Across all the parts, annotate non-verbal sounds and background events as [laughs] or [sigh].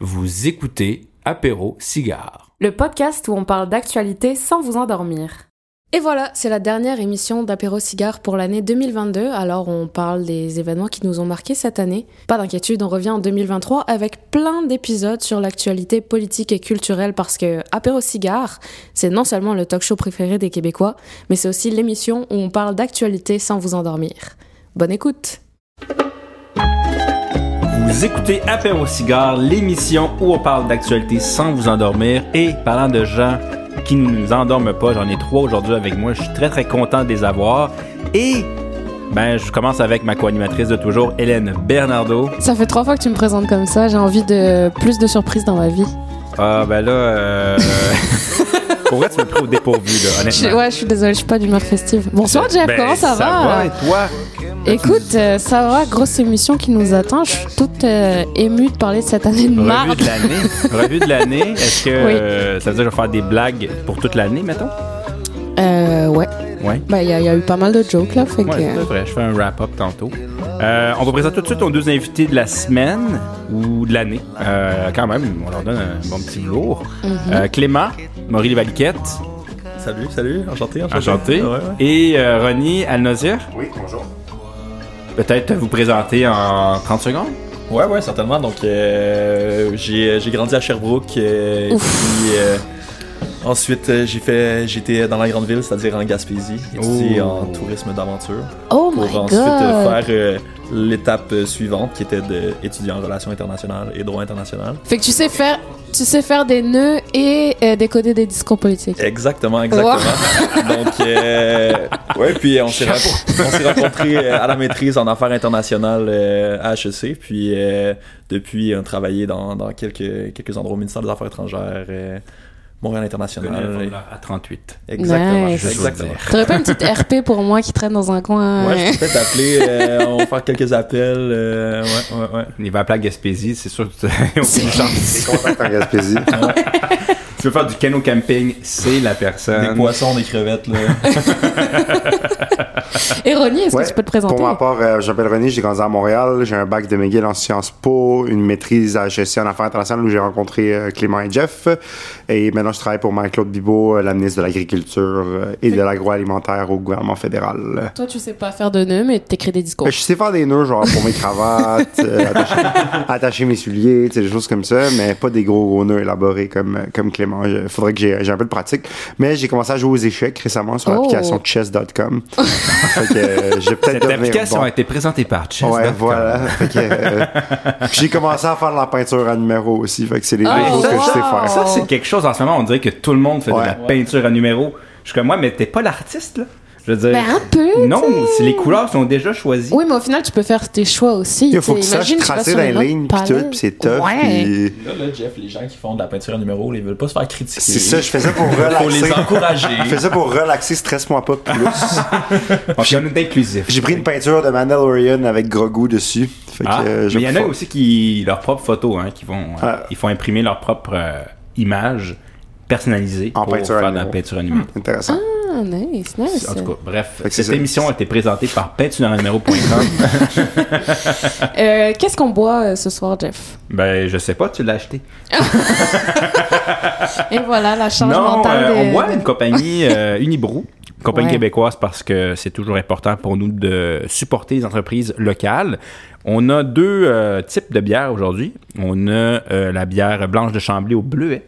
Vous écoutez Apéro Cigare. le podcast où on parle d'actualité sans vous endormir. Et voilà, c'est la dernière émission d'Apéro Cigare pour l'année 2022, alors on parle des événements qui nous ont marqués cette année. Pas d'inquiétude, on revient en 2023 avec plein d'épisodes sur l'actualité politique et culturelle parce que Apéro Cigare, c'est non seulement le talk show préféré des Québécois, mais c'est aussi l'émission où on parle d'actualité sans vous endormir. Bonne écoute! Vous écoutez Apéro Cigare, l'émission où on parle d'actualité sans vous endormir. Et parlant de gens qui ne nous endorment pas, j'en ai trois aujourd'hui avec moi. Je suis très très content de les avoir. Et ben, je commence avec ma co-animatrice de toujours, Hélène Bernardo. Ça fait trois fois que tu me présentes comme ça, j'ai envie de plus de surprises dans ma vie. Ah ben là, euh... [laughs] pour vrai, tu m'as pris au dépourvu, là, Je- honnêtement. ouais, je suis désolée, je suis pas d'humeur festive. Bonsoir Jeff, Ben, comment ça, va? et toi? Écoute, euh, ça va, grosse émission qui nous attend. Je suis toute euh, émue de parler de cette année de Revue marde. de l'année. Revue de l'année. Est-ce que Oui. euh, ça veut dire que je vais faire des blagues pour toute l'année, mettons? Euh, ouais. Ouais. Ben, il y, a- il y a eu pas mal de jokes, là, fait que... Ouais, c'est vrai. Je fais un wrap-up tantôt. Euh, on va présenter tout de suite nos deux invités de la semaine ou de l'année. Euh, quand même, on leur donne un bon petit lourd. Mhm. Euh, Clément, Maurice Valiquette, Salut, salut, enchanté, enchanté. enchanté. Ouais, ouais. Et euh, Ronnie Alnozir. Oui, bonjour. Peut-être vous présenter en 30 secondes? Ouais, ouais, certainement. Donc, euh, j'ai j'ai grandi à Sherbrooke. euh, et Ouf. puis, euh, ensuite, euh, j'ai fait, j'étais dans la grande ville, c'est-à-dire en Gaspésie, étudié Oh. en tourisme d'aventure. Oh Pour my ensuite god! euh, faire euh, l'étape suivante, qui était d'étudier en relations internationales et droit international. Fait que tu sais faire, tu sais faire des nœuds et euh, décoder des discours politiques. Exactement, exactement. Donc, euh, [laughs] ouais, puis on s'est renco- on s'est rencontrés à la maîtrise en affaires internationales euh, à HEC. Puis, euh, depuis, on a travaillé dans, dans quelques, quelques endroits au ministère des Affaires étrangères, euh, Montréal International. à 38. Exactement, Nice. exactement. T'aurais pas une petite RP pour moi qui traîne dans un coin? Ouais, je peux peut-être t'appeler, euh, on va faire quelques appels. euh, ouais, ouais, ouais. Il va appeler à Gaspésie, c'est sûr que tu as aucune chance. Des contacts en Gaspésie. Veux faire du canot camping, c'est la personne. Des poissons, des crevettes, là. [laughs] Et Ronnie, est-ce Ouais, que tu peux te présenter? Pour ma part, euh, je m'appelle René, j'ai grandi à Montréal. J'ai un bac de McGill en Sciences Po, une maîtrise à gestion en affaires internationales où j'ai rencontré euh, Clément et Jeff. Et maintenant, je travaille pour Marie-Claude Bibeau, la ministre de l'Agriculture euh, et de l'Agroalimentaire au gouvernement fédéral. Toi, tu sais pas faire de nœuds, mais t'écris des discours. Euh, Je sais faire des nœuds, genre pour mes [laughs] cravates, euh, attacher, attacher mes souliers, des choses comme ça, mais pas des gros gros nœuds élaborés comme, comme Clément. Il faudrait que j'ai j'ai un peu de pratique. Mais j'ai commencé à jouer aux échecs récemment sur Oh. l'application chess.com. [laughs] fait que euh, Cette application bon. a été présentée par Chess. Ouais, voilà. Euh, [laughs] j'ai commencé à faire de la peinture à numéro aussi. Fait que c'est les deux Oh, choses que je sais faire. Ça, c'est quelque chose en ce moment, on dirait que tout le monde fait Ouais. de la peinture à numéro. Je suis comme moi, mais t'es pas l'artiste, là. Je veux dire. Ben, un peu, Non, c'est les couleurs sont déjà choisies. Oui, mais au final, tu peux faire tes choix aussi. Il faut que tu saches tracer sur dans les lignes pis tout, pis c'est tough. Ouais. pis- Là, là, Jeff, les gens qui font de la peinture à numéro, ils veulent pas se faire critiquer. C'est ça, je fais ça pour Faut les relaxer. encourager. Je fais ça pour relaxer, stresse-moi pas plus. [laughs] On est inclusif. J'ai pris une peinture de Mandalorian avec gros goût dessus. Fait que, Ah, euh, je mais il y en a aussi qui leurs propres photos, hein, qui vont, euh, Ah. ils font imprimer leur propre euh, image personnalisée En pour peinture faire de la peinture à numéro. Intéressant. Ah, nice, nice. En tout cas, bref, cette émission a été présentée par peinturenuméro.com. [laughs] Euh, Qu'est-ce qu'on boit euh, ce soir, Jeff? ben, je sais pas, tu l'as acheté. [laughs] Et voilà, la charge Non, mentale. euh, de- on boit une compagnie [laughs] euh, Unibrou, compagnie Ouais. québécoise parce que c'est toujours important pour nous de supporter les entreprises locales. On a deux euh, types de bières aujourd'hui. On a euh, la bière blanche de Chambly au bleuet.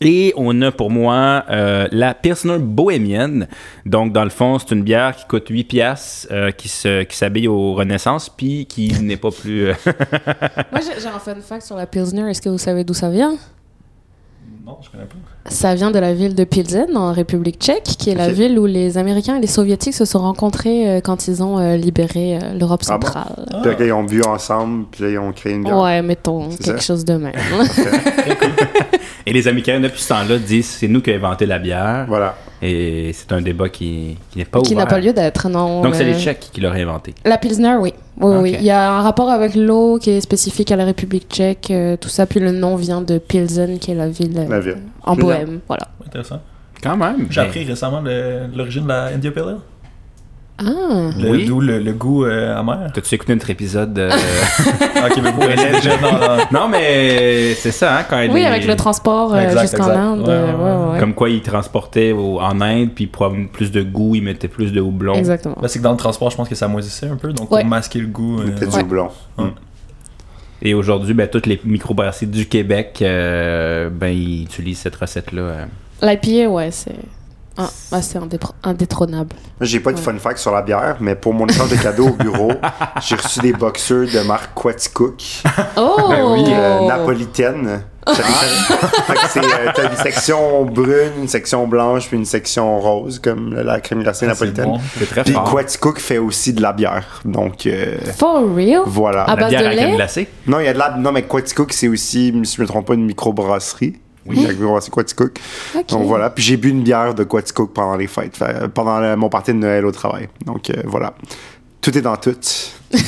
Et on a pour moi euh, la Pilsner bohémienne. Donc, dans le fond, c'est une bière qui coûte 8 piastres, euh, qui s'habille au Renaissance, puis qui [laughs] n'est pas plus... euh, [laughs] Moi, j'ai j'ai un fun fact sur la Pilsner. Est-ce que vous savez d'où ça vient? Non, je connais pas. Ça vient de la ville de Pilsen, en République tchèque, qui est la ville où les Américains et les Soviétiques se sont rencontrés euh, quand ils ont euh, libéré euh, l'Europe Ah bon? centrale. Puis là, ils ont bu ensemble, puis là, ils ont créé une bière. Ouais, mettons, quelque ça. chose de même. [laughs] Et les Américains, depuis ce temps-là, disent c'est nous qui avons inventé la bière. Voilà. Et c'est un débat qui, qui n'est pas qui ouvert. n'a pas lieu d'être, non. Donc, c'est les Tchèques qui l'auraient inventé. La Pilsner, oui. Oui, oui. Il y a un rapport avec l'eau qui est spécifique à la République tchèque, euh, tout ça. Puis le nom vient de Pilsen, qui est la ville, euh, La ville. en. Bohème. Voilà. Intéressant. Quand même. J'ai appris récemment l'origine de la India Pale Ale. Ah. Le- Oui. D'où le, le goût euh, amer. T'as-tu écouté notre épisode euh, [laughs] ok, mais vous restez déjà dans Non, mais c'est ça, hein, quand elle Oui, est- avec le transport euh, jusqu'en. Inde. Ouais, euh, ouais, ouais, ouais. Comme quoi, ils transportaient au- en Inde, puis pour avoir plus de goût, ils mettaient plus de houblon. Exactement. Ben, c'est que dans le transport, je pense que ça moisissait un peu, donc Ouais. pour masquer le goût. euh, Peut-être Ouais. du houblon. Et aujourd'hui, ben, toutes les microbrasseries du Québec, euh, ben, ils utilisent cette recette-là. euh. L'IPA, ouais, c'est. Ah, ah, c'est indétrônable. Moi, j'ai pas de Ouais. fun fact sur la bière, mais pour mon échange de cadeaux au bureau, [laughs] j'ai reçu des boxeurs de marque Quaticook, Oh! Ben oui, euh, napolitaine. Que c'est, euh, t'as une section brune, une section blanche, puis une section rose, comme la crème glacée Ah, napolitaine. bon. C'est très Puis fort. Quaticook fait aussi de la bière. Donc, euh, For real? voilà. Ah, La base bière de à crème glacée? Non, il y a de la. Non, mais Quaticook, c'est aussi, si je me trompe pas, une microbrasserie. Oui. Microbrasserie Quaticook. Ok. Donc voilà. Puis j'ai bu une bière de Quaticook pendant les fêtes, fait- pendant le- mon party de Noël au travail. Donc euh, voilà. Tout est dans tout. [laughs] C'est-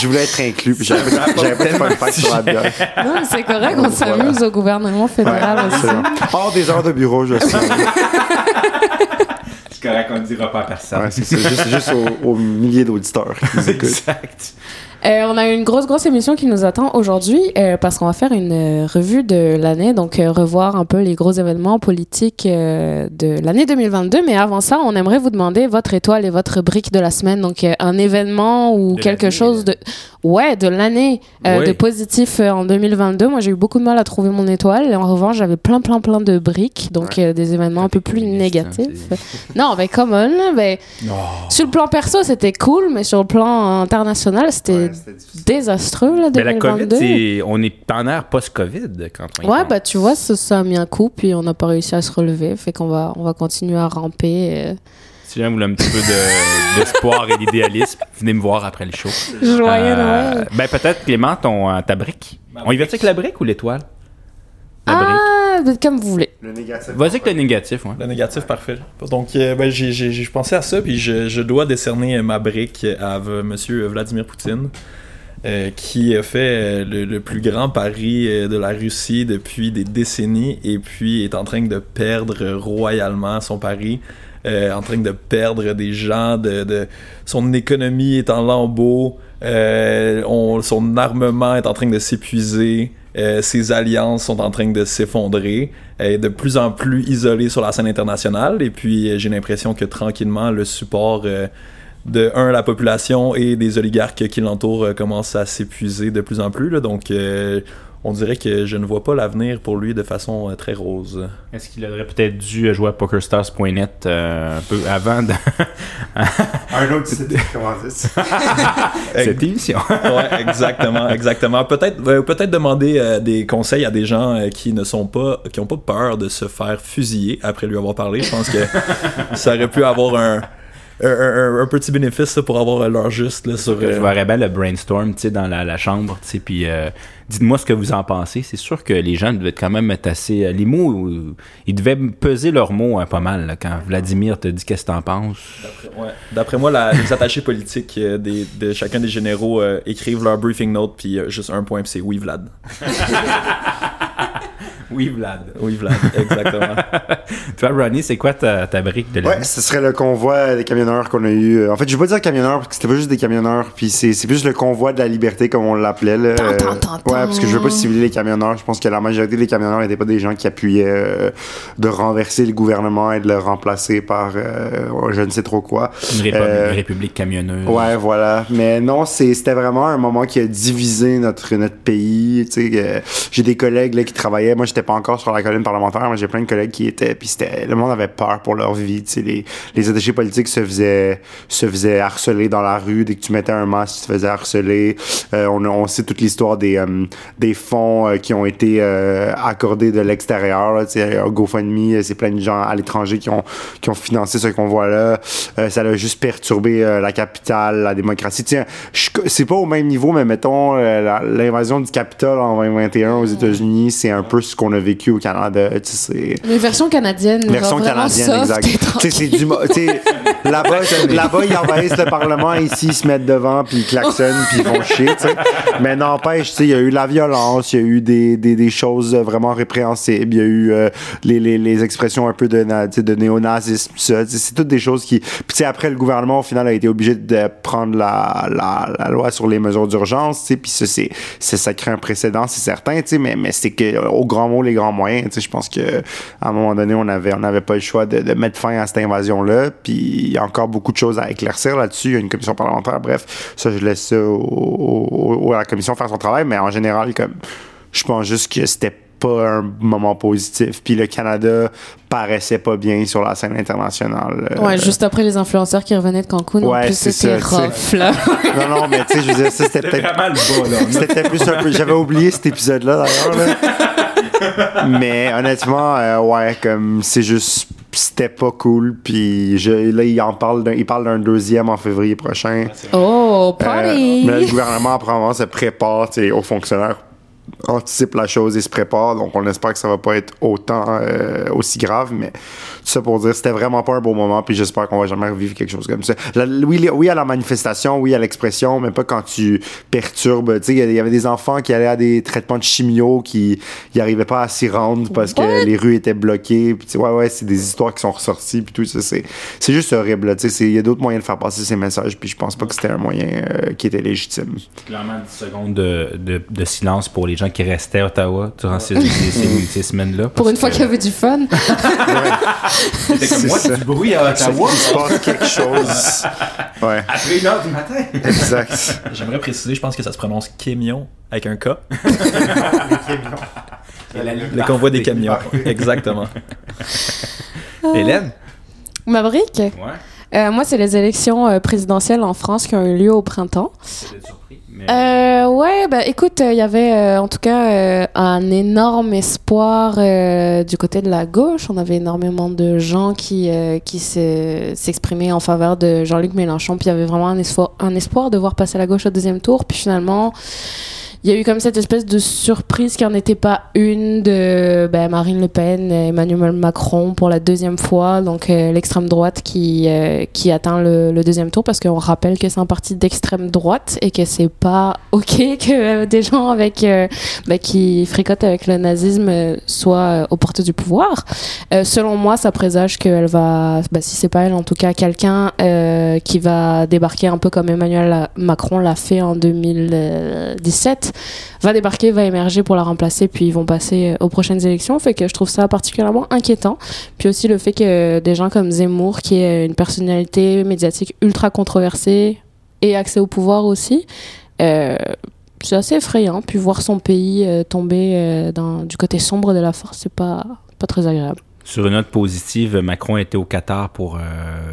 je, voulais, être inclus, puis j'avais pas de fun fact sur la bière. Non, mais c'est correct, on Voilà. s'amuse au gouvernement fédéral aussi. Hors des heures de bureau, je sais. C'est correct, on ne dira pas à personne. Ouais, c'est ça. Juste, juste aux, aux milliers d'auditeurs qui nous [laughs] écoutent. exact. Euh, on a une grosse, grosse émission qui nous attend aujourd'hui euh, parce qu'on va faire une euh, revue de l'année, donc revoir un peu les gros événements politiques de l'année 2022. Mais avant ça, on aimerait vous demander votre étoile et votre brique de la semaine. Donc, un événement ou De quelque chose de. Ouais, de l'année de positif en 2022. Moi, j'ai eu beaucoup de mal à trouver mon étoile. Et en revanche, j'avais plein, plein, plein de briques. Donc, des événements un peu plus négatifs. Non, mais come on, ben, sur le plan perso, c'était cool, mais sur le plan international, c'était Ouais, c'était désastreux, là, Mais la 2022. COVID, c'est- on est en air post-COVID quand on Ouais, bah tu vois, ça, ça a mis un coup, puis on n'a pas réussi à se relever. Fait qu'on va, on va continuer à ramper. euh. Si jamais vous voulez un petit peu de- [laughs] d'espoir et d'idéalisme, venez me voir après le show. Joyeux Euh, Noël. ben peut-être, Clément, ton, euh, ta brique. Ma On y va avec la brique ou l'étoile? La Ah, ben, comme vous voulez. Le négatif. Vas-y avec le négatif, ouais. Le négatif, parfait. Donc, euh, ben, j'ai, j'ai, j'ai pensé à ça, puis je, je dois décerner ma brique à v- Monsieur Vladimir Poutine, euh, qui a fait euh, le, le plus grand pari euh, de la Russie depuis des décennies, et puis est en train de perdre royalement son pari. euh, en train de perdre des gens, de, de- son économie est en lambeaux, euh, on- son armement est en train de s'épuiser, euh, ses alliances sont en train de s'effondrer, est de plus en plus isolé sur la scène internationale, et puis euh, j'ai l'impression que tranquillement le support euh, de un la population et des oligarques qui l'entourent euh, commence à s'épuiser de plus en plus, là, donc euh, on dirait que je ne vois pas l'avenir pour lui de façon euh, très rose. Est-ce qu'il aurait peut-être dû jouer à PokerStars.net euh, un peu avant de [laughs] Un autre site de commandite. [laughs] cette émission? [laughs] ouais, exactement, exactement. Peut-être, euh, peut-être demander euh, des conseils à des gens euh, qui ne sont pas, qui ont pas peur de se faire fusiller après lui avoir parlé. Je pense que ça aurait pu avoir un, un, un- un petit bénéfice ça, pour avoir leur juste là, sur. Je euh, verrais bien le brainstorm, tu sais, dans la, la chambre, tu sais, puis euh, dites-moi ce que vous en pensez. C'est sûr que les gens devaient quand même être assez... euh, les mots, euh, ils devaient peser leurs mots hein, pas mal, là, quand Vladimir te dit qu'est-ce que t'en penses. Ouais. D'après moi, la- les attachés politiques euh, des, de chacun des généraux euh, écrivent leur briefing note, puis euh, juste un point, puis c'est oui, Vlad. [laughs] Oui, Vlad. Oui, Vlad, exactement. [laughs] Toi, Ronnie, c'est quoi ta, ta brique de l'année? Ouais, ce serait le convoi des camionneurs qu'on a eu. En fait, je vais pas dire camionneurs parce que c'était pas juste des camionneurs, puis c'est c'est plus le convoi de la liberté comme on l'appelait là. Tan, tan, Euh, tan, tan. Ouais, parce que je veux pas cibler les camionneurs. Je pense que la majorité des camionneurs n'étaient pas des gens qui appuyaient euh, de renverser le gouvernement et de le remplacer par euh, je ne sais trop quoi. Une république, Euh, une république camionneuse. Ouais, voilà. Mais non, c'est- c'était vraiment un moment qui a divisé notre, notre pays. Tu sais, euh, j'ai des collègues là, qui travaillaient. Moi, j'étais pas encore sur la colline parlementaire, mais j'ai plein de collègues qui étaient. Puis c'était, le monde avait peur pour leur vie. Tu sais, les, les attachés politiques se faisaient, se faisaient harceler dans la rue. Dès que tu mettais un masque, tu te faisais harceler. Euh, on, on sait toute l'histoire des, euh, des fonds euh, qui ont été euh, accordés de l'extérieur. Tu sais, un GoFundMe, euh, c'est plein de gens à l'étranger qui ont, qui ont financé ce convoi-là. Euh, ça a juste perturbé euh, la capitale, la démocratie. Je- c'est pas au même niveau, mais mettons, euh, l'invasion du Capitole en 2021 aux États-Unis, c'est un peu ce qu'on qu'on a vécu au Canada. Tu sais, c'est- Mais version canadienne. Version canadienne, soft exact. c'est du. mo- tu sais, Là-bas, [laughs] là-bas, ils envahissent le Parlement, ici, ils se mettent devant, puis ils klaxonnent, puis ils font chier, tu sais. Mais n'empêche, tu sais, il y a eu la violence, il y a eu des, des, des choses vraiment répréhensibles, il y a eu euh, les, les, les expressions un peu de, de néonazisme, tout ça. C'est toutes des choses qui. Puis, tu sais, après, le gouvernement, au final, a été obligé de prendre la, la, la loi sur les mesures d'urgence, tu sais, puis ça, c'est, c'est, ça crée un précédent, c'est certain, tu sais, mais, mais c'est que, au grand les grands moyens, tu sais, je pense que à un moment donné, on avait, on n'avait pas le choix de, de mettre fin à cette invasion-là, puis il y a encore beaucoup de choses à éclaircir là-dessus, il y a une commission parlementaire, bref, ça, je laisse ça au, au- au- à la commission faire son travail, mais en général, comme, je pense juste que c'était pas un moment positif, puis le Canada paraissait pas bien sur la scène internationale. euh, Ouais, juste après les influenceurs qui revenaient de Cancun, en Ouais, plus c'est c'était rough, là. [laughs] Non, non, mais tu sais, je veux dire, ça, c'était peut-être C'était plus un peu. J'avais oublié cet épisode-là d'ailleurs. là. Mais honnêtement, euh, ouais, comme c'est juste. C'était pas cool. Puis je, là, il en parle d'un, il parle d'un deuxième en février prochain. Oh, Euh, party! mais le gouvernement, apparemment, se prépare aux fonctionnaires anticipe la chose et se prépare. Donc, on espère que ça va pas être autant euh, aussi grave. Mais tout ça pour dire, c'était vraiment pas un beau moment. Puis j'espère qu'on va jamais revivre quelque chose comme ça. La- oui, oui, à la manifestation, oui, à l'expression, mais pas quand tu perturbes. Tu sais, il y avait des enfants qui allaient à des traitements de chimio qui n'y arrivaient pas à s'y rendre parce que les rues étaient bloquées. Puis, ouais, ouais, c'est des histoires qui sont ressorties. Puis tout ça, c'est, c'est juste horrible. Tu sais, il y a d'autres moyens de faire passer ces messages. Puis je pense pas que c'était un moyen euh, qui était légitime. Clairement 10 secondes de, de, de silence pour les gens qui restaient à Ottawa durant ces, ces- ces- ces [laughs] semaines-là. Pour une fois qu'il y avait du fun. C'était comme moi, C'est c'est du bruit à Ottawa. il se passe quelque [laughs] chose. Ouais, Après 1 heure du matin. exact. J'aimerais préciser, je pense que ça se prononce camion avec un K. [laughs] Le convoi des camions. Exactement. Hélène? Maverick, Ouais. euh, moi, c'est les élections euh, présidentielles en France qui ont eu lieu au printemps. J'étais surpris? Euh, ouais, bah écoute, il y avait euh, en tout cas euh, un énorme espoir euh, du côté de la gauche. On avait énormément de gens qui, euh, qui se- s'exprimaient en faveur de Jean-Luc Mélenchon. Puis il y avait vraiment un espoir, un espoir de voir passer la gauche au deuxième tour. Puis finalement, il y a eu comme cette espèce de surprise qui en était pas une de ben, Marine Le Pen, et Emmanuel Macron pour la deuxième fois, donc euh, l'extrême droite qui, euh, qui atteint le, le deuxième tour parce qu'on rappelle que c'est un parti d'extrême droite et que c'est pas [laughs] ok que euh, des gens avec ben, qui fricotent avec le nazisme soient aux portes du pouvoir. Selon moi, ça présage qu'elle va, ben, si c'est pas elle, en tout cas quelqu'un qui va débarquer un peu comme Emmanuel Macron l'a fait en 2017 va débarquer, va émerger pour la remplacer, puis ils vont passer euh, aux prochaines élections. Fait que je trouve ça particulièrement inquiétant. Puis aussi le fait que des gens comme Zemmour, qui est une personnalité médiatique ultra controversée, ait accès au pouvoir aussi. Euh, c'est assez effrayant. Puis voir son pays euh, tomber euh, du côté sombre de la force, c'est pas, pas très agréable. Sur une note positive, Macron était au Qatar pour. euh,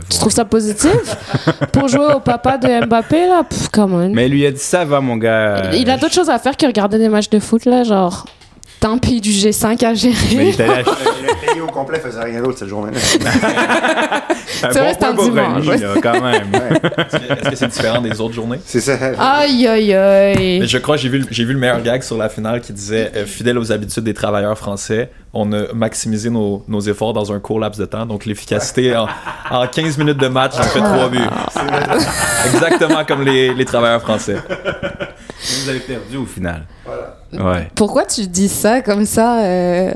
Tu voir- trouves ça positif? [laughs] Pour jouer au papa de Mbappé, là? Pff, come on. Mais il lui a dit ça va, mon gars. Il a d'autres choses à faire que regarder des matchs de foot, là, genre. T'as un pays du G5 à gérer. Mais acheter [laughs] Le pays au complet faisait rien d'autre cette journée-là. C'est vrai, c'est un dimanche, là, quand même. Est-ce que c'est différent des autres journées? C'est ça. Aïe, aïe, aïe. Mais je crois que j'ai vu, le- j'ai vu le meilleur gag sur la finale qui disait euh, Fidèle aux habitudes des travailleurs français, on a maximisé nos, nos efforts dans un court laps de temps. Donc l'efficacité en, en 15 minutes de match, on fait 3 buts. Exactement comme les, les travailleurs français. Vous avez perdu au final. Ouais. Pourquoi tu dis ça comme ça euh,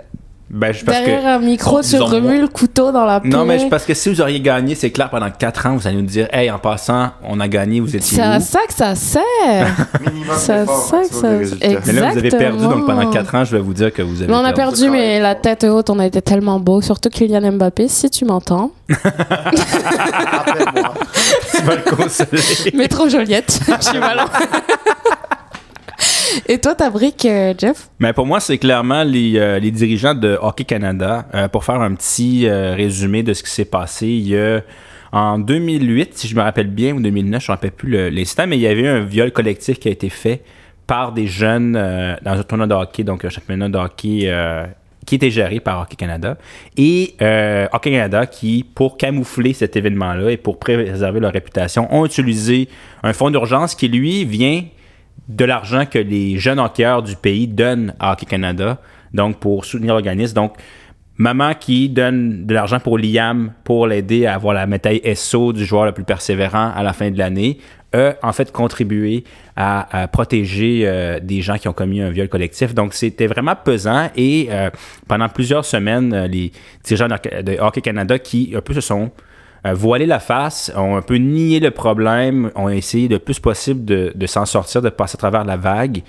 Ben, je Derrière que. un micro, tu remues le couteau dans la plaie. Non, mais je- parce que si vous auriez gagné, c'est clair, pendant 4 ans, vous allez nous dire, hey, en passant, on a gagné, vous étiez C'est à ça que ça sert. [laughs] Minimum Ça, ça, maximum ça- exact. Mais là, vous avez perdu, donc pendant Exactement. 4 ans, je vais vous dire que vous avez Mais on a perdu. perdu, mais la tête haute, on a été tellement beau. Surtout Kylian Mbappé, si tu m'entends. [laughs] Appelle-moi. [laughs] Tu vas le consoler. Métro Joliette, je suis malin. [laughs] Et toi, ta brique, euh, Jeff? Mais pour moi, c'est clairement les, euh, dirigeants de Hockey Canada. Euh, pour faire un petit euh, résumé de ce qui s'est passé, il y a en 2008, si je me rappelle bien, ou 2009, je ne me rappelle plus l'instant, mais il y avait un viol collectif qui a été fait par des jeunes dans un tournoi de hockey, donc un championnat de hockey qui était géré par Hockey Canada. Et Hockey Canada qui, pour camoufler cet événement-là et pour préserver leur réputation, ont utilisé un fonds d'urgence qui, lui, vient de l'argent que les jeunes hockeyeurs du pays donnent à Hockey Canada donc pour soutenir l'organisme. Donc, maman qui donne de l'argent pour l'IAM pour l'aider à avoir la médaille SO du joueur le plus persévérant à la fin de l'année, a en fait contribué à, protéger euh, des gens qui ont commis un viol collectif. Donc, c'était vraiment pesant et euh, pendant plusieurs semaines, euh, les dirigeants de Hockey Canada qui un peu se sont voilés la face, ont un peu nié le problème, ont essayé le plus possible de, s'en sortir, de passer à travers la vague,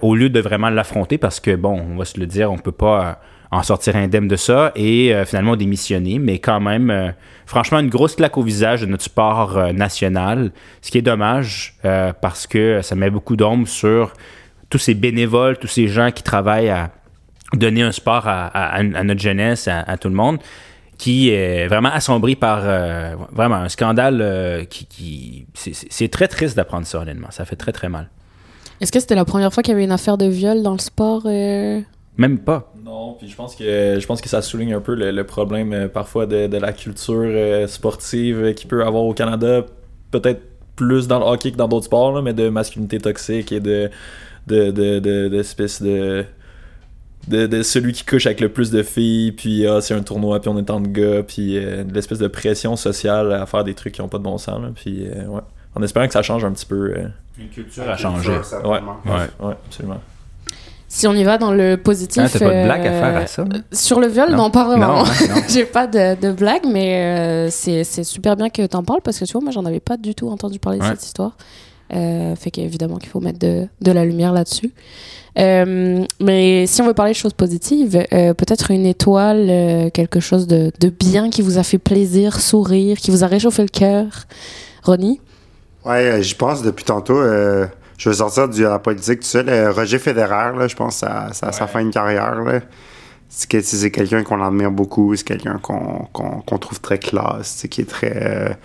au lieu de vraiment l'affronter parce que, bon, on va se le dire, on peut pas en sortir indemne de ça et euh, finalement démissionner. Mais quand même, euh, franchement, une grosse claque au visage de notre sport euh, national, ce qui est dommage parce que ça met beaucoup d'ombre sur tous ces bénévoles, tous ces gens qui travaillent à donner un sport à, notre jeunesse, à, tout le monde, qui est vraiment assombri par vraiment un scandale qui... qui c'est très triste d'apprendre ça, honnêtement. Ça fait très, très mal. Est-ce que c'était la première fois qu'il y avait une affaire de viol dans le sport même pas. Non, puis je pense que je pense que ça souligne un peu le, problème euh, parfois de, de, la culture euh, sportive qui peut avoir au Canada, peut-être plus dans le hockey que dans d'autres sports, mais de masculinité toxique et de de de, de, de de, de, celui qui couche avec le plus de filles, puis ah, c'est un tournoi, puis on est tant de gars, puis euh, de l'espèce de pression sociale à faire des trucs qui ont pas de bon sens, là, puis ouais. En espérant que ça change un petit peu. Une culture à changer. Ouais, ouais, ouais, absolument. Si on y va dans le positif. Ah, t'as pas de blague à faire à ça? Euh, sur le viol, non, pas vraiment. [laughs] J'ai pas de, de, blague, mais euh, c'est super bien que t'en parles parce que tu vois, moi, j'en avais pas du tout entendu parler de cette histoire. Euh, fait qu'évidemment qu'il faut mettre de, de la lumière là-dessus. Euh, mais si on veut parler de choses positives, peut-être une étoile, quelque chose de, de, bien qui vous a fait plaisir, sourire, qui vous a réchauffé le cœur. Ronnie? Ouais, j'y pense depuis tantôt je vais sortir de la politique tout seul. Roger Federer, là, je pense ça, ça fait une carrière. C'est, c'est quelqu'un qu'on admire beaucoup, c'est quelqu'un qu'on, qu'on, trouve très classe, qui est très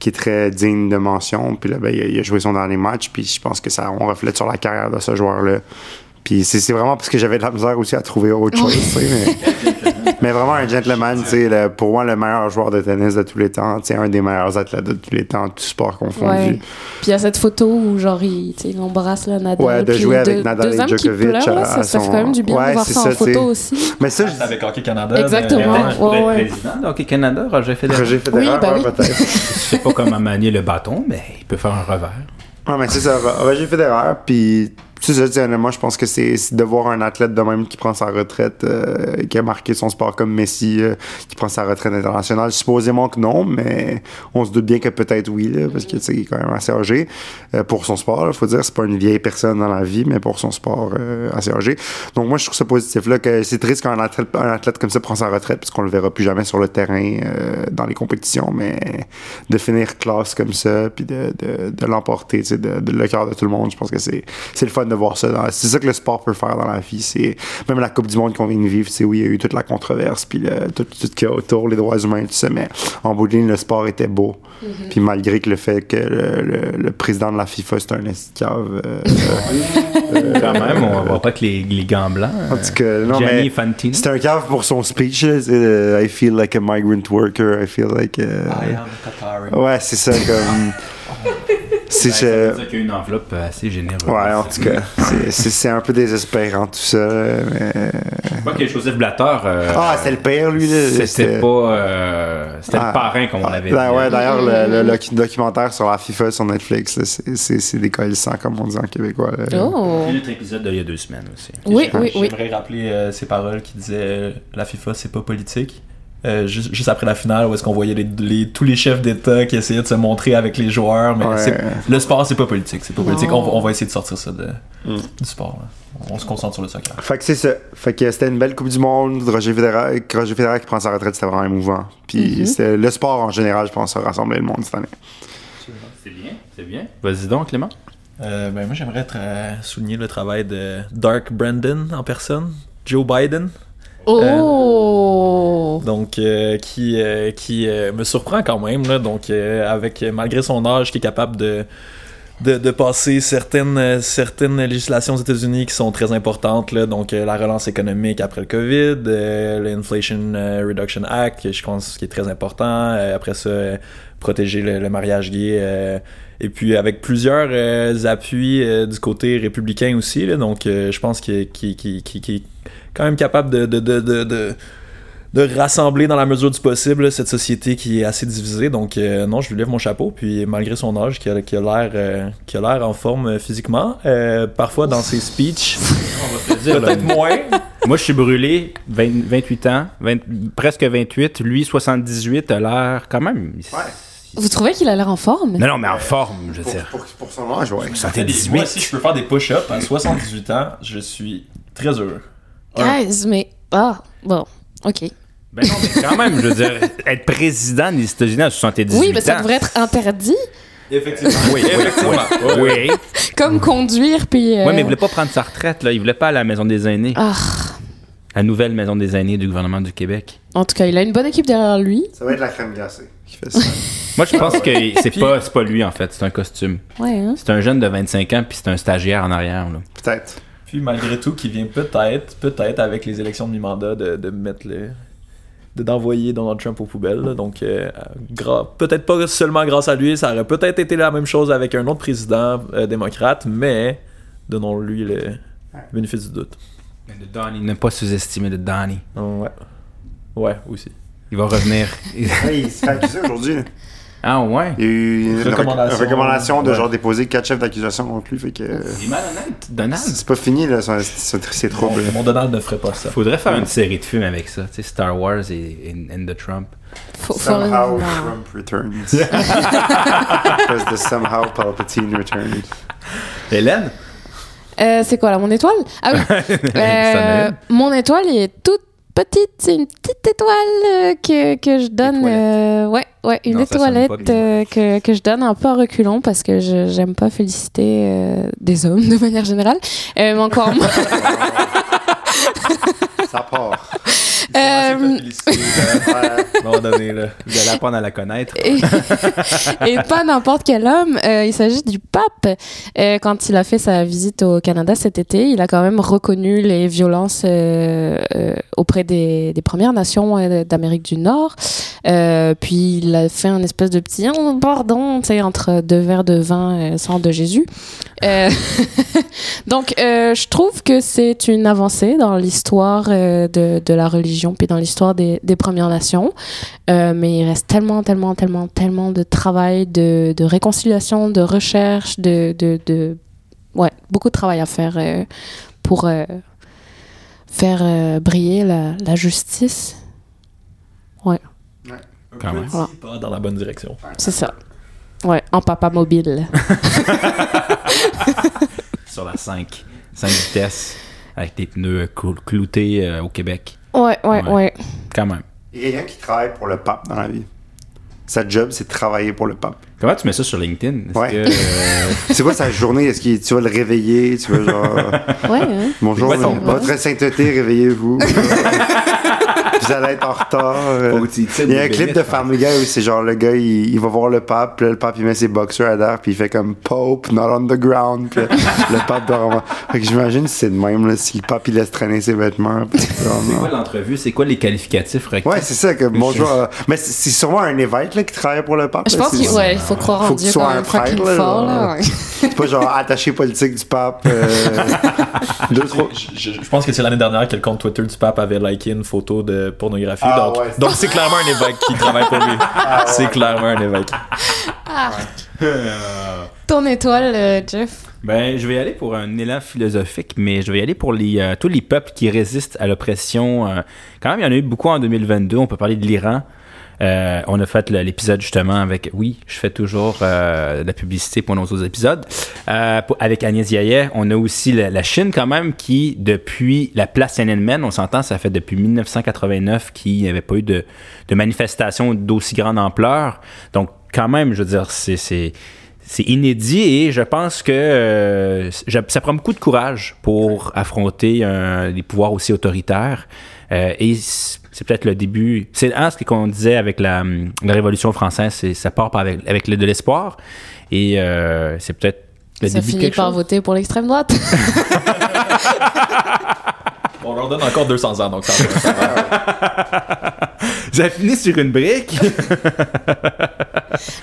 qui est très digne de mention. Puis là, ben, il, a, joué son dernier match, puis je pense que ça on reflète sur la carrière de ce joueur-là. Puis c'est, c'est vraiment parce que j'avais de la misère aussi à trouver autre chose. mais... [laughs] Mais vraiment un gentleman, tu sais, pour moi, le meilleur joueur de tennis de tous les temps, tu un des meilleurs athlètes de tous les temps, tout sport confondu. Ouais. Puis il y a cette photo où, genre, il, il embrasse le Nadal. Ouais, de jouer avec Nadal et Djokovic. Là, ça, ça, fait quand même du bien ouais, de voir ça, en photo aussi. Mais ça, c'est avec Hockey Canada. Exactement. Ouais, ouais. Le président de Hockey Canada, Roger Federer. Roger Federer, oui, bah oui. peut-être. [laughs] Je sais pas comment manier le bâton, mais il peut faire un revers. Ouais, mais c'est ça, Roger Federer, puis c'est moi je pense que c'est de voir un athlète de même qui prend sa retraite, euh, qui a marqué son sport comme Messi, euh, qui prend sa retraite internationale. Supposément que non, mais on se doute bien que peut-être oui, parce que c'est quand même assez âgé euh, pour son sport. Il faut dire, c'est pas une vieille personne dans la vie, mais pour son sport assez âgé. Donc moi je trouve ça positif là que c'est triste quand un athlète, un athlète comme ça prend sa retraite, parce qu'on le verra plus jamais sur le terrain dans les compétitions, mais de finir classe comme ça, puis de, de, de l'emporter, de, de le cœur de tout le monde, je pense que c'est le fun de voir ça. C'est ça que le sport peut faire dans la vie. C'est même la Coupe du Monde qu'on vient de vivre. C'est oui, il y a eu toute la controverse, puis tout, tout ce qu'il y a autour, les droits humains, tout ça. Mais en bout de ligne, le sport était beau. Mm-hmm. Puis malgré que le fait que le, président de la FIFA c'est un esclave. [laughs] Euh, euh, Quand même, on voit pas que les, les gants blancs. En tout cas, non, mais c'est un cave pour son speech. I feel like a migrant worker. I feel like. I am Qatari. Ouais, c'est ça comme. [laughs] C'est ça veut qu'il y a une enveloppe assez généreuse. Ouais, en tout cas, c'est un peu désespérant tout ça. Mais... Je crois que Joseph Blatter. Euh, ah, c'est le père, lui. C'était pas. Euh, c'était le ah. parrain, comme on l'avait ben, dit. Ouais, d'ailleurs, le, documentaire sur la FIFA sur Netflix, c'est décollissant, comme on dit en québécois. Oh. Il y a un épisode d'il y a deux semaines aussi. Oui, oui, oui. J'aimerais rappeler euh, ces paroles qui disaient La FIFA, c'est pas politique. Euh, juste, après la finale où est-ce qu'on voyait les, tous les chefs d'État qui essayaient de se montrer avec les joueurs mais le sport c'est pas politique c'est pas politique. On, va essayer de sortir ça de, mm. du sport on se concentre sur le soccer. Fait que c'est ça. Fait que c'était une belle coupe du monde Roger Federer, Roger Federer qui prend sa retraite c'était vraiment émouvant. Puis mm-hmm. le sport en général je pense a rassemblé le monde cette année. C'est bien c'est bien. Vas-y donc Clément. Euh, ben moi j'aimerais souligner le travail de Dark Brandon en personne Joe Biden Oh! Euh, donc, euh, qui, euh, qui me surprend quand même, là, donc, avec, malgré son âge, qui est capable de, de, de passer certaines, certaines législations aux États-Unis qui sont très importantes, là, donc la relance économique après le COVID, l'Inflation Reduction Act, je pense qui est très important, après ça, protéger le, mariage gay, et puis avec plusieurs appuis du côté républicain aussi, là, donc je pense qu'il qui, qui, qui, quand même capable de, de, de, de, de, de rassembler dans la mesure du possible cette société qui est assez divisée. Donc, euh, non, je lui lève mon chapeau. Puis, malgré son âge, qui a, qui a l'air euh, qui a l'air en forme euh, physiquement, euh, parfois dans ses speeches, [laughs] peut-être moins. Moi, je suis brûlé, 20 28 ans, 20 presque 28. Lui, 78, a l'air quand même. Vous trouvez qu'il a l'air en forme? Non, non, mais en forme, je veux Pour, dire. pour, pour son âge, ouais. 78. Moi, si je peux faire des push-ups à 78 ans, je suis très heureux. Guys, mais. Ah, bon, ok. Ben non, mais quand même, je veux dire, être président des États-Unis à 78 Oui, mais ça ans, devrait être interdit, Effectivement. Oui, oui, Effectivement. Oui. oui. comme conduire, puis. euh, Ouais, mais il voulait pas prendre sa retraite, là. Il voulait pas aller à la maison des aînés. Ah, La nouvelle maison des aînés du gouvernement du Québec. en tout cas, il a une bonne équipe derrière lui. Ça va être la crème glacée qui fait ça. [laughs] Moi, je pense que c'est pas, c'est pas lui, en fait. C'est un costume. Ouais, hein. C'est un jeune de 25 ans, puis c'est un stagiaire en arrière, là. Peut-être. Puis malgré tout, qui vient peut-être, peut-être avec les élections de mi-mandat, de, de mettre le. de- d'envoyer Donald Trump aux poubelles. là. Donc, euh, peut-être pas seulement grâce à lui, ça aurait peut-être été la même chose avec un autre président euh, démocrate, mais donnons-lui le bénéfice du doute. Mais de Donnie, ne pas sous-estimer de Donnie. Ouais. Ouais, aussi. Il va revenir. [laughs] Ouais, il se fait accuser aujourd'hui. Ah ouais? Il y a eu une Recommandation. de Ouais. genre déposer quatre chefs d'accusation contre lui. Fait que. euh, Il est malhonnête, Donald. C'est pas fini, là, son- ses Mon, mon Donald ne ferait pas ça. Faudrait faire une série de films avec ça. Tu sais, Star Wars et, et, and the Trump. Faut, faut- Somehow non. Trump returns. [laughs] Because the somehow Palpatine returns. Hélène? Euh, c'est quoi là, mon étoile? Ah oui. [laughs] Euh, mon étoile est toute petite. C'est une petite étoile euh, que, que je donne. Euh, ouais, ouais, une Non, étoilette euh, que, que je donne un peu en reculant parce que je j'aime pas féliciter euh, des hommes [laughs] de manière générale. Mais encore moins. [laughs] Ça part. [laughs] Euh. À un moment donné, là. Vous allez apprendre à la connaître. et, [laughs] et pas n'importe quel homme. Euh, il s'agit du pape. Euh, quand il a fait sa visite au Canada cet été, il a quand même reconnu les violences euh, euh, auprès des, des Premières Nations euh, d'Amérique du Nord. Euh, puis il a fait un espèce de petit oh, pardon, tu sais, entre deux verres de vin euh, sang de Jésus. Euh, [laughs] donc, euh, je trouve que c'est une avancée dans l'histoire de, la religion puis dans l'histoire des, Premières Nations. Mais il reste tellement, tellement, tellement, tellement de travail, de, réconciliation, de recherche, de, ouais, beaucoup de travail à faire pour faire briller la, la justice. Un Quand même. Voilà. pas dans la bonne direction. C'est ça. Ouais, en papa mobile. [laughs] Sur la 5. 5 vitesses. Avec des pneus clou- cloutés euh, au Québec. Ouais, ouais, Ouais. ouais. Quand même. Il y a quelqu'un qui travaille pour le pape dans la vie. Sa job, c'est de travailler pour le pape. Comment tu mets ça sur LinkedIn? Ouais. que, [laughs] euh, C'est quoi sa journée? Est-ce que tu vas le réveiller? Tu vas genre. [laughs] Ouais, hein. Bonjour, Ouais, ton- votre sainteté, réveillez-vous. Vous allez être en retard. euh. Il y a un clip de Family Guy où c'est genre le gars, il, il va voir le pape, puis là, le pape il met ses boxers à terre, puis il fait comme Pope, not on the ground, puis là, le pape doit vraiment. Fait que j'imagine que c'est de même, là, si le pape il laisse traîner ses vêtements. c'est quoi l'entrevue? C'est quoi les qualificatifs requis? Ouais, c'est ça, que bonjour. euh, mais c'est sûrement un évêque là, qui travaille pour le pape. Je là, pense qu'il ouais, faut croire Faut en Dieu quand même prêtre, là, fort. Là, ouais. C'est pas genre attaché politique du pape. euh, [laughs] deux, trois. Je, je- je pense que c'est l'année dernière que le compte Twitter du pape avait liké une photo de pornographie. Ah, donc, ouais. donc c'est clairement un évêque qui travaille pour lui. C'est clairement un évêque. [laughs] Ton étoile, euh, Jeff? Ben, je vais y aller pour un élan philosophique, mais je vais y aller pour les, euh, tous les peuples qui résistent à l'oppression. euh, quand même, il y en a eu beaucoup en 2022. On peut parler de l'Iran. Euh, on a fait l'épisode justement avec. Oui, je fais toujours euh, de la publicité pour nos autres épisodes. Euh, pour- avec Agnès Yaye, on a aussi la, la Chine quand même qui, depuis la place Tiananmen, on s'entend, ça fait depuis 1989 qu'il n'y avait pas eu de, de manifestation d'aussi grande ampleur. Donc, quand même, je veux dire, c'est. c'est inédit et je pense que euh, ça prend beaucoup de courage pour affronter un- des pouvoirs aussi autoritaires. Euh, et c'est peut-être le début. C'est hein, ce qu'on disait avec la, hum, la Révolution française, c'est ça part par avec, avec le- de l'espoir. Et euh, c'est peut-être le Ça début de finit quelque par chose. voter pour l'extrême droite. [laughs] On leur donne encore 200 ans, donc ça va. ça va. [laughs] Ça finit sur une brique.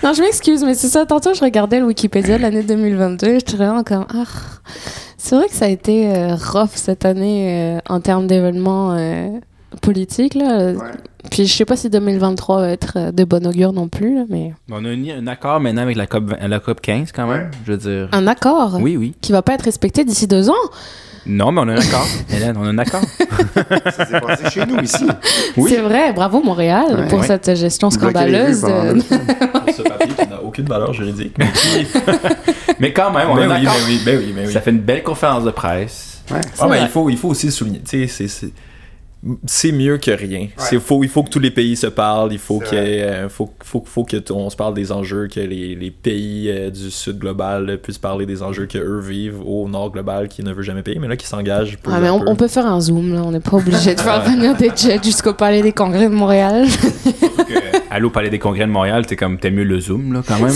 non, je m'excuse, mais c'est ça. Tantôt, je regardais le Wikipédia de l'année 2022. Je suis vraiment comme, ah, C'est vrai que ça a été euh, rough cette année euh, en termes d'événements euh, politiques. Là. Ouais. Puis je sais pas si 2023 va être euh, de bon augure non plus, là, mais On a un, un accord maintenant avec la COP, 20 la COP 15 quand même, Ouais. je veux dire. un accord? Oui, oui. qui va pas être respecté d'ici deux ans? Non, mais on a un accord. [laughs] Hélène, on a un accord. [laughs] Ça s'est passé chez nous ici. Oui. C'est vrai, bravo Montréal Ouais. pour Ouais. cette gestion scandaleuse. de-. Pour [laughs] ce papier qui n'a aucune valeur juridique. Mais quand même, on Ben a un oui, accord. ben oui, ben oui, ben oui. Ça fait une belle conférence de presse. Ouais. Ah, il faut, il faut aussi souligner, tu sais, c'est- c'est- c'est mieux que rien. C'est faut, il faut que tous les pays se parlent, il faut qu'il euh, faut, faut, faut que on se parle des enjeux, que les, les pays euh, du sud global euh, puissent parler des enjeux que eux vivent au nord global qui ne veut jamais payer, mais là qui s'engagent peu Ah, mais on, peu. on peut faire un zoom, là. on n'est pas obligé de faire venir des jets jusqu'au Palais des Congrès de Montréal. Allô, Palais des Congrès de Montréal, t'es comme, t'es mieux le Zoom, là, quand même.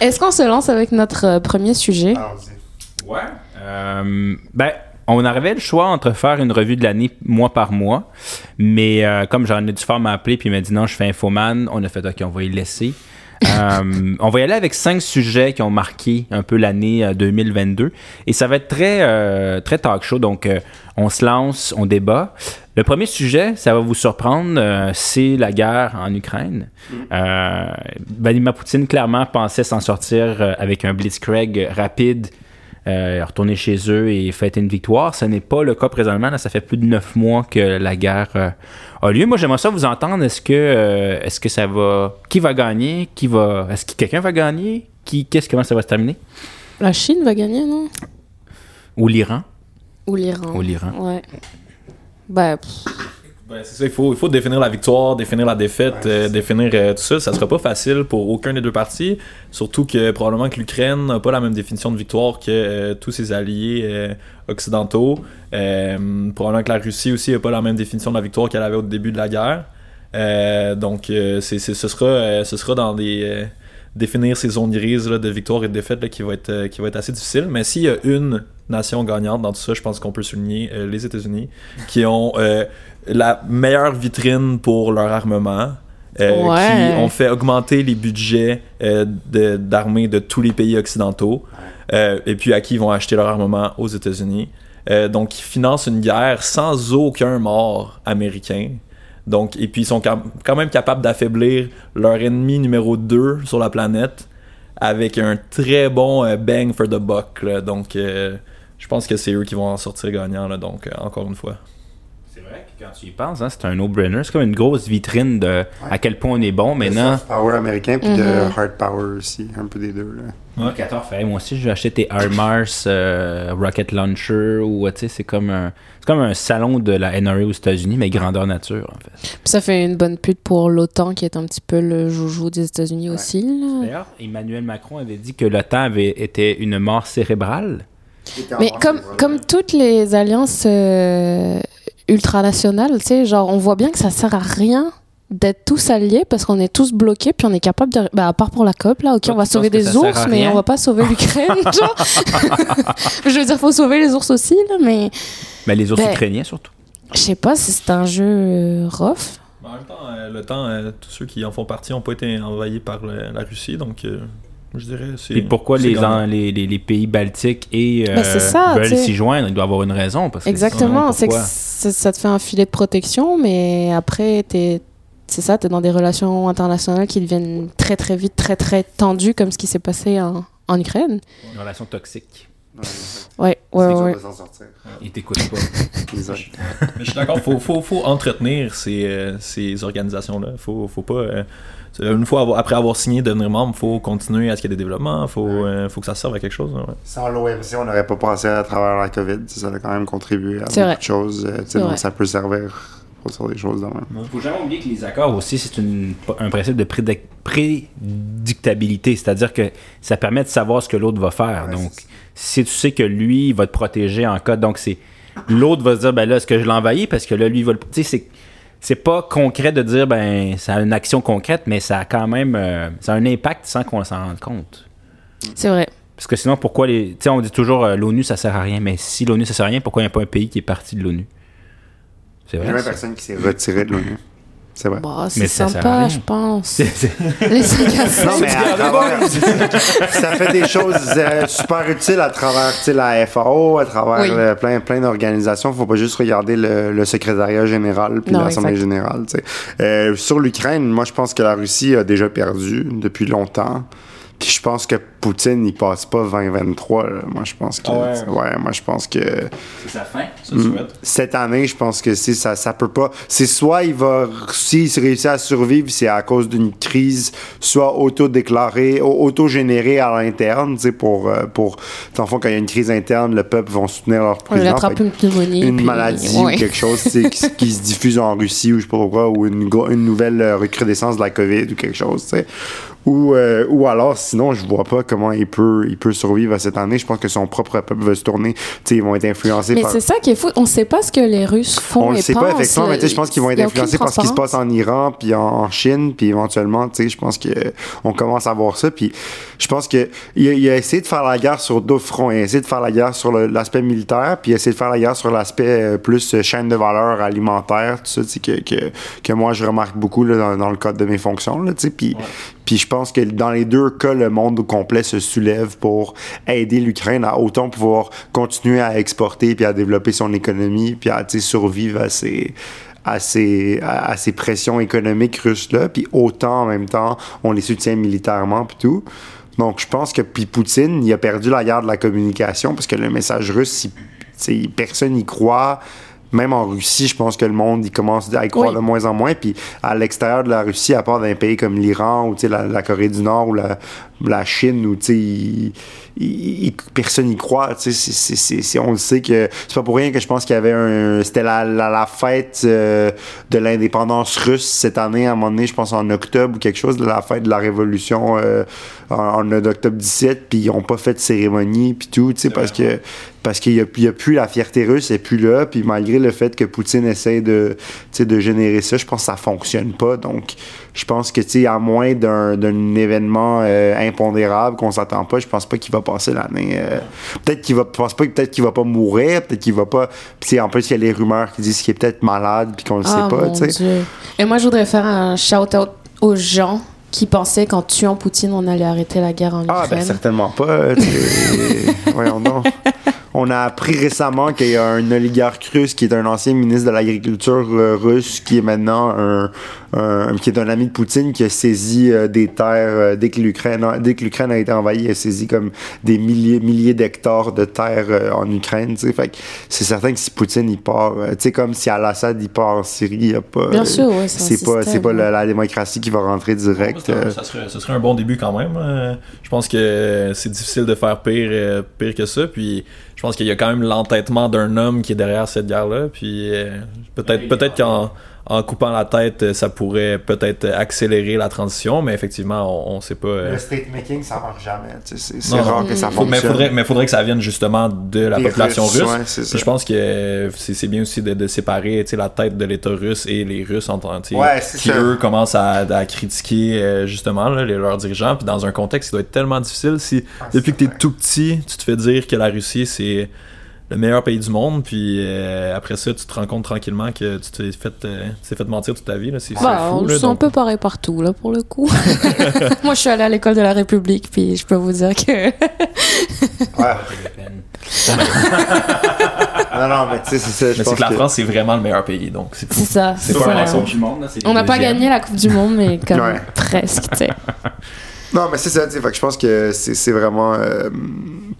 Est-ce qu'on se lance avec notre euh, premier sujet? Ouais. Euh, ben, on avait le choix entre faire une revue de l'année mois par mois, mais euh, comme j'en ai dû faire m'appeler puis il m'a dit non, je fais Infoman, on a fait OK, on va y laisser. [laughs] Euh, on va y aller avec cinq sujets qui ont marqué un peu l'année euh, 2022 et ça va être très euh, très talk show donc euh, on se lance, on débat. Le premier sujet, ça va vous surprendre, euh, c'est la guerre en Ukraine. Euh, Vladimir Poutine clairement pensait s'en sortir euh, avec un blitzkrieg rapide euh, retourner chez eux et fêter une victoire. Ce n'est pas le cas présentement. Là, ça fait plus de neuf mois que la guerre euh, a lieu. Moi, j'aimerais ça vous entendre. Est-ce que, euh, est-ce que ça va. Qui va gagner? Qui va. Est-ce que quelqu'un va gagner? Qui, qu'est-ce, comment ça va se terminer? La Chine va gagner, non? Ou l'Iran? Ou l'Iran Ou l'Iran. Ouais. Pff, Ben, c'est ça, il faut, il faut définir la victoire, définir la défaite, euh, définir euh, tout ça. Ça sera pas facile pour aucun des deux partis, surtout que probablement que l'Ukraine n'a pas la même définition de victoire que euh, tous ses alliés occidentaux. Probablement que la Russie aussi n'a pas la même définition de la victoire qu'elle avait au début de la guerre. Donc, c'est, c'est- ce, sera, ce sera dans des. définir ces zones grises là, de victoire et de défaite là, qui, va être, qui va être assez difficile. Mais s'il y a une nation gagnante dans tout ça, je pense qu'on peut souligner les États-Unis, qui ont la meilleure vitrine pour leur armement. euh, Ouais. qui ont fait augmenter les budgets euh, de- d'armée de, tous les pays occidentaux euh, et puis à qui ils vont acheter leur armement aux États-Unis. Euh, donc, ils financent une guerre sans aucun mort américain. Donc, et puis, ils sont quand quand même capables d'affaiblir leur ennemi numéro 2 sur la planète avec un très bon euh, bang for the buck. là. Donc, euh, je pense que c'est eux qui vont en sortir gagnants. Là, donc, euh, encore une fois. C'est vrai que quand tu y penses, hein, c'est un no-brainer. C'est comme une grosse vitrine de à quel point on est bon maintenant. De power américain puis de hard power aussi, un peu des deux. Là. Ouais. 14 fait, moi aussi, je vais acheter tes HIMARS euh, Rocket Launcher ou, tu sais, c'est comme un. C'est comme un salon de la NRA aux États-Unis, mais grandeur nature, en fait. puis ça fait une bonne pute pour l'OTAN qui est un petit peu le joujou des États-Unis aussi. D'ailleurs, Emmanuel Macron avait dit que l'OTAN avait été une mort cérébrale. Mais comme, comme toutes les alliances euh, ultranationales, tu sais, genre, on voit bien que ça sert à rien d'être tous alliés parce qu'on est tous bloqués puis on est capable de bah à part pour la COP là ok Toi, on va sauver des ours mais on va pas sauver l'Ukraine [laughs] genre je veux dire faut sauver les ours aussi là mais Mais les ours Ben- ukrainiens, surtout. je sais pas si c'est un jeu euh, rough En même temps, euh, le temps, euh, tous ceux qui en font partie n'ont pas été envahis par le- la Russie. Donc, euh, je dirais. c'est Et pourquoi c'est les, gagnant. en- les, les, les pays baltiques et euh, Ben, ça, veulent tu s'y joindre? Il doit y avoir une raison. Parce que Exactement, c'est que ça, ça te fait un filet de protection, mais après, t'es, c'est ça, t'es dans des relations internationales qui deviennent très très vite, très très tendues, comme ce qui s'est passé en, en Ukraine. Une relation toxique. Ouais, ouais, ouais. de s'en sortir. Ils t'écoutent pas. [laughs] Mais je suis d'accord, faut, faut, faut entretenir ces, euh, ces organisations-là. Faut, faut pas. euh, une fois avoir- après avoir signé devenir membre, faut continuer à ce qu'il y ait des développements. Faut, euh, faut que ça serve à quelque chose. hein, ouais. Sans l'OMC, on n'aurait pas passé à travers la COVID. Ça a quand même contribué à beaucoup de choses. tu sais, C'est donc ça peut servir pour faire des choses de même. Il faut jamais oublier que les accords aussi, c'est un principe de prédic- prédictabilité. C'est-à-dire que ça permet de savoir ce que l'autre va faire. Ouais, donc, si tu sais que lui, il va te protéger en cas. Donc, c'est. L'autre va se dire, ben là, est-ce que je l'envahis? Parce que là, lui, il va le. Tu sais, c'est. C'est pas concret de dire, ben, ça a une action concrète, mais ça a quand même. euh, ça a un impact sans qu'on s'en rende compte. C'est vrai. Parce que sinon, pourquoi les. Tu sais, on dit toujours, euh, l'ONU, ça sert à rien. Mais si l'ONU, ça sert à rien, pourquoi il n'y a pas un pays qui est parti de l'ONU? C'est Il y a vrai. même personne qui s'est retiré de l'ONU. C'est vrai. Bah, c'est sympa, je pense. [laughs] Les 5 à 5. Non, mais à travers, [laughs] ça fait des choses euh, super utiles à travers tu sais, la FAO, à travers Oui. euh, plein, plein d'organisations. Faut pas juste regarder le, le secrétariat général puis l'Assemblée générale. tu sais. Euh, sur l'Ukraine, moi, je pense que la Russie a déjà perdu depuis longtemps. Puis je pense que Poutine, il passe pas 2023. là. Moi, je pense que. Ah ouais? ouais, moi, je pense que C'est sa fin. Ça souhaite. cette année, je pense que c'est ça, ça peut pas. C'est soit il va, s'il réussit à survivre, c'est à cause d'une crise, soit auto-déclarée, au- auto-générée à l'interne, tu sais, pour, euh, pour, dans le fond, quand il y a une crise interne, le peuple vont soutenir leur On président. attrape Fait une pneumonie. une puis- maladie ouais. ou quelque chose tu sais, qui, qui se diffuse en Russie ou je sais pas pourquoi, ou une, une nouvelle euh, recrudescence de la COVID ou quelque chose, tu sais. Ou, euh, ou alors, sinon, je vois pas comment il peut, il peut survivre à cette année. Je pense que son propre peuple va se tourner. Tu sais, ils vont être influencés Mais par. c'est ça qui est fou. On sait pas ce que les Russes font On le et sait pas, effectivement, mais tu sais, je pense qu'ils vont être influencés par ce qui se passe en Iran, puis en, en Chine, puis éventuellement, tu sais, je pense qu'on commence à voir ça, puis je pense que il a, il a essayé de faire la guerre sur deux fronts. Il a essayé de faire la guerre sur l'aspect militaire, puis il a essayé de faire la guerre sur l'aspect euh, plus euh, chaîne de valeur alimentaire, tout ça, tu sais, que, que, que moi, je remarque beaucoup là, dans, dans le cadre de mes fonctions, là, tu sais, puis puis je pense que dans les deux cas, le monde au complet se soulève pour aider l'Ukraine à autant pouvoir continuer à exporter puis à développer son économie puis à survivre à ces à ces, à, ces pressions économiques russes-là, puis autant en même temps, on les soutient militairement puis tout. Donc je pense que puis Poutine, il a perdu la guerre de la communication parce que le message russe, personne n'y croit. Même en Russie, je pense que le monde il commence à y croire Oui. de moins en moins. Puis à l'extérieur de la Russie, à part d'un pays comme l'Iran ou tu sais, la, la Corée du Nord ou la, la Chine, où il- il- personne n'y croit. c'est- c'est- on le sait que c'est pas pour rien que je pense qu'il y avait un. C'était la, la, la fête euh, de l'indépendance russe cette année, à un moment donné, je pense en octobre ou quelque chose, la fête de la révolution euh, en, octobre 17, puis ils ont pas fait de cérémonie, puis tout, parce que parce qu'il y a, plus la fierté russe, est plus là, puis malgré le fait que Poutine essaie de, de générer ça, je pense que ça fonctionne pas. Donc, je pense que, tu sais, à moins d'un, d'un événement euh, impondérable qu'on s'attend pas, je pense pas qu'il va passer l'année. euh, peut-être qu'il va, pense pas peut-être qu'il va pas mourir, peut-être qu'il va pas. Puis, en plus, il y a les rumeurs qui disent qu'il est peut-être malade, puis qu'on le Ah, sait pas, mon tu sais. Et moi, je voudrais faire un shout-out aux gens qui pensaient qu'en tuant Poutine, on allait arrêter la guerre en Ah, Ukraine. ben certainement pas. [laughs] Voyons donc. On a appris récemment qu'il y a un oligarque russe qui est un ancien ministre de l'Agriculture euh, russe, qui est maintenant un, un- qui est un ami de Poutine, qui a saisi euh, des terres euh, dès que l'Ukraine a, dès que l'Ukraine a été envahie, il a saisi comme des milliers milliers d'hectares de terres euh, en Ukraine. Fait c'est certain que si Poutine il part, euh, tu sais comme si Al-Assad il part en Syrie, il y a pas. Bien euh, sûr, ouais, c'est pas c'est pas la, la démocratie qui va rentrer direct. Ça, euh. ça serait, ça serait un bon début quand même. Euh, je pense que c'est difficile de faire pire, euh, pire que ça. Puis je pense qu'il y a quand même l'entêtement d'un homme qui est derrière cette guerre-là. Puis euh, peut-être peut-être qu'en en coupant la tête, euh, ça pourrait peut-être accélérer la transition. Mais effectivement, on, on sait pas. euh, Le state making, ça marche jamais. tu C'est rare que ça Faut- mais fonctionne. faudrait, mais faudrait que ça vienne justement de la Les population Russes, russe. ouais. Puis je pense que c'est bien aussi de, de séparer tu la tête de l'État russe et les Russes en tant tu Ouais, qui ça. eux commencent à, à critiquer euh, justement là, les- leurs dirigeants. Puis dans un contexte qui doit être tellement difficile si depuis que t'es tout petit, tu te fais dire que la Russie c'est le meilleur pays du monde, puis euh, après ça, tu te rends compte tranquillement que tu t'es fait, euh, tu t'es fait mentir toute ta vie. là. C'est Bah, fou. on le sent un peu pareil partout, là, pour le coup. [laughs] [laughs] Moi, je suis allée à l'école de la République, puis je peux vous dire que... Non, non, mais tu sais, c'est ça. Je Mais c'est que la que- France, c'est vraiment le meilleur pays, donc c'est ça. C'est c'est pas ça. un accent. du monde. là, c'est On n'a pas gagné la Coupe du Monde, mais [laughs] comme Ouais. presque, tu sais. Non, mais c'est ça, tu sais. Fait que je pense que c'est c'est vraiment. euh,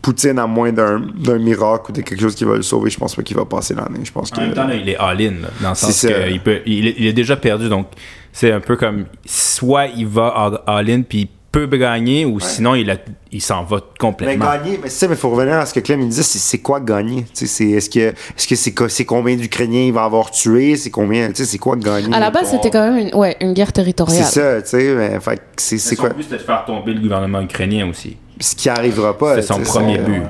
Poutine, à moins d'un miracle ou de quelque chose qui va le sauver, je pense pas qu'il va passer l'année. Je pense que. En même temps, là, il est all-in, dans le C'est sens qu'il peut, il, est- il est déjà perdu, donc c'est un peu comme soit il va all- all-in puis il peut gagner, ou sinon il, a- il s'en va Mais complètement. gagner, mais c'est ça, mais faut revenir à ce que Clem il disait, c'est c'est quoi gagner? C'est- Est-ce que est-ce que c'est co- c'est combien d'Ukrainiens il va avoir tué? C'est combien? Tu sais, c'est quoi gagner? À la base, c'était quand même une, ouais, une guerre C'est territoriale. ça, tu sais, mais c'est c'est quoi? but, c'était de faire tomber le gouvernement ukrainien aussi. Ce qui arrivera pas. C'est son premier but.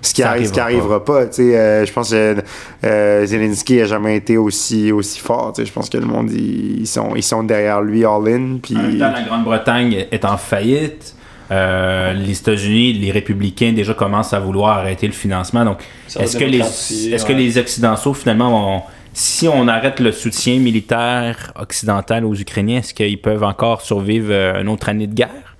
Ce qui, arrive, ce qui arrivera pas. tu sais, euh, je pense que euh, Zelensky a jamais été aussi, aussi fort. tu sais, Je pense que le monde, ils, sont, ils sont derrière lui all-in. Puis... En même temps, la Grande-Bretagne est en faillite. Euh, les États-Unis, les républicains déjà commencent à vouloir arrêter le financement. Donc, est-ce que, les, est-ce que les Occidentaux finalement vont si on arrête le soutien militaire occidental aux Ukrainiens, est-ce qu'ils peuvent encore survivre euh, une autre année de guerre?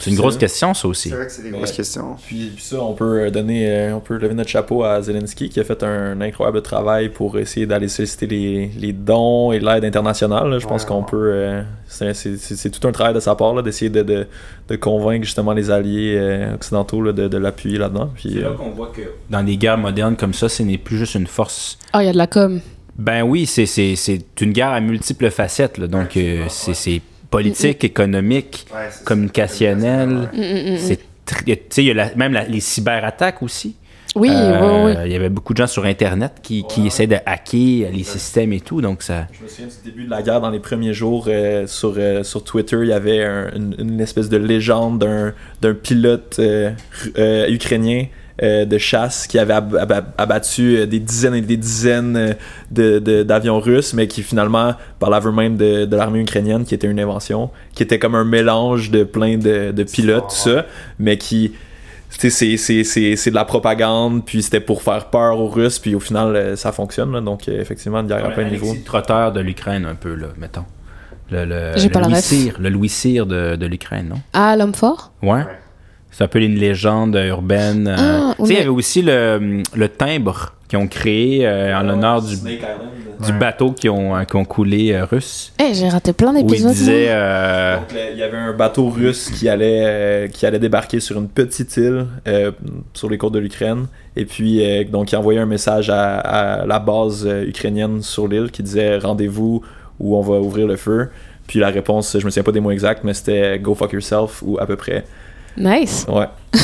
C'est une grosse question, ça aussi. C'est vrai que c'est des Mais- grosses questions. Puis, puis ça, on peut donner, euh, on peut lever notre chapeau à Zelensky qui a fait un incroyable travail pour essayer d'aller solliciter les, les dons et l'aide internationale. là. Je pense Ouais. qu'on peut, euh, c'est, c'est- c'est- c'est tout un travail de sa part là, d'essayer de, de, de convaincre justement les alliés euh, occidentaux là, de, de l'appuyer là-dedans. Puis, C'est là euh, qu'on voit que dans des guerres modernes comme ça, ce n'est plus juste une force. Ah, il y a de la com. Ben oui, c'est, c'est, c'est une guerre à multiples facettes. là. Donc, euh, c'est, c'est politique, économique, Ouais, c'est ça. communicationnel. Mm, mm, mm. C'est tr- Tu sais, il y a la- même la- les cyberattaques aussi. Oui, Euh, oui, oui. Il y avait beaucoup de gens sur Internet qui, qui essaient de hacker les systèmes et tout. Donc, ça. Je me souviens du début de la guerre, dans les premiers jours, euh, sur, euh, sur Twitter, il y avait un- une, une espèce de légende d'un, d'un pilote euh, euh, ukrainien euh, de chasse qui avait ab- ab- abattu euh, des dizaines et des dizaines euh, de, de- d'avions russes, mais qui finalement, par l'aveu même de, de l'armée ukrainienne, qui était une invention, qui était comme un mélange de plein de, de pilotes, tout ça, mais qui... tu sais, C'est, c'est, c'est, c'est de la propagande, puis c'était pour faire peur aux Russes, puis au final, ça fonctionne. là. donc, effectivement, une guerre à plein niveau. Le trotteur de l'Ukraine, un peu, là, mettons. Le, le, le Louis. Cyr, le Louis Cyr de, de l'Ukraine, non? Ah, l'homme fort? Ouais. C'est un peu une légende urbaine. euh. Ah, tu sais, il y avait aussi le, le timbre qu'ils ont créé euh, en l'honneur du, Snake Island. du bateau qui ont, euh, qui ont coulé euh, russe. Eh, j'ai raté plein d'épisodes. euh, il y avait un bateau russe qui allait, euh, qui allait débarquer sur une petite île euh, sur les côtes de l'Ukraine. Et puis, euh, donc, il envoyait un message à, à la base euh, ukrainienne sur l'île qui disait Rendez-vous où on va ouvrir le feu. Puis la réponse, je me souviens pas des mots exacts, mais c'était Go fuck yourself ou à peu près. Nice. Ouais. [laughs]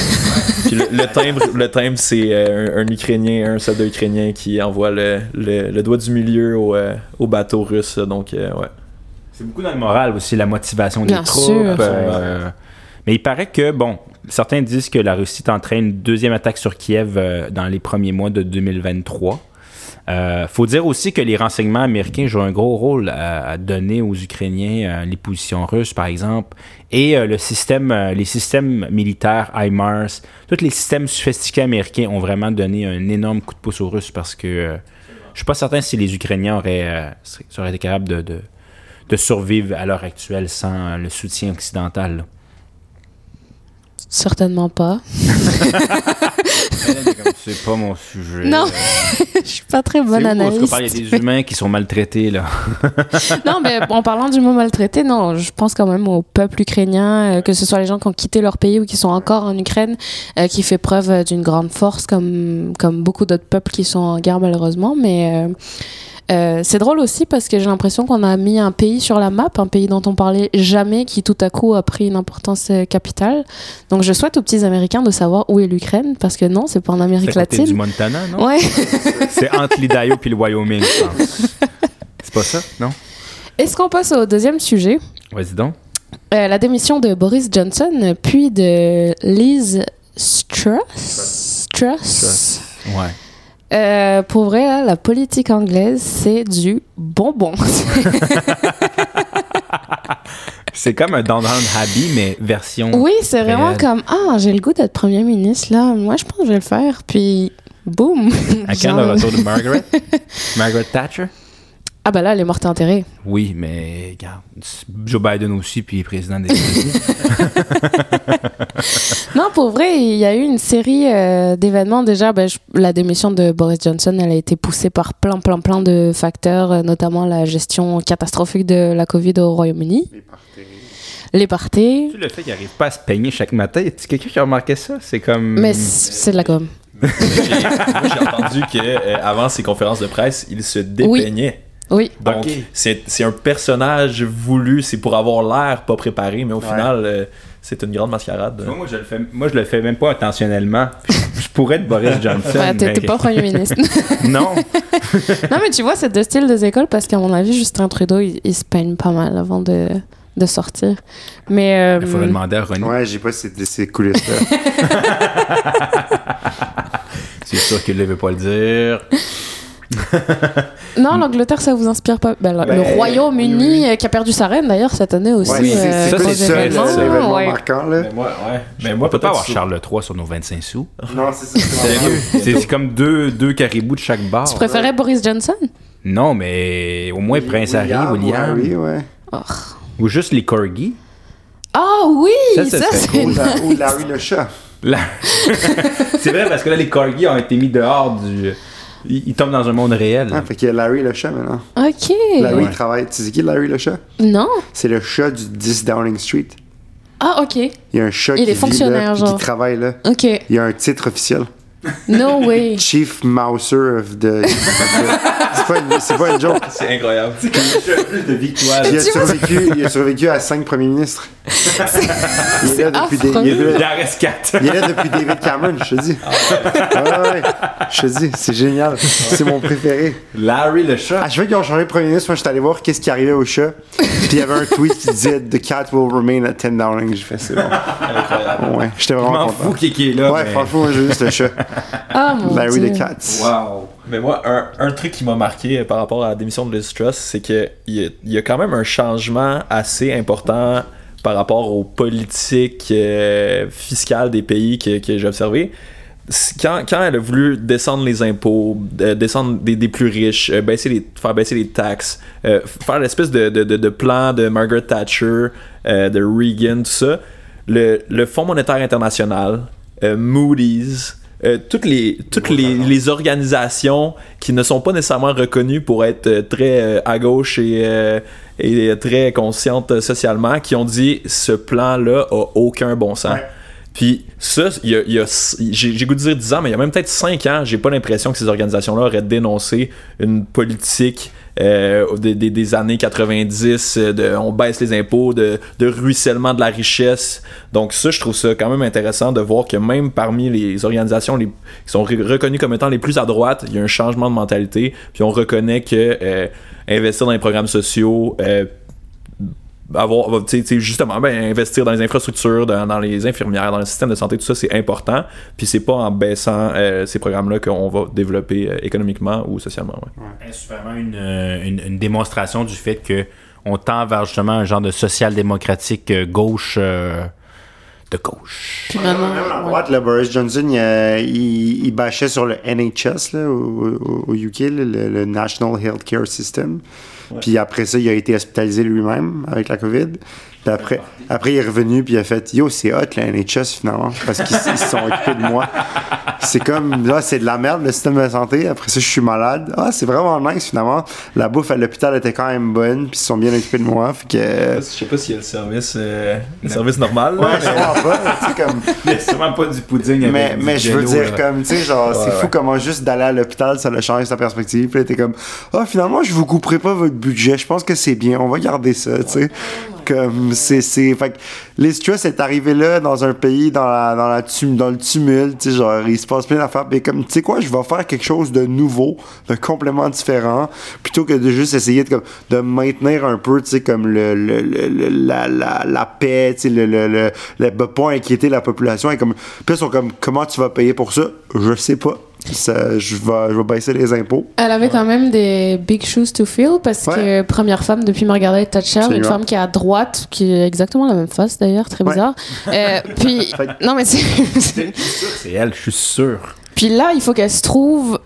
Puis le, le timbre, le timbre c'est euh, un, un Ukrainien, un soldat ukrainien qui envoie le, le, le doigt du milieu au, euh, au bateau russe. Donc, euh, ouais. C'est beaucoup dans le moral aussi, la motivation des Bien troupes. sûr. euh, mais il paraît que, bon, certains disent que la Russie t'entraîne une deuxième attaque sur Kiev euh, dans les premiers mois de 2023. Euh, faut dire aussi que les renseignements américains jouent un gros rôle à, à donner aux Ukrainiens euh, les positions russes, par exemple, et euh, euh, les systèmes militaires HIMARS, tous les systèmes sophistiqués américains ont vraiment donné un énorme coup de pouce aux Russes parce que euh, je suis pas certain si les Ukrainiens auraient, euh, seraient- été capables de, survivre à l'heure actuelle sans euh, le soutien occidental. Certainement pas. [laughs] C'est pas mon sujet. Non. [laughs] Je suis pas très bonne analyste. parle, il y a des humains qui sont maltraités, là. [laughs] non, mais en parlant du mot maltraité, non, je pense quand même au peuple ukrainien, euh, que ce soit les gens qui ont quitté leur pays ou qui sont encore en Ukraine, euh, qui fait preuve euh, d'une grande force, comme, comme beaucoup d'autres peuples qui sont en guerre malheureusement. Mais euh, euh, c'est drôle aussi parce que j'ai l'impression qu'on a mis un pays sur la map, un pays dont on parlait jamais, qui tout à coup a pris une importance euh, capitale. Donc je souhaite aux petits Américains de savoir où est l'Ukraine, parce que non, c'est pas en Amérique C'est à côté du latine. Montana, non? Ouais. [laughs] C'est entre l'Idaho puis le Wyoming, je pense. [laughs] C'est pas ça, non? Est-ce qu'on passe au deuxième sujet? Vas-y donc. Euh, la démission de Boris Johnson, puis de Liz Truss. Truss. Ouais. Euh, pour vrai, là, la politique anglaise, c'est du bonbon. [laughs] C'est comme un Downtown Abbey, mais version. oui, c'est vraiment comme Ah, j'ai le goût d'être premier ministre, là. Moi, je pense que je vais le faire. Puis, boum. À quand le retour de Margaret? [laughs] Margaret Thatcher? Ah, bah là, elle est morte enterrée. Oui, mais regarde, Joe Biden aussi, puis président des États-Unis. [laughs] Non, pour vrai, il y a eu une série euh, d'événements. Déjà, ben, je- la démission de Boris Johnson, elle a été poussée par plein, plein, plein de facteurs, euh, notamment la gestion catastrophique de la COVID au Royaume-Uni, Les parties. les parties. Tu le fait qu'il n'arrive pas à se peigner chaque matin. Est-ce quelqu'un qui a remarqué ça? C'est comme. Mais c'est de la com. J'ai- moi, j'ai entendu que euh, avant ses conférences de presse, il se dépeignait. Oui. Donc, Ok. c'est c'est un personnage voulu, c'est pour avoir l'air pas préparé, mais au Ouais. final, euh, c'est une grande mascarade. Vois, moi, je le fais, moi, je le fais même pas intentionnellement. je pourrais être Boris [laughs] Johnson. Ouais, t'es mais- pas premier ministre. [laughs] Non. non, mais tu vois, c'est deux styles des écoles parce qu'à mon avis, Justin Trudeau, il, il se peigne pas mal avant de, de sortir. Mais. euh, Il faudrait demander à René. Ouais, j'ai pas ces, ces coulisses-là. [laughs] C'est sûr qu'il ne veut pas le dire. [laughs] Non, l'Angleterre, ça vous inspire pas. Ben, le- Ben, Royaume-Uni oui, qui a perdu sa reine d'ailleurs cette année aussi. Ouais, c'est- euh, c'est ça, Ouais. marquant, là. Mais moi, ouais. Mais On moi, peut pas peut-être avoir Charles III sur nos 25 sous. Non, c'est ça. [laughs] C'est c'est comme deux, deux caribous de chaque bar. Tu préférais Boris Johnson? Non, mais au moins Prince Harry, William. Oui, ouais. Ou juste les corgis. Ah oui, Ça, ça, ça serait c'est. Ou, la- [laughs] ou Larry le chat. Là- c'est vrai parce que là, les corgis ont été mis dehors du. Ils, ils tombent dans un monde réel. Ah, fait qu'il y a Larry le chat maintenant. Ok. Larry Ouais. il travaille. Tu sais qui Larry le chat? Non. C'est le chat du 10 Downing Street. Ah ok. Il y a un chat Il qui est vit fonctionnaire, là, genre. qui travaille là. Ok. Il y a un titre officiel. [laughs] No way. Chief Mouser of the... [laughs] c'est, pas une, c'est pas une joke. C'est incroyable. de victoire. Il, a survécu, il a survécu à cinq premiers ministres. il, est là depuis des- il, est Il là, en reste quatre. il est là depuis David Cameron, je te dis. Ouais, ouais, je te dis, c'est génial. C'est mon préféré. Larry le chat. À chaque fois qu'ils ont changé de premier ministre, moi, j'étais allé voir qu'est-ce qui arrivait au chat. Puis il y avait un tweet qui disait The cat will remain at 10 Downing. J'ai fait, c'est bon. Ouais, j'étais Je vraiment m'en content. fous qui qui est là. Ouais, mais- franchement, moi, j'ai juste le chat. Ah mon [laughs] Larry dieu. the Cat. Wow. Mais moi, un, un truc qui m'a marqué par rapport à la démission de Liz Truss, c'est qu'il y, a- il y a quand même un changement assez important par rapport aux politiques euh, fiscales des pays que, que j'ai observé. Quand, quand elle a voulu descendre les impôts, euh, descendre des, des plus riches, euh, baisser les, faire baisser les taxes, euh, faire l'espèce de, de, de, de plan de Margaret Thatcher, euh, de Reagan, tout ça, le, le Fonds monétaire international, euh, Moody's, euh, toutes les toutes les, les organisations qui ne sont pas nécessairement reconnues pour être euh, très euh, à gauche et, euh, et très conscientes socialement qui ont dit ce plan là a aucun bon sens. Ouais. Puis ça, y a, y j'ai goût de dire 10 ans, mais il y a même peut-être 5 ans, j'ai pas l'impression que ces organisations-là auraient dénoncé une politique euh, des, des- des années 90, euh, de on baisse les impôts, de, de ruissellement de la richesse. Donc ça, je trouve ça quand même intéressant de voir que même parmi les organisations qui sont re- reconnues comme étant les plus à droite, il y a un changement de mentalité, puis on reconnaît que euh, investir dans les programmes sociaux, euh, avoir tu sais, tu sais, justement ben, investir dans les infrastructures dans, les infirmières dans le système de santé tout ça c'est important puis c'est pas en baissant euh, ces programmes là qu'on va développer euh, économiquement ou socialement ouais. C'est vraiment une, euh, une, une démonstration du fait que on tend vers justement un genre de social-démocratique euh, gauche euh, de gauche. Même à ouais. droite, là, Boris Johnson, il, il, il bâchait sur le NHS là, au, au- UK, le National Healthcare System. Puis après ça, il a été hospitalisé lui-même avec la COVID. Puis après, après, il est revenu puis il a fait Yo, c'est hot le NHS finalement, parce qu'ils ils se sont occupés de moi. C'est comme, là, c'est de la merde le système de santé. Après ça, je suis malade. Ah, c'est vraiment nice finalement. La bouffe à l'hôpital était quand même bonne, puis ils se sont bien occupés de moi. Fait que. je sais pas s'il y a le service le service normal là, Ouais, mais- sûrement pas. Sais, comme. [laughs] C'est vraiment pas du pudding Mais, avec du mais je veux dire, là. comme, tu sais, genre, c'est Ouais, fou comment juste d'aller à l'hôpital, ça a changé sa perspective. Puis là, t'es comme, ah, finalement, je vous couperai pas votre budget. Je pense que c'est bien. On va garder ça, tu sais. Comme, c'est, c'est, fait que les stress est arrivé là, dans un pays, dans la, dans la tum- dans le tumulte, tu sais, genre, il se passe plein d'affaires. Puis comme, tu sais quoi, je vais faire quelque chose de nouveau, de complètement différent, plutôt que de juste essayer de, comme, de maintenir un peu, tu sais, comme le, le, le- la, la, la paix, tu sais, le, le, le, le- pas inquiéter la population. Et comme, puis ils sont comme, comment tu vas payer pour ça? Je sais pas. Ça, je, vais, je vais baisser les impôts. Elle avait quand même des big shoes to fill parce Ouais. que première femme depuis Margaret Thatcher, une femme qui est à droite, qui est exactement la même face d'ailleurs, très Ouais. bizarre. [laughs] Euh, puis non mais c'est C'est elle, je suis sûr. puis là il faut qu'elle se trouve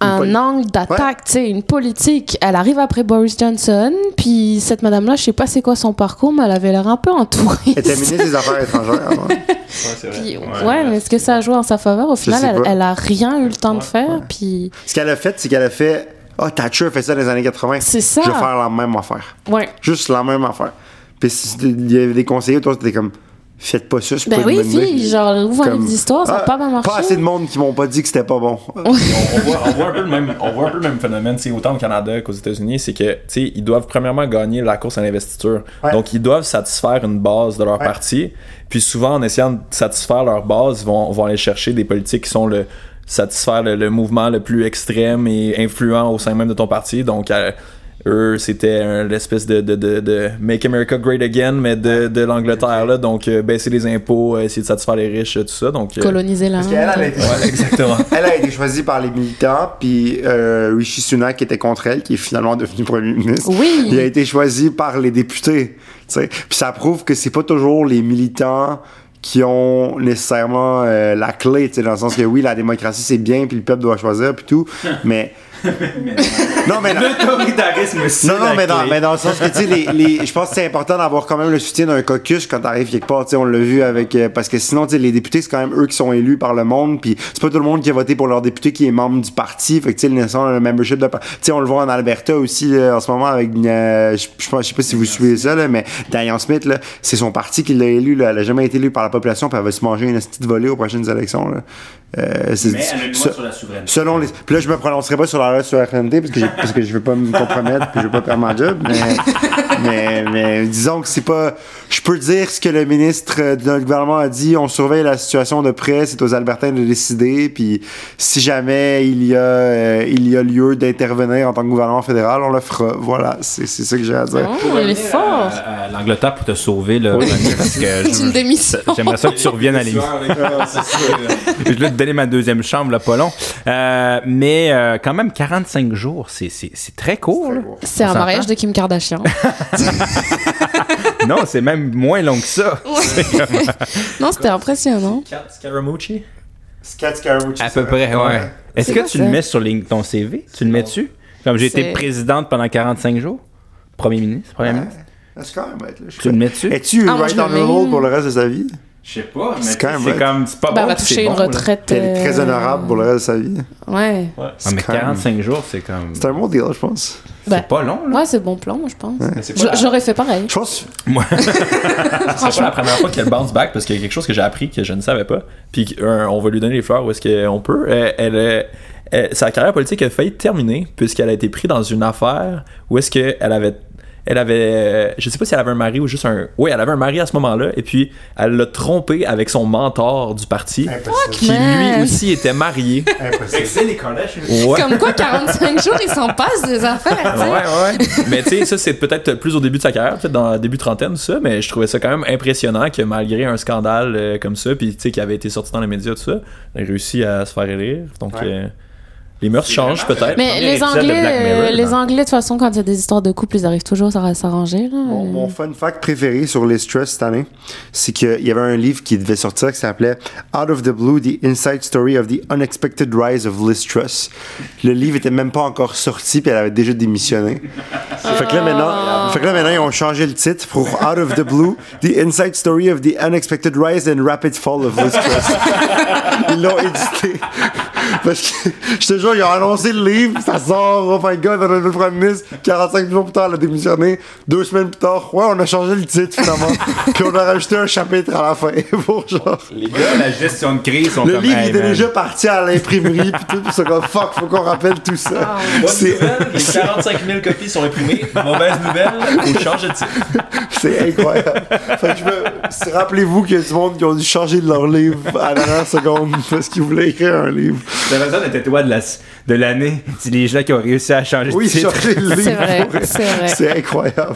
un poli- angle d'attaque, tu sais, une politique. Elle arrive après Boris Johnson, puis cette madame-là, je sais pas c'est quoi son parcours, mais elle avait l'air un peu entourée. Elle était ministre des Affaires étrangères avant. [laughs] Puis, ouais, mais est-ce que ça a joué en sa faveur? Au final, elle, elle a rien eu le temps de faire, puis Ce qu'elle a fait, c'est qu'elle a fait, ah, Thatcher a fait ça dans les années 80. c'est ça. Je vais faire la même affaire. Ouais. Juste la même affaire. Puis si- il y avait des conseillers, toi, c'était comme, faites pas ça, c'est Ben pas oui, fille, genre, ouvre un Comme, livre d'histoire, ça n'a ah, pas bien marché. Pas assez de monde qui m'ont pas dit que c'était pas bon. [laughs] on, on voit, on voit un peu le même, on voit un peu le même phénomène, tu sais, autant au Canada qu'aux États-Unis, c'est que, tu sais, ils doivent premièrement gagner la course à l'investiture. Ouais. Donc, ils doivent satisfaire une base de leur Ouais. parti. Puis souvent, en essayant de satisfaire leur base, ils vont, vont aller chercher des politiques qui sont le satisfaire le, le mouvement le plus extrême et influent au sein même de ton parti. Donc, euh, eux, c'était l'espèce de, de, de, de Make America Great Again, mais de, de l'Angleterre, là. Donc, euh, baisser les impôts, euh, essayer de satisfaire les riches, tout ça. Donc, euh, Coloniser la Parce qu'elle, elle a été- ouais, exactement. Elle a été choisie par les militants, puis euh, Rishi Sunak qui était contre elle, qui est finalement devenu premier ministre. Oui. Il a été choisi par les députés. tu sais. Puis ça prouve que c'est pas toujours les militants qui ont nécessairement euh, la clé, tu sais, dans le sens que oui, la démocratie c'est bien, puis le peuple doit choisir, puis tout, [laughs] mais non, mais L'autoritarisme, non, non, mais dans, mais dans le sens que, tu sais, les, les, je pense que c'est important d'avoir quand même le soutien d'un caucus quand t'arrives quelque part, tu sais, on l'a vu avec, euh, parce que sinon, tu sais, les députés, c'est quand même eux qui sont élus par le monde, puis c'est pas tout le monde qui a voté pour leur député qui est membre du parti, fait que, tu sais, le, le membership de, tu sais, on le voit en Alberta aussi, là, en ce moment, avec, euh, je, je sais pas si vous suivez ça, là, mais Diane Smith, là, c'est son parti qui l'a élu, là, elle a jamais été élue par la population, puis elle va se manger une petite volée aux prochaines élections, là. Euh, c'est- Mais elle a une ce- loi sur la souveraineté. Selon les. Puis là, je me prononcerai pas sur la loi sur la RNT parce que, j'ai- parce que je veux pas me compromettre puis je veux pas perdre ma job. Mais, [laughs] mais, mais disons que c'est pas. Je peux dire ce que le ministre euh, de notre gouvernement a dit. On surveille la situation de près. C'est aux Albertains de décider. Puis si jamais il y a, euh, il y a lieu d'intervenir en tant que gouvernement fédéral, on le fera. Voilà, c'est c'est ça que j'ai à dire. Oh, il est fort. À, à l'Angleterre pour te sauver, là, parce que je- Une démission. j'aimerais ça que tu reviennes à l'émission. je vais te donner ma deuxième chambre, là, pas long. Euh, mais euh, quand même, 45 jours, c'est, c'est, c'est très court. là. C'est un s'entend? mariage de Kim Kardashian. [laughs] [laughs] Non, c'est même moins long que ça. non, c'était impressionnant. Cat Scaramucci? Scott Scaramucci, À peu près, ouais. Est-ce que tu ça? le mets sur les- ton CV? Tu le mets dessus? Comme j'ai été présidente pendant 45 jours? Premier ministre? Premier Ouais. ministre? C'est quand même être là. Tu le mets dessus? Es-tu Ah, right on the roll pour le reste de sa vie? Je sais pas, mais C'est comme, c'est pas Bah, bon. elle va puis toucher une retraite. Elle est très euh, honorable pour le reste de sa vie. Ouais. Mais quand même- 45 jours, c'est comme. C'est un bon deal, je pense. C'est pas long, là. Ouais, c'est bon plan, moi, je pense. J'aurais fait pareil. Je pense. Moi. [laughs] C'est pas la première fois qu'elle bounce back parce qu'il y a quelque chose que j'ai appris que je ne savais pas. Puis euh, on va lui donner les fleurs où est-ce qu'on peut. Euh, Elle, elle, elle- sa carrière politique a failli terminer puisqu'elle a été prise dans une affaire où est-ce qu'elle avait. Elle avait. euh, Je sais pas si elle avait un mari ou juste un. Oui, elle avait un mari à ce moment-là. Et puis, elle l'a trompé avec son mentor du parti. Qui lui aussi était marié. C'est les Kardashians. Ouais. Comme quoi, 45 jours, il s'en passe des affaires, tu sais. Ouais, ouais. mais tu sais, ça, c'est peut-être plus au début de sa carrière, peut-être dans le début trentaine, tout ça, mais je trouvais ça quand même impressionnant que malgré un scandale euh, comme ça, puis tu sais, qui avait été sorti dans les médias, tout ça, elle a réussi à se faire élire. Donc, Ouais. euh, les mœurs changent peut-être. Mais les Anglais, Mirror, euh, les. Anglais, de toute façon, quand il y a des histoires de couple, ils arrivent toujours à s'arranger. Mon, mon fun fact préféré sur les stress cette année, c'est qu'il y avait un livre qui devait sortir qui s'appelait Out of the Blue, The Inside Story of the Unexpected Rise of Liz Truss. Le livre était même pas encore sorti, puis elle avait déjà démissionné. Fait, que là, maintenant, fait que là, maintenant, ils ont changé le titre pour Out of the Blue, The Inside Story of the Unexpected Rise and Rapid Fall of Liz Truss. [laughs] Ils l'ont édité. Parce que, je te jure, ils ont annoncé le livre, ça sort, oh my god, on a le premier ministre, 45 jours plus tard, elle a démissionné. Deux semaines plus tard, ouais, on a changé le titre finalement. [laughs] Puis on a rajouté un chapitre à la fin [laughs] pour genre. Les gars, la gestion de crise sont Le comme. livre hey, il était man. déjà parti à l'imprimerie, puis tout, puis c'est comme fuck, faut qu'on rappelle tout ça. C'est- les 45 000 copies sont imprimées. Mauvaise nouvelle, faut changer de titre. [laughs] C'est incroyable. Fait que je me... Rappelez-vous qu'il y a du monde qui ont dû changer de leur livre à la dernière seconde parce qu'ils voulaient écrire un livre. La raison de toi de la- de l'année. C'est les gens qui ont réussi à changer Oui, de titre. changer le livre. C'est vrai, c'est vrai. C'est incroyable.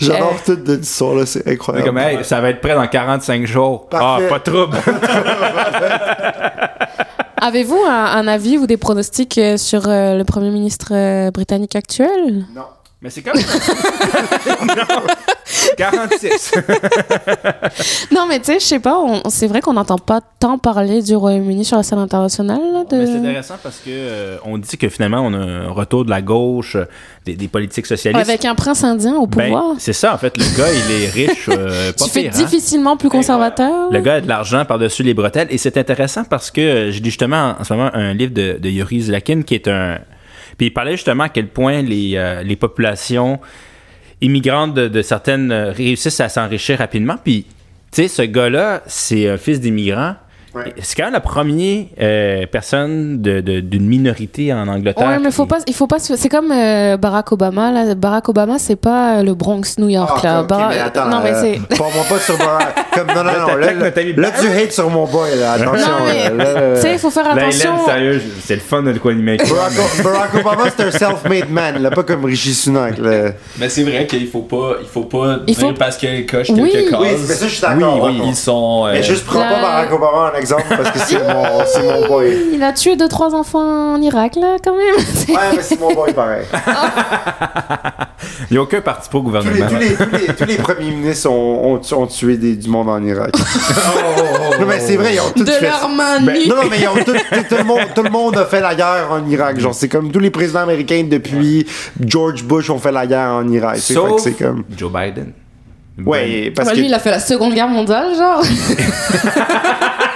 J'adore Euh. tout de l'histoire là, c'est C'est incroyable. comme, hey, ça va être prêt dans 45 jours. Parfait. Ah, pas de trouble. [laughs] Avez-vous un, un avis ou des pronostics euh, sur euh, le Premier ministre euh, britannique actuel? Non. Mais c'est comme. [laughs] non. 46. [laughs] Non, mais tu sais, je sais pas, on- c'est vrai qu'on n'entend pas tant parler du Royaume-Uni sur la scène internationale. là, de... Mais c'est intéressant parce que euh, on dit que finalement on a un retour de la gauche, euh, des, des politiques socialistes. Avec un prince indien au Ben, pouvoir. c'est ça en fait. Le gars il est riche, euh, [laughs] pas tu fais hein? difficilement plus conservateur. Le gars a de l'argent par-dessus les bretelles. Et c'est intéressant parce que euh, j'ai lu justement en ce moment un livre de, de Yuri Zlakin qui est un. Puis il parlait justement à quel point les, euh, les populations immigrantes de, de certaines euh, réussissent à s'enrichir rapidement. Puis, tu sais, ce gars-là, c'est un fils d'immigrant. Ouais. c'est quand même la première euh, personne de- de- d'une minorité en Angleterre. Ouais, mais faut pas, il faut pas se- C'est comme euh, Barack Obama. Là. Barack Obama, c'est pas le Bronx, New York. Ah, là. ok, Bara- mais attends, non, mais euh, c'est. Pas sur Barack. Comme, non, non, non. Là, là, là, tu hates sur mon boy, là. Attention. Tu sais, il faut faire attention. Hélène, sérieux, c'est le fun de quoi animer Barack, Barack Obama, c'est un self-made man, là, pas comme Rishi Sunak. Là. Mais c'est vrai qu'il faut pas, il faut pas Il dire faut- parce qu'il coche Oui. quelques cases. Oui, mais ça, je suis d'accord. Oui, oui, ils sont. euh, Mais juste prends La- pas Barack Obama en exemple parce que c'est mon, c'est mon boy. [laughs] Il a tué deux trois enfants en Irak là, quand même. Ouais, mais c'est mon boy pareil. [laughs] Il n'y a aucun parti Tous les, gouvernement. tous les, tous les, tous les premiers ministres ont, ont, ont tué des, du monde en Irak. [laughs] non, mais c'est vrai, ils ont tous de fait leurs mains Ben, nues. non, non, mais ils ont tout, tout, tout le monde, tout le monde a fait la guerre en Irak. Genre, c'est comme tous les présidents américains depuis George Bush ont fait la guerre en Irak. Sauf c'est comme. Joe Biden. Ouais, parce Bah, que. lui, il a fait la Seconde Guerre mondiale, genre.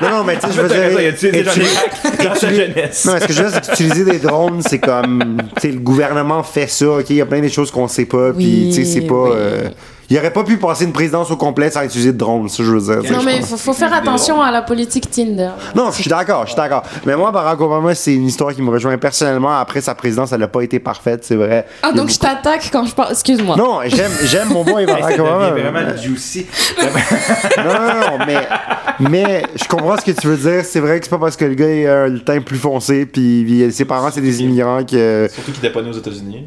Non, non, mais tu sais, je veux raison, il a dire. tué des gens dans sa jeunesse. Non, ce que je veux dire, c'est qu'utiliser des drones, c'est comme. Tu sais, le gouvernement fait ça, ok? Il y a plein de choses qu'on sait pas, puis tu sais, c'est pas. Euh, il aurait pas pu passer une présidence au complet sans utiliser de drones, ça, je veux dire. Non, mais pense. faut, faut faire attention à la politique Tinder. Non, je suis d'accord, je suis d'accord. Mais moi, Barack Obama, c'est une histoire qui me rejoint personnellement. Après sa présidence, elle n'a pas été parfaite, c'est vrai. Ah, Il donc je t'attaque quand je parle. Excuse-moi. Non, j'aime, j'aime mon boy Barack [laughs] Obama. vraiment juicy. Non, non, non, mais, mais je comprends ce que tu veux dire. C'est vrai que c'est pas parce que le gars il a le teint plus foncé, puis, puis ses parents c'est des immigrants que Surtout qu'il n'était pas né aux États-Unis.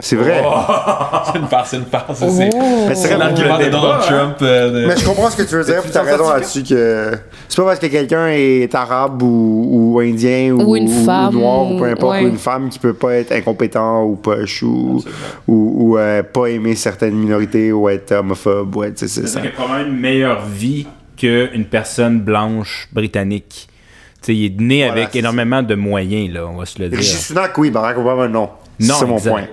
C'est vrai. [laughs] c'est une farce, c'est une farce. Oh. C'est Mais c'est c'est vrai, l'argument de Donald Trump. euh, de- Mais je comprends ce que tu veux dire, [laughs] puis t'as raison là-dessus que c'est pas parce que quelqu'un est arabe ou, ou indien ou, Ou une femme, noir ou peu importe, ouais. ou une femme qui peut pas être incompétent ou poche ou, ou, ou, euh, pas aimer certaines minorités ou être homophobe ou être, c'est c'est C'est ça. qu'il a probablement une meilleure vie qu'une personne blanche britannique. Tu sais, il est né Voilà, avec c'est énormément de moyens, là, on va se le dire. Rishi Sunak, oui, Barack Obama, non. Non, c'est mon point.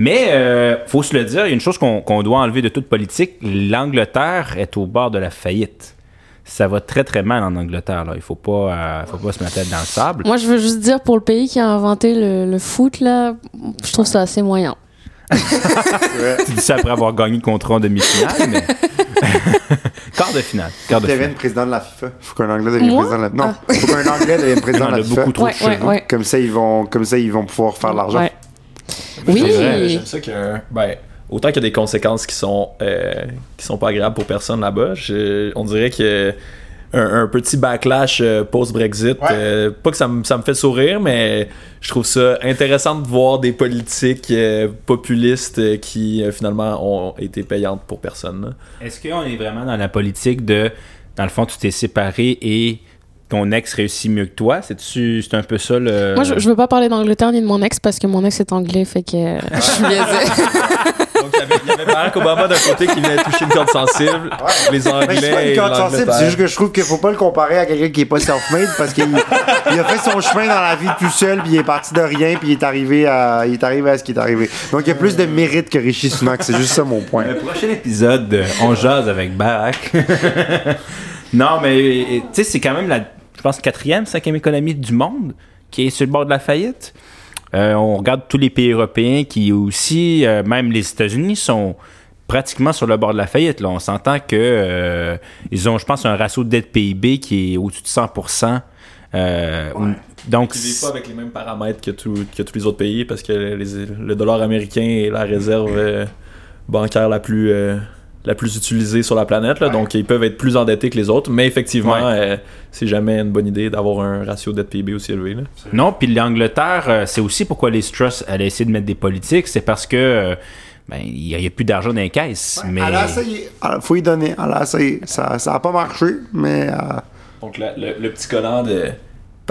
Mais euh, faut se le dire, il y a une chose qu'on doit enlever de toute politique. L'Angleterre est au bord de la faillite. Ça va très très mal en Angleterre. Là. Il faut pas, euh, faut pas se mettre la tête dans le sable. Moi, je veux juste dire, pour le pays qui a inventé le, le foot, là, je trouve ça assez moyen. [laughs] tu dis ça après avoir gagné le contrat en demi-finale, mais [laughs] quart de finale. Quart de devienne finale. président de la FIFA. Faut qu'un Anglais devienne Moi? président de la Non, faut qu'un Anglais devienne [laughs] président de a la FIFA. beaucoup trop ouais. Comme ça, ils vont, comme ça, ils vont pouvoir faire de l'argent. Oui. J'aime ça que. Ben, autant qu'il y a des conséquences qui sont, euh, qui sont pas agréables pour personne là-bas, on dirait que. Un, un petit backlash euh, post-Brexit. Ouais. euh, pas que ça me, ça me fait sourire, mais je trouve ça intéressant de voir des politiques euh, populistes euh, qui euh, finalement ont été payantes pour personne. Est-ce qu'on est vraiment dans la politique de, dans le fond, tu t'es séparé et ton ex réussit mieux que toi? C'est-tu, c'est un peu ça le. Moi, je, je veux pas parler d'Angleterre ni de mon ex parce que mon ex est anglais, fait que euh, [laughs] je suis biaisée. Donc, il y avait- il y avait Barack Obama d'un côté qui venait toucher une corde sensible. Les Mais c'est pas Anglais. une corde sensible, c'est juste que je trouve qu'il faut pas le comparer à quelqu'un qui est pas self-made parce qu'il il a fait son chemin dans la vie tout seul, puis il est parti de rien, puis il est arrivé à, il est arrivé à ce qui est arrivé. Donc il y a plus de mérite que Rishi Sunak, c'est juste ça mon point. Le prochain épisode, de on jase avec Barack. [laughs] non, mais tu sais, c'est quand même la, je pense, quatrième, cinquième économie du monde qui est sur le bord de la faillite. Euh, on regarde tous les pays européens qui aussi, euh, même les États-Unis, sont pratiquement sur le bord de la faillite. Là. On s'entend que euh, ils ont, je pense, un ratio de dette PIB qui est au-dessus de 100%. Euh, Donc, Qui vivent pas avec les mêmes paramètres que, tout- que tous les autres pays parce que les- le dollar américain est la réserve bancaire la plus, la plus utilisée sur la planète. Là, Donc, ils peuvent être plus endettés que les autres. Mais effectivement, Ouais. euh, c'est jamais une bonne idée d'avoir un ratio dette PIB aussi élevé. là. Non, puis l'Angleterre, euh, c'est aussi pourquoi les Truss allaient essayer de mettre des politiques, c'est parce que euh, ben il n'y a, plus d'argent dans les caisses. mais Elle a essayé, Elle- faut y donner, elle a essayé. Ça, ça a pas marché, mais euh, Donc, la- le, le petit collant de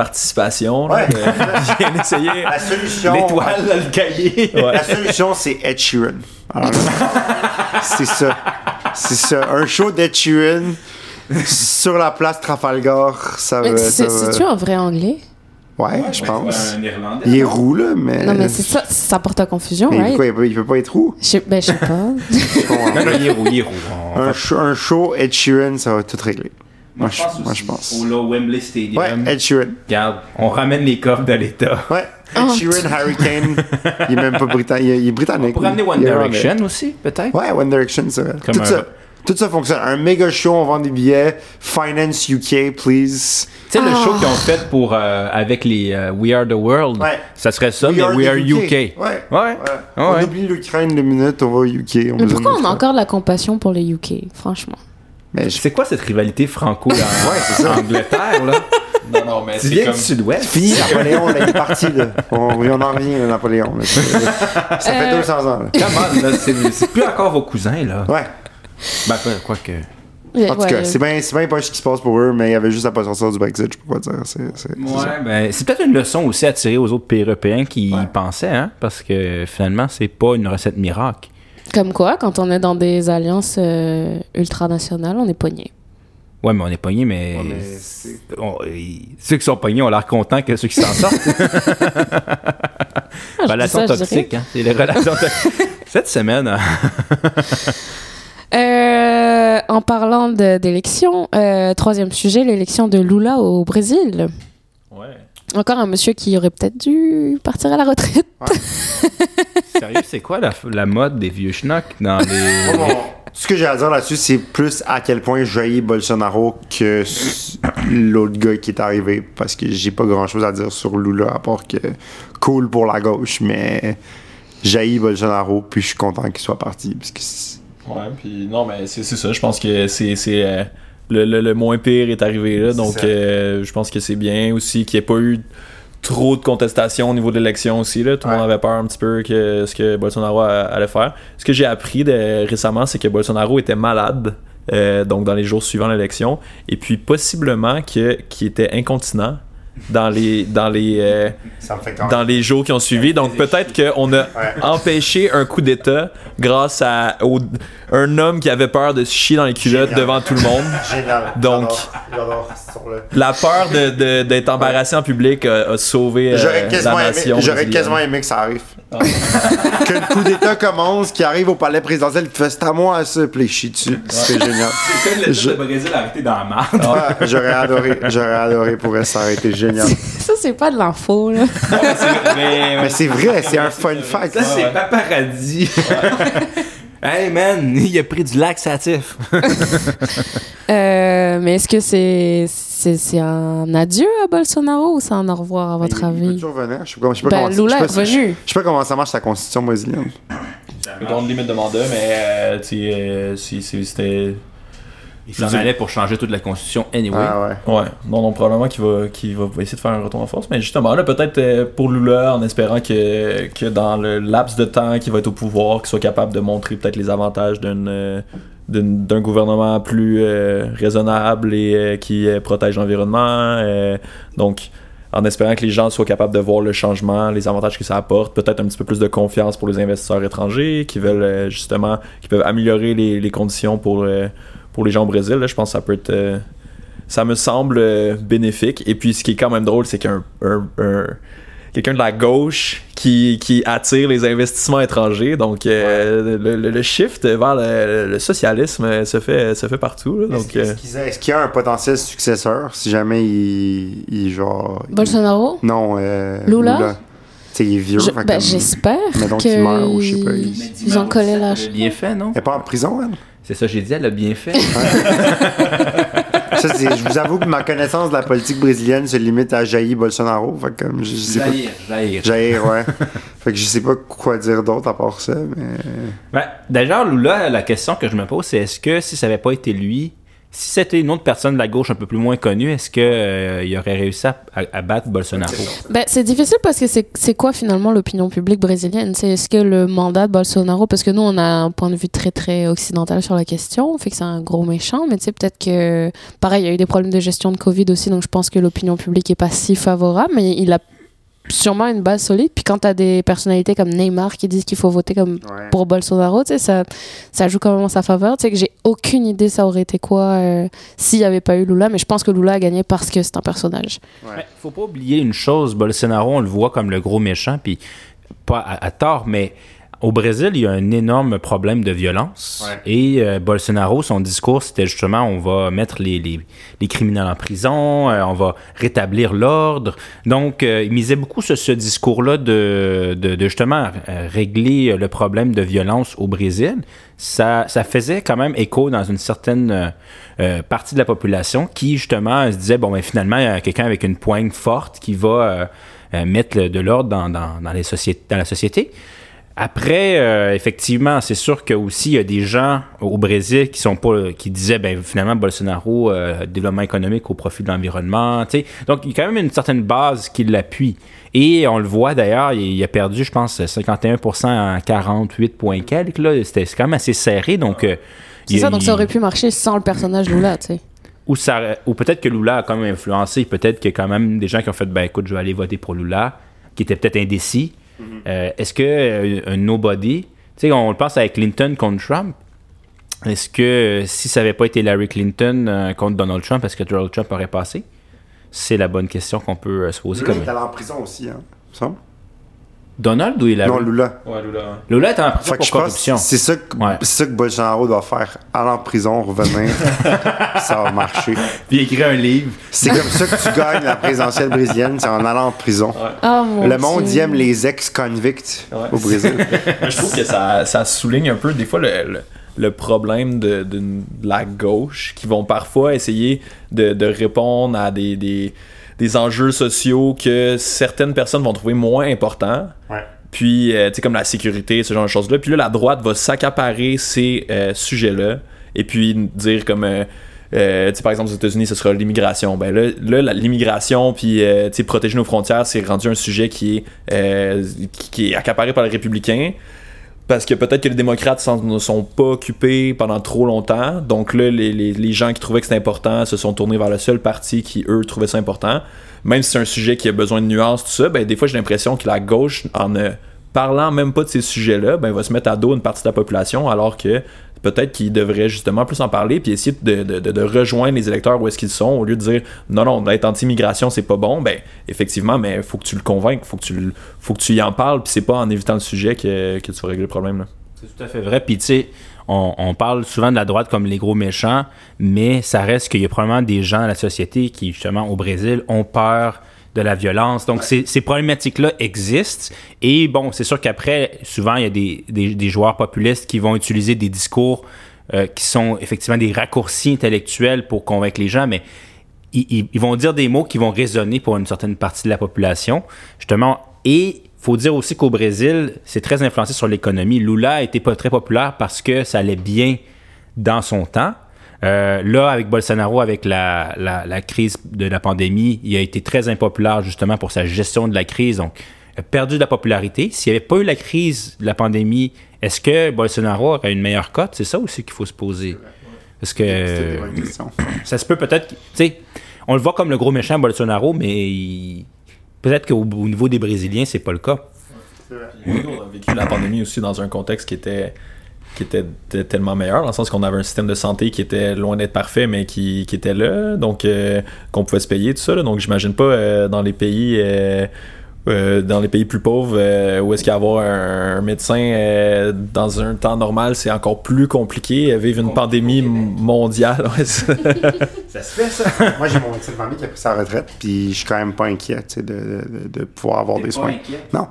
participation, là, Ouais. [laughs] de bien essayer. la solution. l'étoile, là, le cahier. Ouais. La solution, c'est Ed Sheeran. C'est ça. C'est ça. Un show d'Ed Sheeran sur la place Trafalgar, ça va. Va- C'est-tu un vrai anglais? Ouais, je pense. Un Irlandais. Il est roux, là, mais. Non, mais c'est ça, ça porte à confusion, Mais right? pourquoi il peut, il peut pas être roux? Je sais- ben, je sais pas. [laughs] Non, non, il est roux, il est roux. Un, show, un show Ed Sheeran, ça va tout régler. Moi, je, moi, je aussi, pense. Au là, Wembley Stadium. Ouais, Ed Sheeran. Regarde, on ramène les coffres de l'État. Ouais, Ed Oh, Sheeran, Harry Kane. Il est même pas britannique. Il est, il est britannique. Pour ramener. One Direction aussi, peut-être. Ouais, One Direction, c'est vrai. Comme Tout un, ça. Tout ça fonctionne. Un méga show, on vend des billets. Finance UK, please. Tu sais, le Ah. show qu'ils ont fait pour, euh, avec les euh, We Are the World, Ouais. ça serait ça, We mais are We Are UK. Ouais. Ouais. Ouais. Ah ouais. On oublie l'Ukraine deux minutes, on va au UK. Mais pourquoi on a encore de la compassion pour les UK, franchement? Mais je- C'est quoi cette rivalité franco là, [laughs] c'est ça. Angleterre, là? Non, non, mais Tu c'est viens comme... du sud-ouest? Fini Napoléon, là, il est parti, là. On, oui, on en revient, là, Napoléon. là. Ça fait Euh, 200 ans, là. Come on, là, c'est c'est plus encore vos cousins, là. Ouais. Ben, quoi, que... En tout cas, c'est bien, c'est bien pas ce qui se passe pour eux, mais il y avait juste à pas sortir du Brexit, je peux pas dire. C'est, c'est, c'est ça. Ouais, ben, c'est peut-être une leçon aussi à tirer aux autres pays européens qui y pensaient, hein, parce que finalement, c'est pas une recette miracle. Comme quoi, quand on est dans des alliances euh, ultranationales, on est pogné. Ouais, mais on est pognés, mais. Ouais, mais c'est- on- ils- ceux qui sont pognés ont l'air contents que ceux qui s'en sortent. [laughs] Ah, ça, toxiques, hein. C'est les relations toxiques. [laughs] Cette semaine, hein, Euh, en parlant de- d'élections, euh, troisième sujet, l'élection de Lula au Brésil. Ouais. Encore un monsieur qui aurait peut-être dû partir à la retraite. [laughs] sérieux, c'est quoi la, la mode des vieux schnocks dans les. Ce que j'ai à dire là-dessus, c'est plus à quel point j'ai Bolsonaro que l'autre gars qui est arrivé. Parce que j'ai pas grand-chose à dire sur Lula, à part que cool pour la gauche, mais j'ai Bolsonaro, puis je suis content qu'il soit parti. Parce que Ouais, puis non, mais c'est c'est ça. Je pense que c'est c'est, euh, le, le, le moins pire est arrivé là. Donc, euh, je pense que c'est bien aussi qu'il n'y ait pas eu trop de contestation au niveau de l'élection aussi. Là. Tout le Ouais. monde avait peur un petit peu que ce que Bolsonaro allait faire. Ce que j'ai appris de, récemment, c'est que Bolsonaro était malade. euh, donc dans les jours suivant l'élection et puis possiblement qu'il était incontinent dans les dans les euh, dans les jours qui ont suivi. Donc peut-être qu'on a empêché un coup d'État grâce à au- un homme qui avait peur de se chier dans les culottes Génial. devant tout le monde. [laughs] Génial. Donc-. La peur de- de- d'être embarrassé en public a, a sauvé euh, J'aurais la quasiment, aimé, nation. j'aurais quasiment aimé que ça arrive. [laughs] que le coup d'État commence, qu'il arrive au palais présidentiel, il fait c'est à moi à ça, puis dessus. C'est génial. C'est comme le Je- de Brésil arrêté dans la marde. Ouais, j'aurais adoré, j'aurais adoré pour ça aurait été génial. [laughs] Ça, c'est pas de l'info, là. mais, Mais c'est vrai, [laughs] c'est un fun fact. ça, c'est paparazzi. [laughs] hey man, il a pris du laxatif. Euh, mais est-ce que c'est c'est c'est un adieu à Bolsonaro ou c'est un au revoir à votre Il peut avis toujours venir. Je sais pas, comment- je sais pas Ben, comment, Lula je est sais pas, je- sais pas comment ça marche la constitution brésilienne. Dans le limite de mandat, mais euh, tu sais, euh, si- si- c'était. Il s'en allait pour changer toute la constitution anyway. Ah ouais. Ouais, non, non, probablement qu'il va, qu'il va essayer de faire un retour en force. Mais justement, là, peut-être euh, pour Lula, en espérant que, que dans le laps de temps qu'il va être au pouvoir, qu'il soit capable de montrer peut-être les avantages d'une, euh, d'un gouvernement plus euh, raisonnable et euh, qui euh, protège l'environnement. euh, donc, en espérant que les gens soient capables de voir le changement, les avantages que ça apporte, peut-être un petit peu plus de confiance pour les investisseurs étrangers qui veulent euh, justement, qui peuvent améliorer les, les conditions pour, euh, pour les gens au Brésil. là. je pense que ça peut être. euh, ça me semble euh, bénéfique. Et puis, ce qui est quand même drôle, c'est qu'un un- un- quelqu'un de la gauche qui, qui attire les investissements étrangers. Donc, euh, le, le- le shift vers le, le socialisme se fait, se fait partout. là. Est-ce donc, qu'il est-ce qu'il y a- est-ce qu'il y a un potentiel successeur si jamais il, il genre. il- Bolsonaro? Non, euh, Lula? Tu sais, il est vieux. Je- fait ben, J'espère Mettons qu'il meurt ou je sais pas, qu'ils il- ils ont collé la a bien fait, non? Elle est pas en prison, elle? C'est ça, j'ai dit, elle a bien fait. Ça, je vous avoue que ma connaissance de la politique brésilienne se limite à Jair Bolsonaro. Fait que comme je, je sais pas. Jair. Jair, ouais. fait que je sais pas quoi dire d'autre à part ça, mais. Ben, D'ailleurs, Lula, la question que je me pose, c'est est-ce que si ça n'avait pas été lui, si c'était une autre personne de la gauche un peu plus moins connue, est-ce qu'il aurait réussi à, à- à battre Bolsonaro? Ben, c'est difficile parce que c'est c'est quoi finalement l'opinion publique brésilienne? C'est est-ce que le mandat de Bolsonaro, parce que nous on a un point de vue très très occidental sur la question, fait que c'est un gros méchant, mais tu sais peut-être que pareil il y a eu des problèmes de gestion de Covid aussi, donc je pense que l'opinion publique est pas si favorable, mais il a sûrement une base solide. Puis quand t'as des personnalités comme Neymar qui disent qu'il faut voter comme Ouais. pour Bolsonaro, tu sais, ça, ça joue quand même en sa faveur. Tu sais que j'ai aucune idée ça aurait été quoi euh, s'il n'y avait pas eu Lula, mais je pense que Lula a gagné parce que c'est un personnage. Mais faut pas oublier une chose, Bolsonaro, on le voit comme le gros méchant, puis pas à, à tort, mais Au Brésil, il y a un énorme problème de violence. Ouais. Et euh, Bolsonaro, son discours, c'était justement on va mettre les, les, les criminels en prison, euh, on va rétablir l'ordre. Donc, euh, il misait beaucoup sur ce discours-là de, de, de justement euh, régler le problème de violence au Brésil. Ça, ça faisait quand même écho dans une certaine euh, euh, partie de la population qui, justement, se disait bon, ben, finalement, il y a quelqu'un avec une poigne forte qui va euh, euh, mettre le- de l'ordre dans, dans, dans, les sociétés, dans la société. Après, euh, effectivement, c'est sûr que aussi il y a des gens au Brésil qui sont pas, qui disaient, ben finalement Bolsonaro, euh, développement économique au profit de l'environnement, tu sais. Donc il y a quand même une certaine base qui l'appuie. Et on le voit d'ailleurs, il, a perdu, je pense, 51% en 48 points quelques là. C'était c'est quand même assez serré, donc. euh, C'est ça, donc ça aurait pu marcher sans le personnage Lula, tu sais. ou, ça, ou peut-être que Lula a quand même influencé. Peut-être qu'il y a quand même des gens qui ont fait ben écoute, je vais aller voter pour Lula, qui étaient peut-être indécis. Euh, Est-ce que euh, un nobody, tu sais, on le pense avec Clinton contre Trump. Est-ce que euh, si ça n'avait pas été Larry Clinton contre Donald Trump, est-ce que Donald Trump aurait passé? C'est la bonne question qu'on peut se poser. Comme... est allé en prison aussi, hein. Ça? Donald ou Hillary? Non, Lula. Ouais, Lula. Lula est en prison Fait que pour je pense corruption. que c'est ça, que- Ouais. c'est ça que Bolsonaro doit faire. Aller en prison, revenir, [laughs] ça va marcher. Puis écrire un livre. C'est comme ça que tu gagnes la présidentielle brésilienne, c'est en allant en prison. Oh mon Le monde Dieu. aime les ex-convicts Ouais. au Brésil. Mais [laughs] je trouve que ça, ça souligne un peu des fois le, le, le problème de, de la gauche qui vont parfois essayer de, de répondre à des, des, des enjeux sociaux que certaines personnes vont trouver moins importants. Ouais. Puis, euh, tu sais, comme la sécurité, ce genre de choses-là. Puis là, la droite va s'accaparer ces euh, sujets-là et puis dire comme... euh, euh, tu sais, par exemple, aux États-Unis, ce sera l'immigration. Ben là, là l'immigration, puis tu sais, protéger nos frontières, c'est rendu un sujet qui est, qui, qui est accaparé par les républicains. Parce que peut-être que les démocrates ne sont pas occupés pendant trop longtemps. Donc là, les gens qui trouvaient que c'était important se sont tournés vers le seul parti qui, eux, trouvaient ça important. Même si c'est un sujet qui a besoin de nuances, tout ça, ben, des fois, j'ai l'impression que la gauche, en ne parlant même pas de ces sujets-là, ben, va se mettre à dos une partie de la population, alors que peut-être qu'ils devraient justement plus en parler puis essayer de, de- rejoindre les électeurs où est-ce qu'ils sont au lieu de dire non non d'être anti-immigration c'est pas bon ben effectivement mais faut que tu le convainques faut que tu faut que tu y en parles puis c'est pas en évitant le sujet que, que tu vas régler le problème. C'est tout à fait vrai. Puis, tu sais, on, on parle souvent de la droite comme les gros méchants, mais ça reste qu'il y a probablement des gens à la société qui, justement, au Brésil, ont peur de la violence. Donc, ces, ces problématiques-là existent. Et bon, c'est sûr qu'après, souvent, il y a des, des, des joueurs populistes qui vont utiliser des discours euh, qui sont effectivement des raccourcis intellectuels pour convaincre les gens, mais ils, ils- ils vont dire des mots qui vont résonner pour une certaine partie de la population, justement. Et faut dire aussi qu'au Brésil, c'est très influencé sur l'économie. Lula a été pas très populaire parce que ça allait bien dans son temps. Euh, là, avec Bolsonaro, avec la, la, la crise de la pandémie, il a été très impopulaire justement pour sa gestion de la crise. Donc, il a perdu de la popularité. S'il n'y avait pas eu la crise de la pandémie, est-ce que Bolsonaro aurait une meilleure cote? C'est ça aussi qu'il faut se poser. Parce que ça se peut peut-être. Tu sais, on le voit comme le gros méchant Bolsonaro, mais il- peut-être qu'au au niveau des Brésiliens, c'est pas le cas. Nous, on a vécu la pandémie aussi dans un contexte qui était qui était tellement meilleur, dans le sens qu'on avait un système de santé qui était loin d'être parfait, mais qui, qui était là, donc euh, qu'on pouvait se payer, tout ça. là. donc j'imagine pas euh, dans les pays euh, euh, dans les pays plus pauvres euh, où est-ce qu'avoir un, un médecin euh, dans un temps normal, c'est encore plus compliqué. euh, Vivre une pandémie m- mondiale, ouais, [laughs] Ça se fait, ça. Moi, j'ai mon petite famille qui a pris sa retraite, puis je suis quand même pas inquiet de, de, de pouvoir avoir des soins. Non.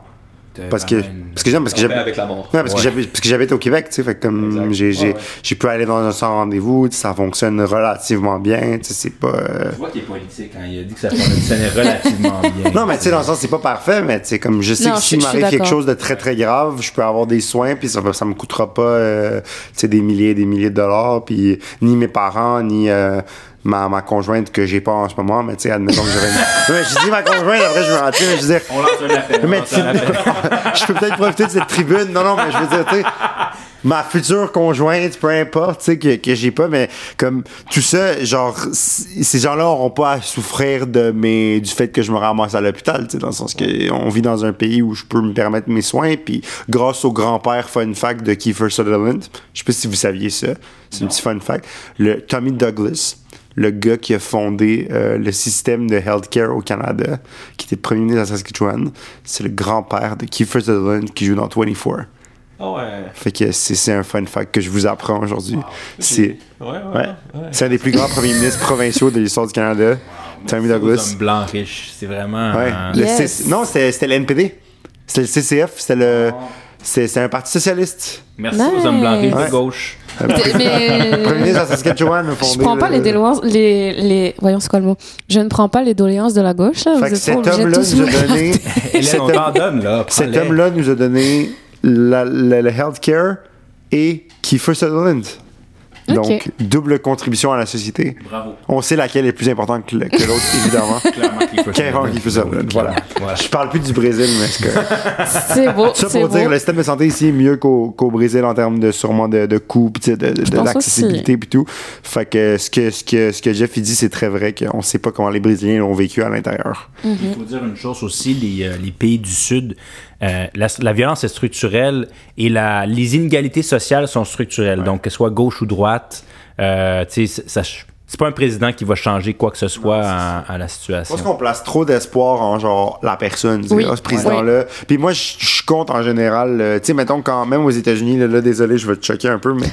Parce que, parce que j'aime, parce que j'habite, avec la mort. non, parce que Ouais. parce que j'habite au Québec, tu sais, fait que comme j'ai, j'ai, j'ai pu aller dans un sans rendez-vous, tu sais, ça fonctionne relativement bien, tu sais, c'est pas. euh, Tu vois qu'il est politique quand il a dit que ça fonctionnait relativement bien. Non, mais tu sais, dans le sens, c'est pas parfait, mais tu sais, comme je sais Non, que s'il m'arrive quelque chose de très très grave, je peux avoir des soins, puis ça, ça me coûtera pas, euh, tu sais, des milliers et des milliers de dollars, puis ni mes parents, ni euh, ma, ma conjointe que j'ai pas en ce moment, mais tu sais, admettons que j'aurais une... [laughs] Non, mais je dis ma conjointe, après je me rends mais je veux dire, On lance un appel. mais [laughs] je peux peut-être profiter de cette tribune. Non, non, mais je veux dire, tu sais, ma future conjointe, peu importe, tu sais, que, que j'ai pas, mais comme tout ça, genre, ces gens-là n'auront pas à souffrir de mes, du fait que je me ramasse à l'hôpital, tu sais, dans le sens que on vit dans un pays où je peux me permettre mes soins, puis grâce au grand-père fun fact de Kiefer Sutherland, je sais pas si vous saviez ça, c'est un petit fun fact, le Tommy Douglas, le gars qui a fondé euh, le système de healthcare au Canada, qui était premier ministre de Saskatchewan, c'est le grand-père de Kiefer Sutherland qui joue dans 24. Ah ouais. Fait que c'est c'est un fun fact que je vous apprends aujourd'hui. C'est Ouais, ouais. ouais. ouais. c'est un des plus grands premiers ministres provinciaux de l'histoire du Canada. Merci aux Douglas. hommes blancs riches. C'est vraiment. Ouais. euh, Le Yes. C- Non, c'était c'était le NPD. C'était le CCF. C'était le. C'est c'est un parti socialiste. Merci aux hommes blancs riches Ouais. de gauche. Mais Premier ministre de Saskatchewan. je fondé, prends pas les doléances, les, les, voyons c'est quoi le mot? Je ne prends pas les doléances de la gauche là. Fait que cet homme-là nous a donné. Cet homme-là nous a donné le healthcare et Kiefer Sutherland. Donc, double contribution à la société. Bravo. On sait laquelle est plus importante que, que l'autre, [laughs] évidemment. Clairement, Sutherland. Kiefer Sutherland, voilà. Voilà. Je parle plus du Brésil, mais c'est. C'est beau. Ça pour beau. dire, le système de santé ici est mieux qu'au Brésil en termes de sûrement de, de coûts, pis tu sais, de, l'accessibilité puis tout. Fait que ce que, ce que, ce que Jeff il dit, c'est très vrai qu'on sait pas comment les Brésiliens l'ont vécu à l'intérieur. Mhm. Il faut dire une chose aussi, les, euh, les pays du Sud, euh, la, la violence est structurelle et la, les inégalités sociales sont structurelles. Donc, que ce soit gauche ou droite, euh, tu sais, ça- c'est pas un président qui va changer quoi que ce soit à, à la Je situation. pense qu'on place trop d'espoir en genre la personne, Oui. ah, ce président-là. Puis moi, je je compte en général, euh, tu sais, mettons quand même aux États-Unis, là, là, désolé, je vais te choquer un peu, mais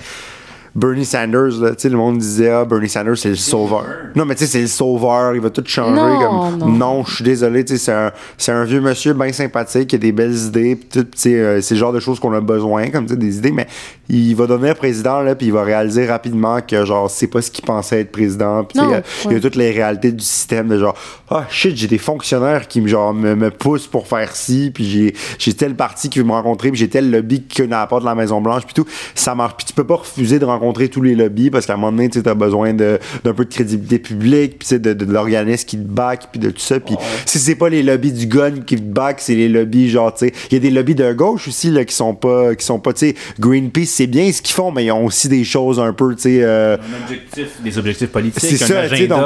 Bernie Sanders, là, tu sais, le monde disait, ah, Bernie Sanders, c'est le sauveur. Non, mais tu sais, c'est le sauveur, il va tout changer. Non, comme, non. je suis désolé, tu sais, c'est un, c'est un vieux monsieur bien sympathique, qui a des belles idées, pis tout, tu sais, euh, c'est le genre de choses qu'on a besoin, comme tu sais, des idées, mais il va devenir président, là, puis il va réaliser rapidement que, genre, c'est pas ce qu'il pensait être président, puis tu sais, Non, il y a- il y a ouais. toutes les réalités du système, de genre, ah, shit, j'ai des fonctionnaires qui, genre, me, me poussent pour faire ci, puis j'ai, j'ai tel parti qui veut me rencontrer, puis j'ai tel lobby qui la porte de la Maison-Blanche, puis tout, ça marche. Puis tu peux pas refuser de rencontrer tous les lobbies, parce qu'à un moment donné, tu as besoin d'un peu de crédibilité publique, puis de, de, de l'organisme qui te back, puis de tout ça, puis si c'est pas les lobbies du gun qui te back, c'est les lobbies, genre, tu sais, il y a des lobbies de gauche aussi, là, qui sont pas, qui sont pas, tu sais, Greenpeace, c'est bien ce qu'ils font, mais ils ont aussi des choses un peu, tu sais, euh, objectif, des objectifs politiques, c'est ça, tu sais, donc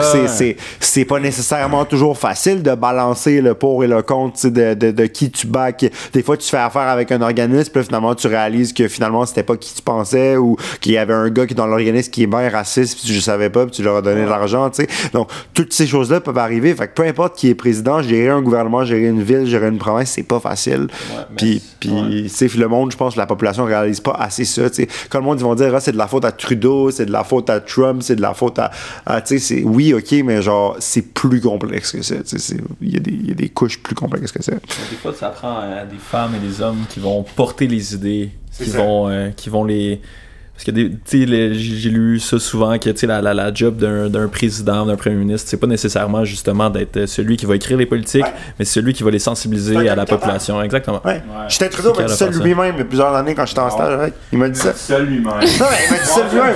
c'est- pas nécessairement toujours facile de balancer le pour et le contre, de, de, de qui tu back. Des fois, tu fais affaire avec un organisme, puis finalement, tu réalises que finalement, c'était pas qui tu pensais, ou qu'il y avait un gars qui est dans l'organisme qui est bien raciste, puis tu le savais pas, puis tu leur as donné de l'argent, tu sais. Donc, toutes ces choses-là peuvent arriver. Fait que peu importe qui est président, gérer un gouvernement, gérer une ville, gérer une province, c'est pas facile. puis, puis ouais. le monde, je pense que la population réalise pas assez ça, tu sais. Quand le monde, ils vont dire, ah, c'est de la faute à Trudeau, c'est de la faute à Trump, c'est de la faute à, à, tu sais, c'est, oui, ok, mais genre, c'est plus complexe que ça, tu sais, il y, a des- il y a des couches plus complexes que ça. Des fois, ça prend euh, des femmes et des hommes qui vont porter les idées, qui ça. vont, euh, qui vont les. Parce que j'ai lu ça souvent que tu sais, la, la, la job d'un d'un président, d'un premier ministre, c'est pas nécessairement justement d'être celui qui va écrire les politiques, Ouais. mais c'est celui qui va les sensibiliser à la capable. population. Exactement. Ouais. J'étais Trudeau C'est m'a dit qu'elle ça a fait ça. lui-même il y a plusieurs années quand j'étais en stage, ouais. Il m'a dit ça. Seul lui-même. [laughs] Non, mais il m'a dit ça lui-même.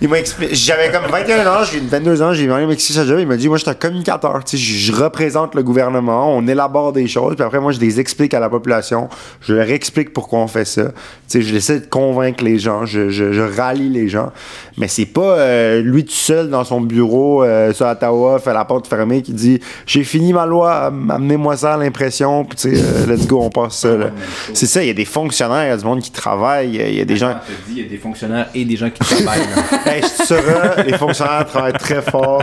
Il m'a expliqué. J'avais comme 21 ans, j'ai 22 ans, j'ai expliqué sa job. Il m'a dit, moi, je suis un communicateur. Tu sais, je, représente le gouvernement, on élabore des choses, puis après, moi, je les explique à la population. Je leur explique pourquoi on fait ça. Tu sais, je essaie de convaincre les gens, je, je, je rallie les gens. Mais c'est pas euh, lui tout seul dans son bureau euh, sur Ottawa, fait la porte fermée, qui dit, j'ai fini ma loi, amenez-moi ça à l'impression, puis tu sais, euh, let's go, on passe ça. là. C'est ça, il y a des fonctionnaires, il y a du monde qui travaille, il y a- des gens. Il y a des fonctionnaires et des gens qui travaillent. [laughs] Hey, je saurais, les fonctionnaires travaillent très fort.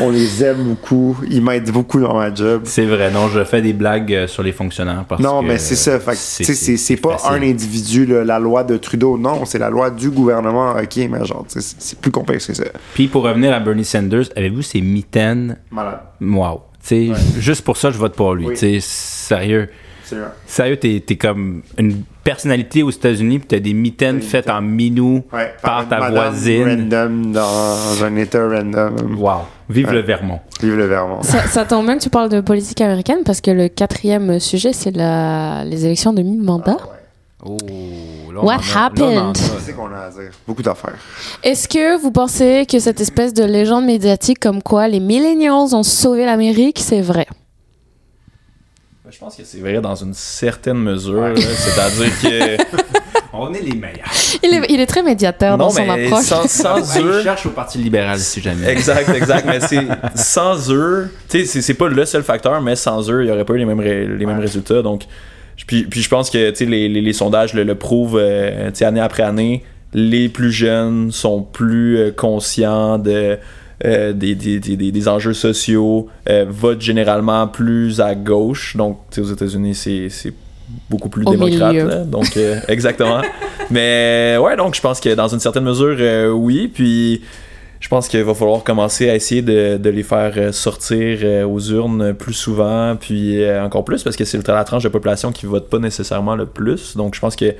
On les aime beaucoup. Ils m'aident beaucoup dans ma job. C'est vrai, non, je fais des blagues euh, sur les fonctionnaires parce Non, que, mais c'est ça. C'est- pas facile. un individu, là, la loi de Trudeau. Non, c'est la loi du gouvernement. OK, mais genre, c'est plus complexe que ça. Puis pour revenir à Bernie Sanders, avez-vous ses mitaines? Malade. Wow. Juste pour ça, je vote pour lui. Oui. Sérieux. Vrai. Sérieux, t'es es comme une personnalité aux États-Unis, puis t'as des mitaines Des faites mitaines. en minou Ouais, par ta madame voisine. Random dans un état random. Wow. Vive Ouais. le Vermont. Vive le Vermont. Ça, ça tombe bien que tu parles de politique américaine parce que le quatrième sujet, c'est les élections de mi-mandat. Oh, là, What a- happened? a. C'est qu'on a à dire. Beaucoup d'affaires. Est-ce que vous pensez que cette espèce de légende médiatique comme quoi les millennials ont sauvé l'Amérique, c'est vrai? Je pense que c'est vrai dans une certaine mesure. C'est-à-dire que. [laughs] On est les meilleurs. Il est, il est très médiateur dans son approche. sans, sans Ouais, eux. je cherche au Parti libéral si jamais. Exact, exact. mais c'est [laughs] sans eux, tu sais, c'est- pas le seul facteur, mais sans eux, il y aurait pas eu les mêmes, ré- les mêmes résultats. Donc, je- puis, puis je pense que tu sais, les, les, les sondages le, le prouvent euh, tu sais, année après année. Les plus jeunes sont plus euh, conscients de, euh, des, des, des, des- des enjeux sociaux, euh, votent généralement plus à gauche. Donc, tu sais, aux États-Unis, c'est beaucoup plus Au démocrate. là. donc, euh, [laughs] exactement. Mais ouais, donc je pense que dans une certaine mesure, euh, oui. Puis je pense qu'il va falloir commencer à essayer de, de les faire sortir aux urnes plus souvent, puis encore plus, parce que c'est la tranche de population qui vote pas nécessairement le plus. Donc je pense que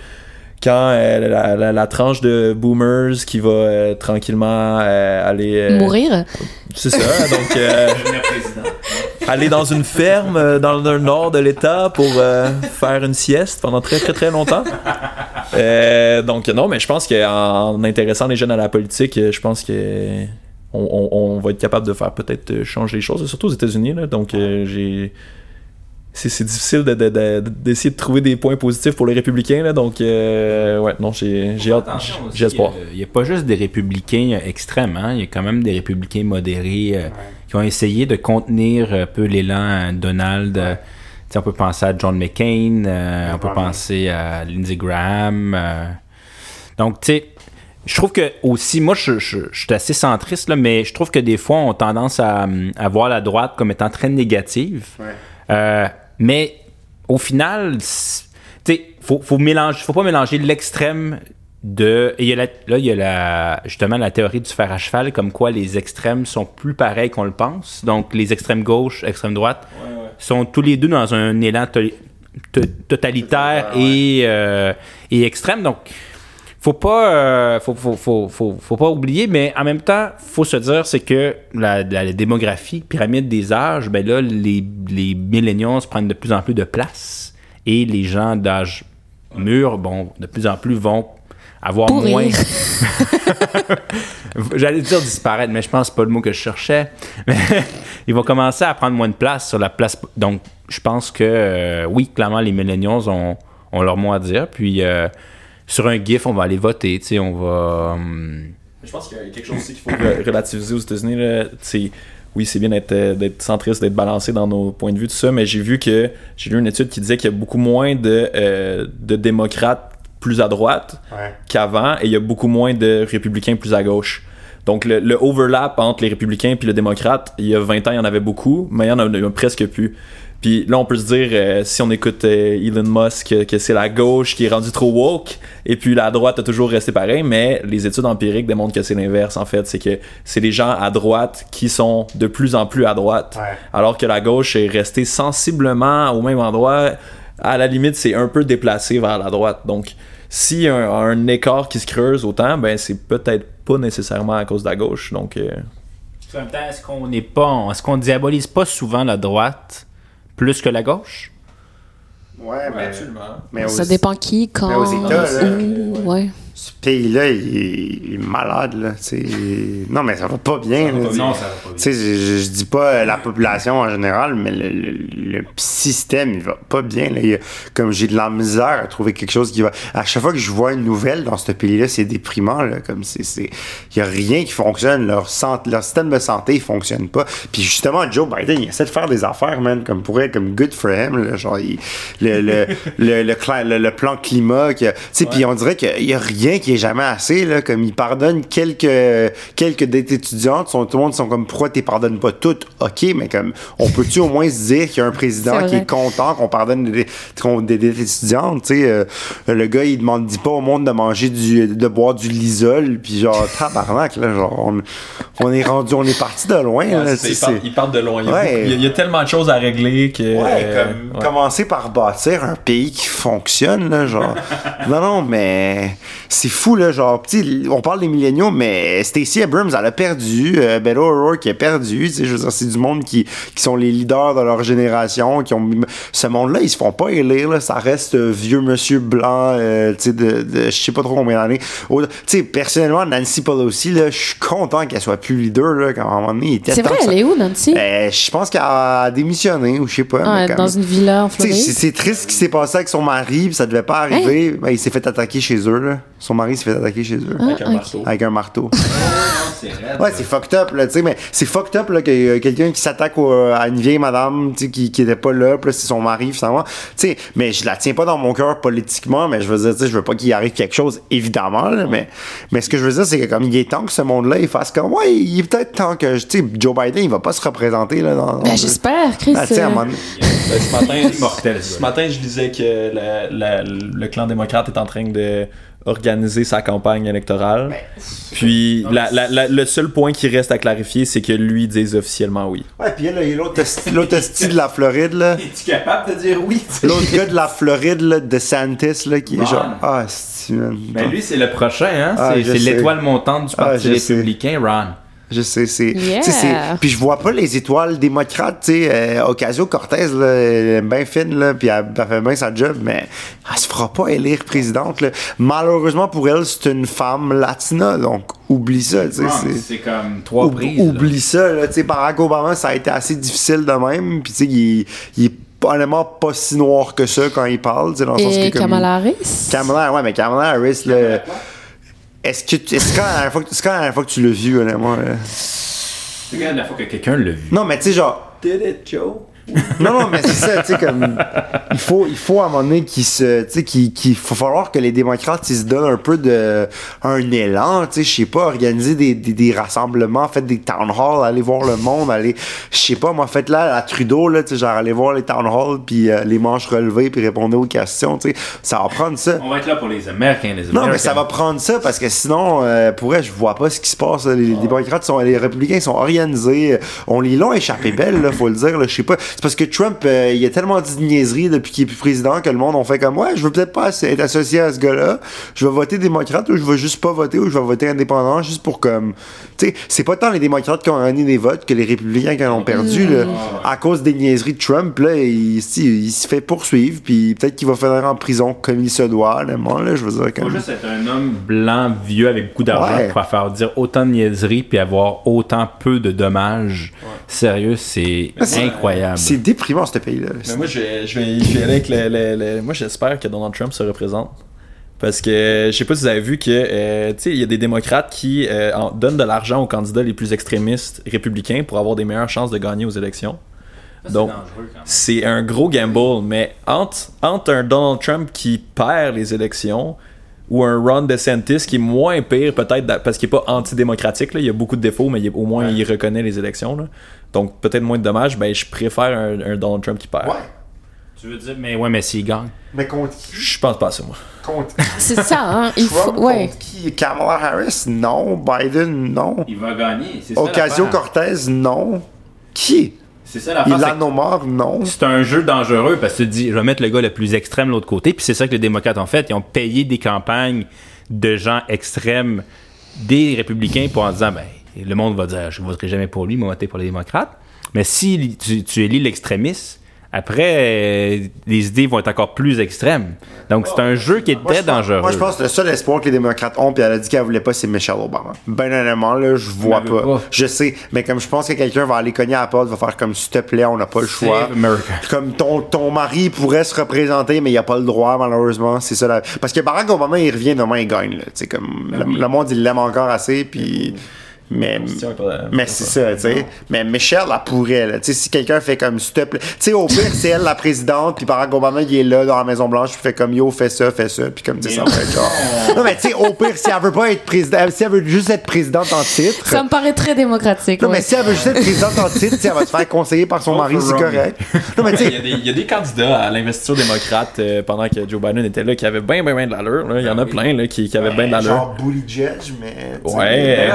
quand euh, la, la- la tranche de boomers qui va euh, tranquillement euh, aller... euh, Mourir c'est ça, donc euh, [laughs] aller dans une ferme euh, dans le nord de l'État pour euh, faire une sieste pendant très très très longtemps. Euh, donc non, mais je pense qu'en intéressant les jeunes à la politique, je pense que on, on- on va être capable de faire peut-être changer les choses, surtout aux États-Unis. Donc euh, j'ai c'est c'est difficile de- de- de- d'essayer de, trouver des points positifs pour les républicains là, donc euh, ouais non j'ai j'ai hâte j'ai espoir euh, Il n'y a pas juste des républicains euh, extrêmes, hein. il y a quand même des républicains modérés euh, qui ont essayé de contenir un peu l'élan Donald. tu sais, on peut penser à John McCain, euh, on peut penser à Lindsey Graham. euh. donc, tu sais, je trouve que aussi, moi, je, je- je suis assez centriste, là, mais je trouve que des fois, on a tendance à, hum, à voir la droite comme étant très négative. Ouais. Mais au final, tu sais, faut, faut mélanger, faut pas mélanger l'extrême de. et y a la- là, il y a la, justement la théorie du fer à cheval, comme quoi les extrêmes sont plus pareils qu'on le pense. Donc, les extrêmes gauche, extrême droite sont tous les deux dans un élan to- to- totalitaire Totalitaire, ouais. et, euh, et extrême. Donc, faut pas, euh, faut, faut, faut, faut, pas oublier, mais en même temps, faut se dire, c'est que la, la démographie, pyramide des âges, ben là, les, les milléniaux prennent de plus en plus de place et les gens d'âge mûr, bon, de plus en plus vont avoir Pourrir. moins. [laughs] J'allais dire disparaître, mais je pense pas le mot que je cherchais. Mais [laughs] ils vont commencer à prendre moins de place sur la place. Donc, je pense que euh, oui, clairement, les millennials ont, ont leur mot à dire. Puis euh, sur un GIF, on va aller voter. Tu sais, on va. hum, Je pense qu'il y a quelque chose aussi qu'il faut re- relativiser aux États-Unis. là. C'est- Oui, c'est bien d'être euh, d'être centriste, d'être balancé dans nos points de vue, tout ça, mais j'ai vu que j'ai lu une étude qui disait qu'il y a beaucoup moins de, euh, de démocrates plus à droite Ouais. qu'avant et il y a beaucoup moins de républicains plus à gauche. Donc le, le overlap entre les républicains et le démocrate, il y a 20 ans, il y en avait beaucoup, mais il y en a, il y en a presque plus. Puis là, on peut se dire, euh, si on écoute euh, Elon Musk, euh, que c'est la gauche qui est rendue trop woke, et puis la droite a toujours resté pareil, mais les études empiriques démontrent que c'est l'inverse, en fait. C'est que c'est les gens à droite qui sont de plus en plus à droite, Ouais. alors que la gauche est restée sensiblement au même endroit. À la limite, c'est un peu déplacé vers la droite. Donc, s'il y a un, un écart qui se creuse autant, ben c'est peut-être pas nécessairement à cause de la gauche. Donc, euh, En même temps, est-ce qu'on n'est pas. Est-ce qu'on diabolise pas souvent la droite? Plus que la gauche? Ouais, mais, mais Ça aux- dépend qui, quand. mais aux États, là, où, ouais. Ce pays-là, il, est- malade, là. Non, mais ça va pas bien. là, tu sais. ça va pas sais, je, je- dis pas euh, la population en général, mais le, le- le système, il va pas bien. Là. Il comme j'ai de la misère à trouver quelque chose qui va. À chaque fois que je vois une nouvelle dans ce pays-là, c'est déprimant. Là, comme c'est, c'est, il y a rien qui fonctionne. Leur, sant- leur système de santé, il fonctionne pas. Puis justement, Joe Biden, il essaie de faire des affaires, man, comme pourrait, comme good for him. Là, genre, il- le, le, [laughs] le, plan climat, que- tu sais, puis on dirait qu'il y a rien qui est jamais assez. Là, comme il pardonne quelques quelques dettes étudiantes, sont, tout le monde sont comme pourquoi tu pardonnes pas toutes? Ok, mais comme on peut-tu au moins se dire qu'il y a un président qui est content qu'on pardonne des, qu'on- des dettes étudiantes. Tu sais, euh, le gars il demande dit pas au monde de manger du de boire du lisol, puis genre [laughs] tabarnak là, genre on, on est rendu, on est parti de loin. là, ils partent de loin. Il y, a Ouais. beaucoup- il y a- il y a tellement de choses à régler que. Ouais, euh, comme commencer par bâtir un pays qui fonctionne, là, genre. [laughs] non, non, mais c'est fou, là, genre, on parle des milléniaux, mais Stacey Abrams, elle a perdu, euh, Beto O'Rourke a perdu, tu sais, je veux dire, c'est du monde qui, qui sont les leaders de leur génération, qui ont, ce monde-là, ils se font pas élire, là, ça reste euh, vieux monsieur blanc, euh, tu sais, de, de je sais pas trop combien d'années. Tu sais, personnellement, Nancy Pelosi, là, je suis content qu'elle soit plus leader, là, quand à un moment donné, il était C'est vrai, ça- elle est où, Nancy? Ben, je pense qu'elle a démissionné, ou je sais pas. Ah, dans une villa en Floride. c'est triste ce qui s'est passé avec son mari, puis ça devait pas arriver. Ben, il s'est fait attaquer chez eux, là. Son mari s'est fait attaquer chez eux. Avec un ok. marteau. Avec un marteau. [laughs] [laughs] Ouais, c'est fucked up, là, tu sais, mais c'est fucked up, là, que euh, quelqu'un qui s'attaque au- à une vieille madame, tu sais, qui, qui était pas là, puis là, c'est son mari, finalement. Tu sais, mais je la tiens pas dans mon cœur politiquement, mais je veux dire, tu sais, je veux pas qu'il arrive quelque chose, évidemment, là, mais, mais ce que je veux dire, c'est que comme il est temps que ce monde-là, il fasse comme, ouais, il est peut-être temps que, tu sais, Joe Biden, il va pas se représenter, là, dans. dans Ben, j'espère, Chris. Ah, tu sais, à un euh, moment donné- [laughs] Ben, ce matin, Mortel, ce matin, je disais que la- la- le clan démocrate est en train de organiser sa campagne électorale. Puis la- la- la- le seul point qui reste à clarifier, c'est que lui dise officiellement oui. Ouais, puis là, il y a l'autre esti- de la Floride, là. Es-tu capable de dire oui? [laughs] L'autre gars de la Floride, là, de Santis, là, qui est genre, ah, c'est, man. Ben lui, c'est le prochain, hein? Ah, c'est l'étoile montante du Ah, Parti républicain, Ron. Je sais, c'est. Yeah. Puis je vois pas les étoiles démocrates, tu sais. euh, Ocasio-Cortez, là, elle est bien fine, là, puis elle, elle fait bien sa job, mais elle se fera pas élire présidente, là. Malheureusement pour elle, c'est une femme latina, donc oublie ça, tu sais. C'est- comme trois Oub- prises. là. oublie ça, là. Tu sais, Barack Obama, ça a été assez difficile de même, puis tu sais, il, est- il est honnêtement pas si noir que ça quand il parle, tu sais, dans le sens que. comme- Kamala Harris? Kamala, ouais, mais Kamala Harris, là. Est-ce que tu- est-ce quand la dernière fois que- quand la dernière fois que tu l'as vu, honnêtement, là? C'est quand la fois que quelqu'un l'a vu. Non, mais tu sais, genre. Did it, Joe? Non, non, mais c'est ça, tu sais, comme. Il faut, il faut à un moment donné qu'il se. Tu sais, qu'il qu'il faut falloir que les démocrates, ils se donnent un peu de. Un élan, tu sais, je sais pas, organiser des, des, des rassemblements, faites des town halls, aller voir le monde, aller. Je sais pas, moi, faites là, à Trudeau, là, tu sais, genre, aller voir les town halls, puis euh, les manches relevées, puis répondre aux questions, tu sais. Ça va prendre ça. On va être là pour les Américains, les Américains. Non, mais ça va prendre ça parce que sinon, euh, pour vrai, je vois pas ce qui se passe. là. Les, les démocrates sont, les républicains sont organisés. euh, On les l'ont échappé belle, là, faut le dire. là. Je sais pas. C'est parce que Trump, euh, il a tellement dit de niaiseries depuis qu'il est plus président que le monde ont fait comme ouais, je veux peut-être pas être associé à ce gars-là. Je vais voter démocrate ou je vais juste pas voter ou je vais voter indépendant juste pour comme. C'est pas tant les démocrates qui ont gagné des votes que les républicains qui en ont perdu là, à cause des niaiseries de Trump. Là, il, si, il se fait poursuivre puis peut-être qu'il va finir en prison comme il se doit. honnêtement, Là, je veux dire Faut comme. juste être un homme blanc, vieux, avec beaucoup d'argent Ouais. pour faire dire autant de niaiseries puis avoir autant peu de dommages. Sérieux, c'est incroyable. C'est déprimant, ce pays-là. Mais moi, je vais, je vais, je vais aller avec le, le- le- Moi, j'espère que Donald Trump se représente. Parce que je sais pas si vous avez vu que euh, tu sais, il y a des démocrates qui euh, en- donnent de l'argent aux candidats les plus extrémistes républicains pour avoir des meilleures chances de gagner aux élections. Donc, c'est un gros gamble, mais entre, entre un Donald Trump qui perd les élections ou un Ron DeSantis qui est moins pire peut-être parce qu'il est pas antidémocratique, là, il y a beaucoup de défauts, mais il au moins Ouais. il reconnaît les élections. là. Donc peut-être moins de dommages, ben je préfère un, un Donald Trump qui perd. Tu veux dire, mais ouais, mais s'il gagne. Mais contre Je pense pas à ça, moi. contre [laughs] C'est ça, hein. Il faut. Ouais. contre qui? Kamala Harris, non. Biden, non. Il va gagner. C'est ça. Ocasio-Cortez, non. Qui? C'est ça l'affaire. c'est Ilan Omar, non. c'est un jeu dangereux parce que tu te dis, je vais mettre le gars le plus extrême de l'autre côté. Puis c'est ça que les démocrates ont fait. Ils ont payé des campagnes de gens extrêmes des républicains pour en disant, ben, le monde va dire, je ne voterai jamais pour lui, je vais voter pour les démocrates. Mais si tu, tu élis l'extrémiste, après, euh, les idées vont être encore plus extrêmes. Donc c'est un jeu qui est Moi, très je pense- dangereux. Moi, je pense que le seul espoir que les démocrates ont, puis elle a dit qu'elle voulait pas, c'est Michelle Obama. Ben honnêtement, là, je vois pas. pas. Je sais, mais comme je pense que quelqu'un va aller cogner à la porte, va faire comme s'il te plaît, on n'a pas le choix. Comme ton, ton mari pourrait se représenter, mais il a pas le droit, malheureusement. C'est ça. la- Parce que Barack Obama, il revient demain, il gagne. Là. Comme, le, le monde, il l'aime encore assez, puis. Mais, mais c'est ça, tu sais. Mais Michelle, elle pourrait, là. Tu sais, si quelqu'un fait comme, plaît. Tu sais, au pire, c'est elle la présidente, puis Barack Obama, il est là, dans la Maison-Blanche, puis fait comme, yo, fais ça, fais ça, puis comme, tu sais, ça va être genre. Non, mais tu sais, au pire, si elle veut pas être présidente, si elle veut juste être présidente en titre. Ça me paraît très démocratique. Non, ouais. mais si elle veut juste être présidente en titre, tu sais, elle va se faire conseiller par son Oh, mari, c'est correct. Non, mais tu Il y, sais, a des, il y a des candidats à l'investiture démocrate euh, pendant que Joe Biden était là qui avaient bien, bien, bien de l'allure. là. Il y en a plein là, qui, qui avaient bien de l'allure. genre Buttigieg, mais. Ouais, euh,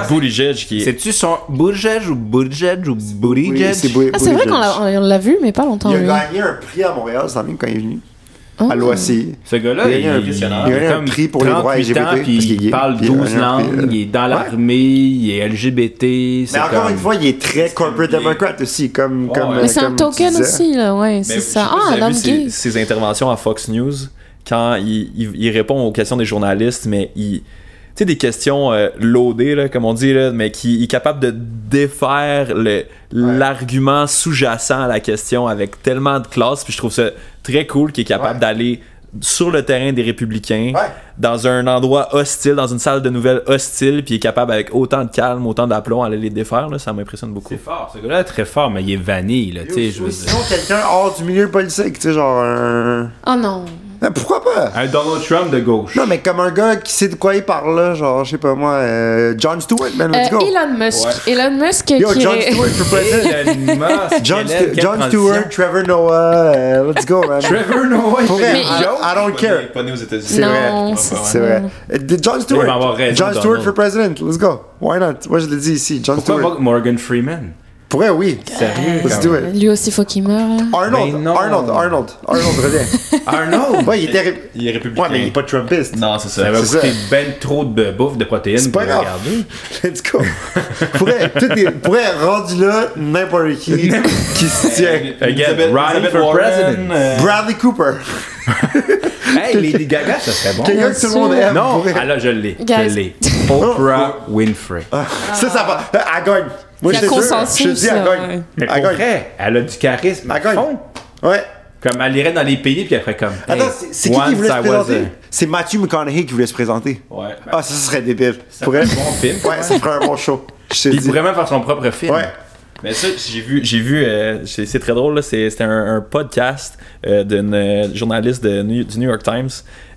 Buttigieg qui est... C'est-tu son Buttigieg ou Buttigieg ou Oui, Buttigieg? c'est Ah, c'est vrai qu'on l'a, on l'a vu, mais pas longtemps. Il a lui. gagné un prix à Montréal, c'est même quand il est venu. Oh. À l'OACI. Ce gars-là, Il a il, gagné un- il, il a gagné un comme prix pour les droits 38 LGBT, ans, puis il parle Puis il a 12 gagné un prix, langues, euh, il est dans ouais. l'armée, il est LGBT. Mais encore comme- une fois, il est très corporate gay. democrat aussi, comme. Comme. Mais c'est un token aussi, là, ouais, c'est ça. Ah, un homme gay. ses, interventions à Fox News quand il, il- il répond aux questions des journalistes, mais il. Tu sais, des questions euh, loadées, là, comme on dit, là, mais qui est capable de défaire le- l'argument sous-jacent à la question avec tellement de classe. Puis je trouve ça très cool qu'il est capable Ouais. d'aller sur le terrain des républicains, Ouais. dans un endroit hostile, dans une salle de nouvelles hostile, puis il est capable avec autant de calme, autant d'aplomb aller les défaire, là, ça m'impressionne beaucoup. C'est fort. Ce gars-là est très fort, mais il est vanille, là. Tu sais, je veux dire. sinon, quelqu'un hors du milieu politique, tu sais, genre un. Oh non. Mais pourquoi pas? Un Donald Trump de gauche. Non, mais comme un gars qui sait de quoi il parle, là, genre, je sais pas moi, euh, John Stewart, man, let's Euh, go. Elon Musk. Elon Musk Yo, qui John est... Stewart for president. Elon Musk, John, Stu- John. Stewart, Trevor Noah, euh, let's go, man. Trevor Noah, il Pour fait vrai, des I. I don't care. Pas né aux États-Unis. C'est vrai. Non, c'est vrai. Euh, John Il va avoir Stewart. raison, John Stewart Donald. for president, let's go. Why not? Moi, je l'ai dit ici, John Pourquoi Stewart. pas Morgan Freeman? Pour vrai, oui. Sérieux? Let's do it. Lui aussi, faut qu'il meure. là. Arnold, non. Arnold, Arnold, Arnold, reviens. [laughs] Arnold! Ouais, il était. ré- Il est républicain. Ouais, mais il est pas Trumpiste. Non, c'est Ça ça. va C'est coûter ben trop de bouffe de protéines C'est pour pas le grave. regarder. [laughs] Let's go. [laughs] pourrait, tout est, pourrait rendu là, n'importe qui qui se tient. Again, running for president. euh, Bradley Cooper. Hey, Lady Gaga, ça serait bon. Quelqu'un que tout le monde aime. Non, pourrait- ah je l'ai. Guys. Je l'ai. Oprah Winfrey. Ça, ça va. Elle gagne. Moi, jure, consensus, Je dis. Mais Elle pour vrai, elle a du charisme. Elle gagne. fond. Ouais. Comme elle irait dans les pays, puis elle ferait comme. Attends, hey, c'est- c'est qui qui voulait se présenter? a- C'est Matthew McConaughey qui voulait se présenter. Ouais. Ah, ça, ce serait débile. Ça ferait un bon film. Ouais, ça ferait un bon show. Il pourrait même faire son propre film. Ouais. Mais ça, j'ai vu, j'ai vu, euh, c'est c'est très drôle, là, c'est- c'était un, un podcast euh, d'une euh, journaliste de New- du New York Times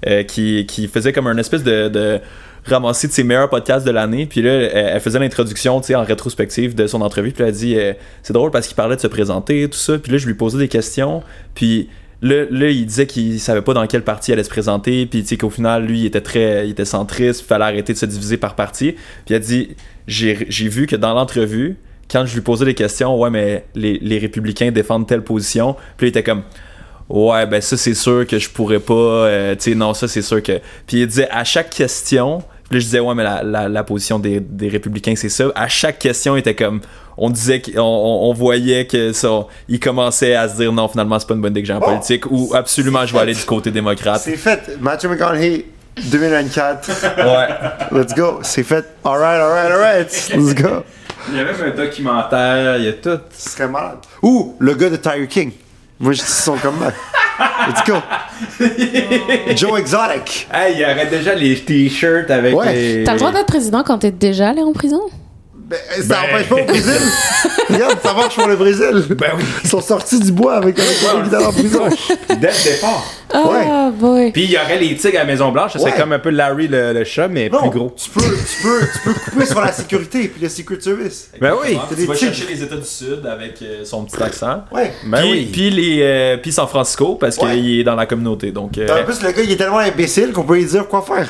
euh, qui, qui faisait comme un espèce de, de ramassis de ses meilleurs podcasts de l'année. Puis là, elle, elle faisait l'introduction, tu sais, en rétrospective de son entrevue. Puis elle a dit, euh, c'est drôle parce qu'il parlait de se présenter, tout ça. Puis là, je lui posais des questions. Puis là, là il disait qu'il savait pas dans quelle partie il allait se présenter. Puis tu sais qu'au final, lui, il était très, il était centriste. Il fallait arrêter de se diviser par parti. Puis elle dit, j'ai vu que dans l'entrevue, quand je lui posais des questions, ouais, mais les, les républicains défendent telle position, puis il était comme, ouais, ben ça, c'est sûr que je pourrais pas, euh, tu sais, non, ça, c'est sûr que. Puis il disait, à chaque question, puis là, je disais, ouais, mais la, la, la position des, des républicains, c'est ça. À chaque question, il était comme, on disait qu'on on, on voyait que ça, il commençait à se dire, non, finalement, c'est pas une bonne idée que j'ai en Bon, politique, ou absolument, je vais aller du côté démocrate. C'est fait. Matthew McConaughey, 2024. Ouais. Let's go. C'est fait. Alright, alright, alright. Let's go. Il y a même un documentaire, il y a tout. Ce serait malade. Ou le gars de Tiger King. Moi, je dis son Let's go. [laughs] Joe Exotic. Hey, il y aurait déjà les t-shirts avec Ouais. les. T'as le droit d'être président quand t'es déjà allé en prison? Ben, ça Ben. n'empêche pas au Brésil. [laughs] Regarde, ça marche pour le Brésil. Ben oui. Ils sont sortis du bois avec un évidemment en prison. Dès le départ. Ah, boy. Puis il y aurait les tigres à la Maison Blanche, ça serait Ouais. comme un peu Larry le, le chat, mais Non, plus gros. Tu peux, tu, peux, tu peux couper sur la sécurité puis le Secret Service. Ben oui. C'est Tu des vas tigres. chercher les États du Sud avec euh, son petit accent. Ouais. Ben puis, oui. puis les euh, puis San Francisco parce Ouais. qu'il est dans la communauté donc euh, En plus, le gars, il est tellement imbécile qu'on peut lui dire quoi faire.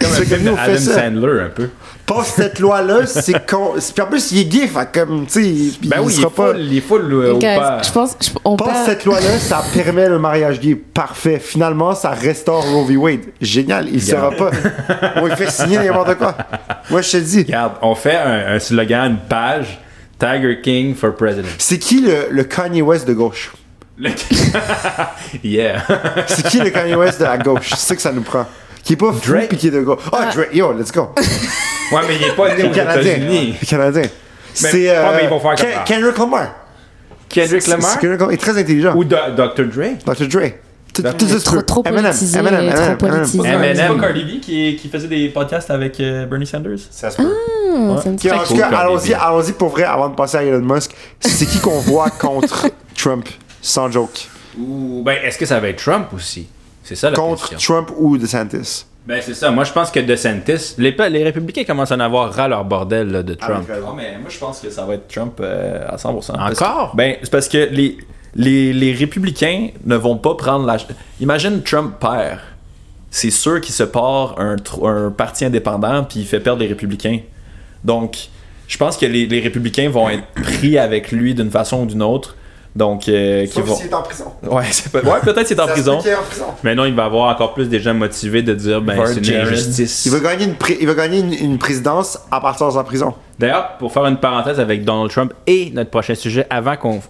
C'est comme un film Adam ça. Sandler, un peu. Passe cette loi-là, [laughs] c'est con. Puis en plus, il est gay, fait comme, tu sais, il, Ben il oui, il sera est pas. full, il est full euh, pas. je pense je- on Passe perd- cette loi-là, ça permet le mariage gay. Parfait. Finalement, ça restaure Roe v. Wade. Génial. Il sera pas. On lui fait signer n'importe quoi. Moi, je te dis. Regarde, on fait un, un slogan, une page, Tiger King for President. C'est qui le, le Kanye West de gauche? Le- [laughs] yeah. C'est qui le Kanye West de la gauche? C'est ça que ça nous prend. Qui est pas fou Drake. pis qui est de gauche. Ah, Drake. Yo, let's go. [laughs] Ouais, mais il est pas né aux Canadien. États-Unis. Canadien. C'est. ouais, mais ils vont faire Ken- comme ça. Kendrick Lamar. Kendrick Lamar? C'est Kendrick Lamar. Il est très intelligent. ou Dr. Dre? Dr. Dre. Tout, Trop- trop politisé, Eminem, Eminem. Eminem. C'est pas Cardi B qui, qui faisait des podcasts avec euh, Bernie Sanders? Ça se peut. Ah, en tout cas, allons-y, allons-y pour vrai avant de passer à Elon Musk. C'est qui qu'on voit contre [laughs] Trump, sans joke? Ou ben est-ce que ça va être Trump aussi? C'est ça la Contre. Trump ou DeSantis? Ben c'est ça. Moi je pense que DeSantis, les, les républicains commencent à en avoir ras leur bordel là, de Trump. Non, mais moi je pense que ça va être Trump euh, à 100%. Parce Encore? que- ben, c'est parce que les, les, les républicains ne vont pas prendre la. Imagine Trump perd. C'est sûr qu'il se part un, un parti indépendant puis il fait perdre les républicains. Donc, je pense que les, les républicains vont être pris avec lui d'une façon ou d'une autre. Donc, euh, qui vont. est en prison. Ouais, c'est pas- ouais, peut-être qu'il est en prison. est en prison. Mais non, il va y avoir encore plus des gens motivés de dire ben c'est une Jared. injustice. Il va gagner une, il va gagner une, une présidence à partir de sa prison. D'ailleurs, pour faire une parenthèse avec Donald Trump et notre prochain sujet, avant qu'on.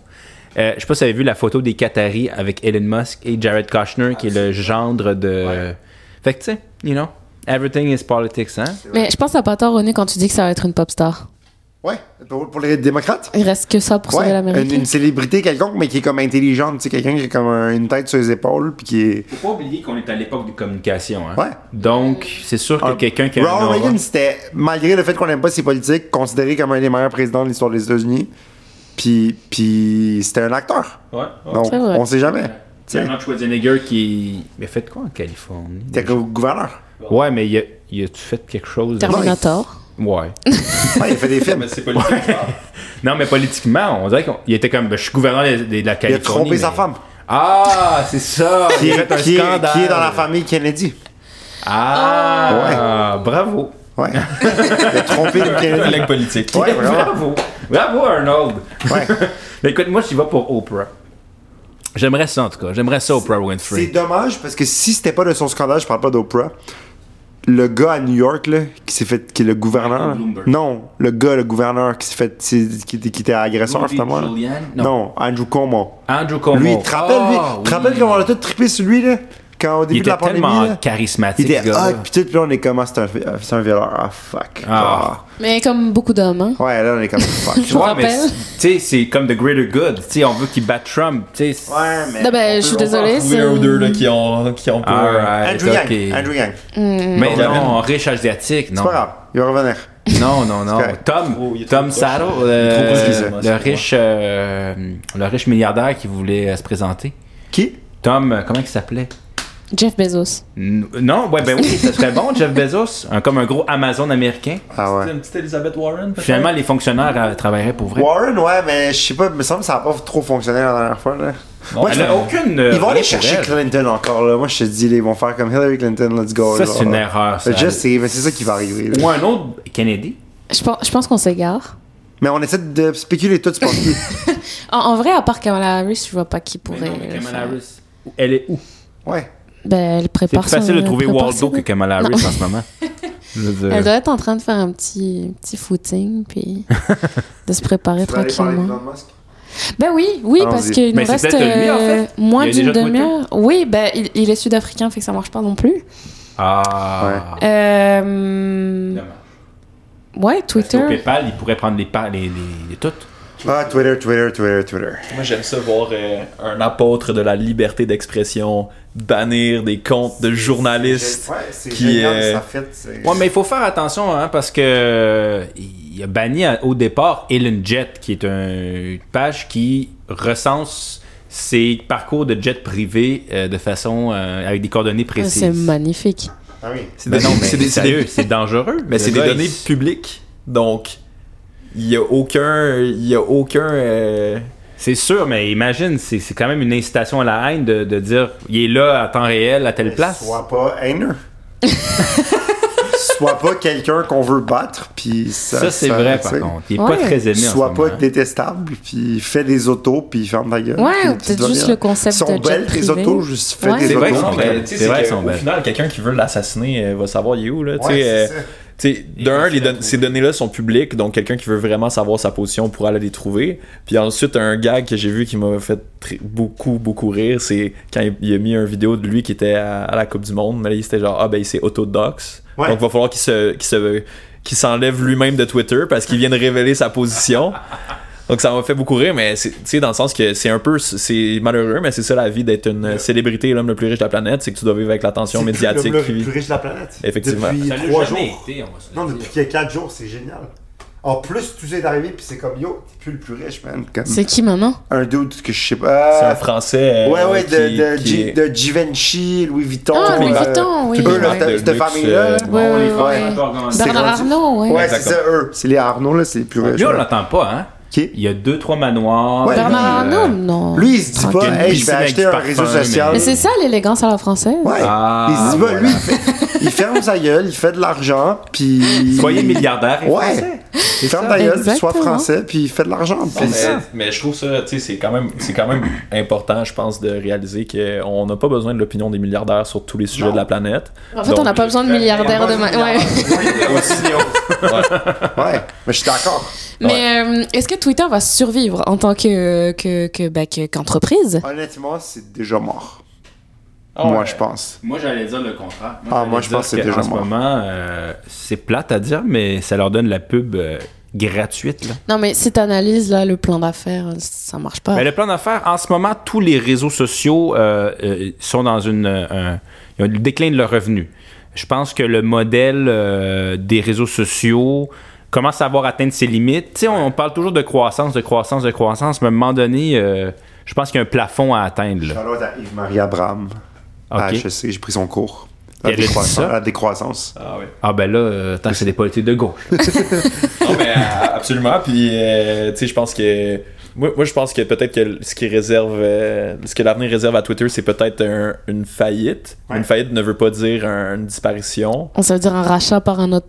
Euh, je sais pas si vous avez vu la photo des Qataris avec Elon Musk et Jared Kushner, qui est le gendre de. Fait que tu sais, you know, everything is politics, hein? Mais je pense que t'as pas tort, René, quand tu dis que ça va être une pop star. Ouais, pour, pour les démocrates. Il reste que ça pour sauver Ouais, l'Amérique. une, une célébrité quelconque, mais qui est comme intelligente, tu sais, quelqu'un qui a comme un- une tête sur les épaules, puis qui est... Faut pas oublier qu'on est à l'époque de communication. Hein? Ouais. Donc, c'est sûr que Ah, quelqu'un qui a Ronald Reagan, c'était, malgré le fait qu'on n'aime pas ses politiques, considéré comme un des meilleurs présidents de l'histoire des États-Unis. Puis, puis c'était un acteur. Ouais. Donc, C'est vrai. on sait jamais. C'est Arnold Schwarzenegger qui. Il a fait quoi en Californie? T'es gou- gouverneur. Ouais, mais il a, il a-tu fait quelque chose? Terminator. Ouais. [laughs] Ouais, il a fait des films. Mais c'est politique. Non, mais politiquement, on dirait qu'il était comme. ben, je suis gouverneur de, de la Il a Californie. trompé mais- sa femme. Ah, c'est ça. [laughs] Qui il a est, fait un qui est- scandale. qui est dans la famille Kennedy. Ah, bravo. Ouais. [laughs] il a trompé une Kennedy. Collègue politique. Ouais, bravo. Bravo, Arnold. Ouais. Mais écoute, moi, j'y vais pour Oprah. J'aimerais ça, en tout cas. J'aimerais ça, Oprah C'est Winfrey. dommage parce que si c'était pas de son scandale, je parle pas d'Oprah. Le gars à New York, là, qui s'est fait, qui est le gouverneur. Non, le gars, le gouverneur, qui s'est fait, qui, était- qui était agresseur, finalement. Non. Non, Andrew Cuomo. Andrew Cuomo. Lui, te rappelles, lui? Ah, Tu te rappelles oui. comment on a tout trippé sur lui, là? Quand au début Il de la était pandémie, tellement là? charismatique, Il était hot, pis tout, puis là, on est comme, ah, c'est un, c'est un violeur. Ah, fuck. Ah. Mais comme beaucoup d'hommes, hein. Ah. Ouais, là, on est comme, fuck. [laughs] Je vous Ouais, mais tu sais, c'est comme the greater good. Tu sais, on veut qu'il batte Trump. Tu sais, Ouais, mais. Non, ben, je suis désolée. Trouver c'est- un ou deux là, qui ont, qui ont pas. Alright, Andrew. Yang. Andrew Yang. Mais Bon, non, riche asiatique, non. C'est pas grave, il va revenir. Non, non, non. Tom, Oh, Tom proche euh, moi, le c'est riche, euh, le riche milliardaire qui voulait euh, se présenter. Qui? Tom, euh, comment il s'appelait? Jeff Bezos. N- Non, ouais, ben oui, ce serait bon, Jeff Bezos, un- comme un gros Amazon américain. Ah ouais. Une petite Elizabeth Warren, peut-être? Finalement, les fonctionnaires euh, travailleraient pour vrai. Warren, ouais, mais je sais pas, il me semble que ça a pas trop fonctionné la dernière fois, là. Moi, Elle je- a aucune. euh, Ils vont aller pour chercher elle. Clinton encore, là. Moi, je te dis, là, ils vont faire comme Hillary Clinton, let's go. Ça, là. c'est une erreur. Ça. Je sais, mais c'est ça qui va arriver. là. Ou un autre Kennedy. Je pense, je pense qu'on s'égare. Mais on essaie de spéculer tout, tu penses qui? [laughs] En, en vrai, à part Kamala Harris, je vois pas qui pourrait. Mais non, mais le Kamala faire. Harris. Elle est où? Ouais. Ben, elle C'est prépare plus facile de trouver Waldo que Kamala Non. Harris en ce moment. [laughs] Dire. Elle doit être en train de faire un petit, petit footing, puis [laughs] de se préparer tranquillement. Ben oui, oui, parce qu'il nous c'est reste peut-être lui, en fait. euh, moins d'une demi-heure. Oui, ben il, il est sud-africain, fait que ça marche pas non plus. Ah. Euh, ouais, Parce qu'au Twitter. PayPal, il pourrait prendre les, pa- les, les, les toutes. Ah, Twitter, Twitter, Twitter, Twitter. Moi, j'aime ça voir euh, un apôtre de la liberté d'expression bannir des comptes de journalistes. Ouais, c'est qui génial, est- ça fait. c'est- Ouais, mais il faut faire attention, hein, parce que euh, il a banni à- au départ Ellen Jet, qui est un- une page qui recense ses parcours de jet privé euh, de façon euh, avec des coordonnées Ah, précises. C'est magnifique. Ah oui. C'est Ben des, non, mais c'est des- c'est des- sérieux, c'est dangereux. mais Le c'est des données il- publiques. Donc, il y a aucun. Il y a aucun. euh, C'est sûr, mais imagine, c'est c'est quand même une incitation à la haine de, de dire il est là à temps réel à telle place. Sois pas haineux. [laughs] Sois pas quelqu'un qu'on veut battre, puis ça. Ça, c'est vrai, par contre. Il est Ouais. pas très aimé en Sois ce pas moment. détestable, puis fais des autos, puis ferme ta gueule. Ouais, vas juste bien. le concept sont de jet belles tes autos, juste fais Ouais. des C'est vrai autos. sont belles. C'est vrai c'est sont Au belles. final, quelqu'un qui veut l'assassiner euh, va savoir il est où. Là, tu Ouais, sais, c'est euh, d'un, les don- ces données-là sont publiques, donc quelqu'un qui veut vraiment savoir sa position pourra aller les trouver. Puis ensuite, un gag que j'ai vu qui m'a fait beaucoup, beaucoup rire, c'est quand il, il a mis une vidéo de lui qui était à, à la Coupe du Monde, mais là, il était genre, ah ben, il s'est autodox. Ouais. Donc, il va falloir qu'il se, qu'il se, qu'il s'enlève lui-même de Twitter parce qu'il vient de révéler sa position. Donc ça m'a fait beaucoup rire, mais c'est- tu sais, dans le sens que c'est un peu, c'est malheureux, mais c'est ça la vie d'être une célébrité, l'homme le plus riche de la planète, c'est que tu dois vivre avec l'attention le médiatique. le puis- plus riche de la planète. Effectivement. Depuis trois jours. été, on va se le Non, depuis qu'il y a 4 jours, c'est génial. En plus, tout ça est arrivé, puis c'est comme yo, t'es plus le plus riche, man. Comme C'est qui maintenant? un dude que je sais pas. C'est un français. euh, Ouais, ouais, de, qui- de, qui Gi- est- de Givenchy, Louis Vuitton. Ah, Louis euh, Vuitton, oui. Eux, là, ouais. cette- famille-là. euh, Ouais, ouais, les ouais. Bernard Arnault, ouais. Ouais, c'est ça, eux. C'est les Arnaud, là, c'est les plus riches. Lui, on l'entend pas, hein. Il y a deux, trois manoirs. Ouais, Bernard lui, euh, Arnault, non. Lui, il se dit Tranquille. pas, hey, je vais acheter un parfum, réseau social. Mais c'est ça l'élégance à la française. Ouais. Ah, il se dit pas, voilà. lui, il, ferme sa gueule, il fait de l'argent, puis. Soyez milliardaire et Ouais. français. Il ferme ta gueule, puis soit français, puis il fait de l'argent. Puis- mais, mais je trouve ça, tu sais, c'est quand même, c'est quand même important, je pense, de réaliser qu'on n'a pas besoin de l'opinion des milliardaires sur tous les sujets Non. de la planète. En fait, on n'a pas besoin de milliardaires de ma... ouais. [laughs] Ouais, mais je suis d'accord. Mais euh, est-ce que Twitter va survivre en tant que que que que- qu'entreprise? Honnêtement, c'est déjà mort. Ah Moi, ouais. je pense. Moi, j'allais dire le contraire. Ah, j'allais moi, je pense que c'est déjà ce mort. moment, euh, c'est plate à dire, mais ça leur donne la pub euh, gratuite. Là. Non, mais si tu analyses là, le plan d'affaires, ça marche pas. Mais le plan d'affaires, en ce moment, tous les réseaux sociaux euh, euh, sont dans une, un, ils ont le déclin de leurs revenus. Je pense que le modèle euh, des réseaux sociaux commence à avoir atteint ses limites. Tu sais, on, on parle toujours de croissance, de croissance, de croissance, mais à un moment donné, euh, je pense qu'il y a un plafond à atteindre. là. À Yves-Marie Abraham. À. HEC, j'ai pris son cours. La décroissance. ça? La décroissance. Ah oui. Ah ben là, euh, tant que c'est des politiques de gauche. [laughs] Non, mais euh, absolument. Puis, euh, tu sais, je pense que. Moi, moi, je pense que peut-être que ce qui réserve. euh, ce que l'avenir réserve à Twitter, c'est peut-être un- une faillite. Ouais. Une faillite ne veut pas dire un- une disparition. Ça veut dire un rachat par un autre.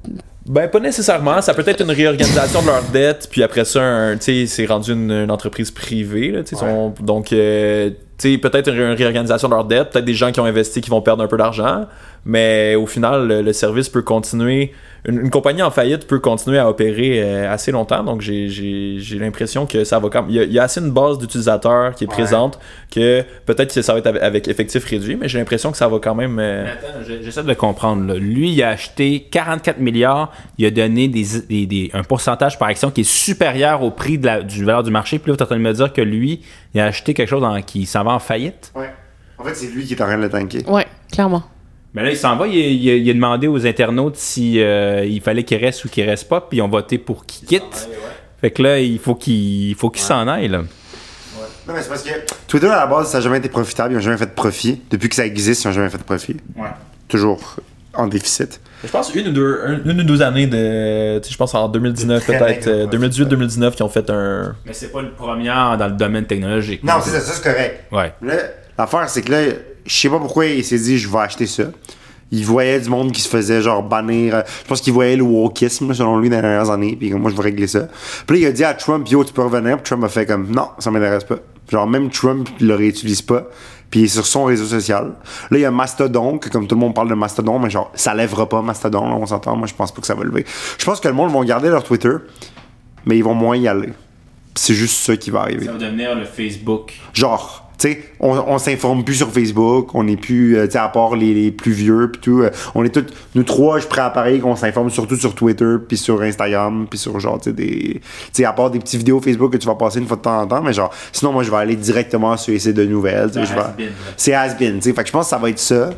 Ben, pas nécessairement. Ça peut être une réorganisation de leurs dettes, puis après ça, un- tu sais, c'est rendu une, une entreprise privée. Là, tu sais, Ouais. donc, euh, tu sais, peut-être une réorganisation de leurs dettes, peut-être des gens qui ont investi qui vont perdre un peu d'argent, mais au final, le, le service peut continuer. Une, une compagnie en faillite peut continuer à opérer euh, assez longtemps, donc j'ai- j'ai j'ai l'impression que ça va quand même. Il y a, il y a assez une base d'utilisateurs qui est Ouais. présente que peut-être que ça va être avec, avec effectif réduit, mais j'ai l'impression que ça va quand même. euh, Mais attends, j'ai- j'essaie de comprendre. là. Lui, il a acheté 44 milliards, il a donné des, des- des- un pourcentage par action qui est supérieur au prix de la du valeur du marché. Puis là, tu es en train de me dire que lui, il a acheté quelque chose en- qui s'en va en faillite? Ouais. En fait, c'est lui qui est en train de le tanker. Ouais, clairement. Mais là, il s'en va, il, il a- il a demandé aux internautes si euh, il fallait qu'il reste ou qu'il reste pas, puis ils ont voté pour qu'il quitte. Fait que là, il faut qu'il il faut qu'il s'en aille. Là. Non, mais c'est parce que Twitter, à la base, ça n'a jamais été profitable. Ils n'ont jamais fait de profit. Depuis que ça existe, ils n'ont jamais fait de profit. Ouais. Toujours en déficit. Je pense une ou deux, un- une ou deux années de. Tu sais, je pense en 2019, Très peut-être. maigre euh, 2018-2019 qui ont fait un. Mais c'est pas le premier dans le domaine technologique. Non, c'est ça, ça c'est correct. Ouais. Là, l'affaire, c'est que là, je sais pas pourquoi il s'est dit, je vais acheter ça. Il voyait du monde qui se faisait genre bannir. euh, Je pense qu'il voyait le wokisme, selon lui, dans les dernières années. Puis comme moi, je vais régler ça. Puis là, il a dit à Trump, yo, tu peux revenir. Puis Trump a fait comme, non, ça m'intéresse pas. Genre, même Trump le réutilise pas. Puis il est sur son réseau social. Là, il y a Mastodon, que comme tout le monde parle de Mastodon, mais genre, ça lèvera pas Mastodon, là, on s'entend. Moi, je pense pas que ça va lever. Je pense que le monde va garder leur Twitter, mais ils vont moins y aller. C'est juste ça qui va arriver. Ça va devenir le Facebook. Genre, tu sais, on, on s'informe plus sur Facebook, on n'est plus, euh, tu sais, à part les, les plus vieux, puis tout. euh, on est tous, nous trois, je prends à pareil qu'on s'informe surtout sur Twitter, puis sur Instagram, puis sur genre, tu sais, des. Tu sais, à part des petites vidéos Facebook que tu vas passer une fois de temps en temps, mais genre, sinon, moi, je vais aller directement sur les sites de nouvelles, vais- has-been. C'est has-been, tu sais. Fait que je pense que ça va être ça.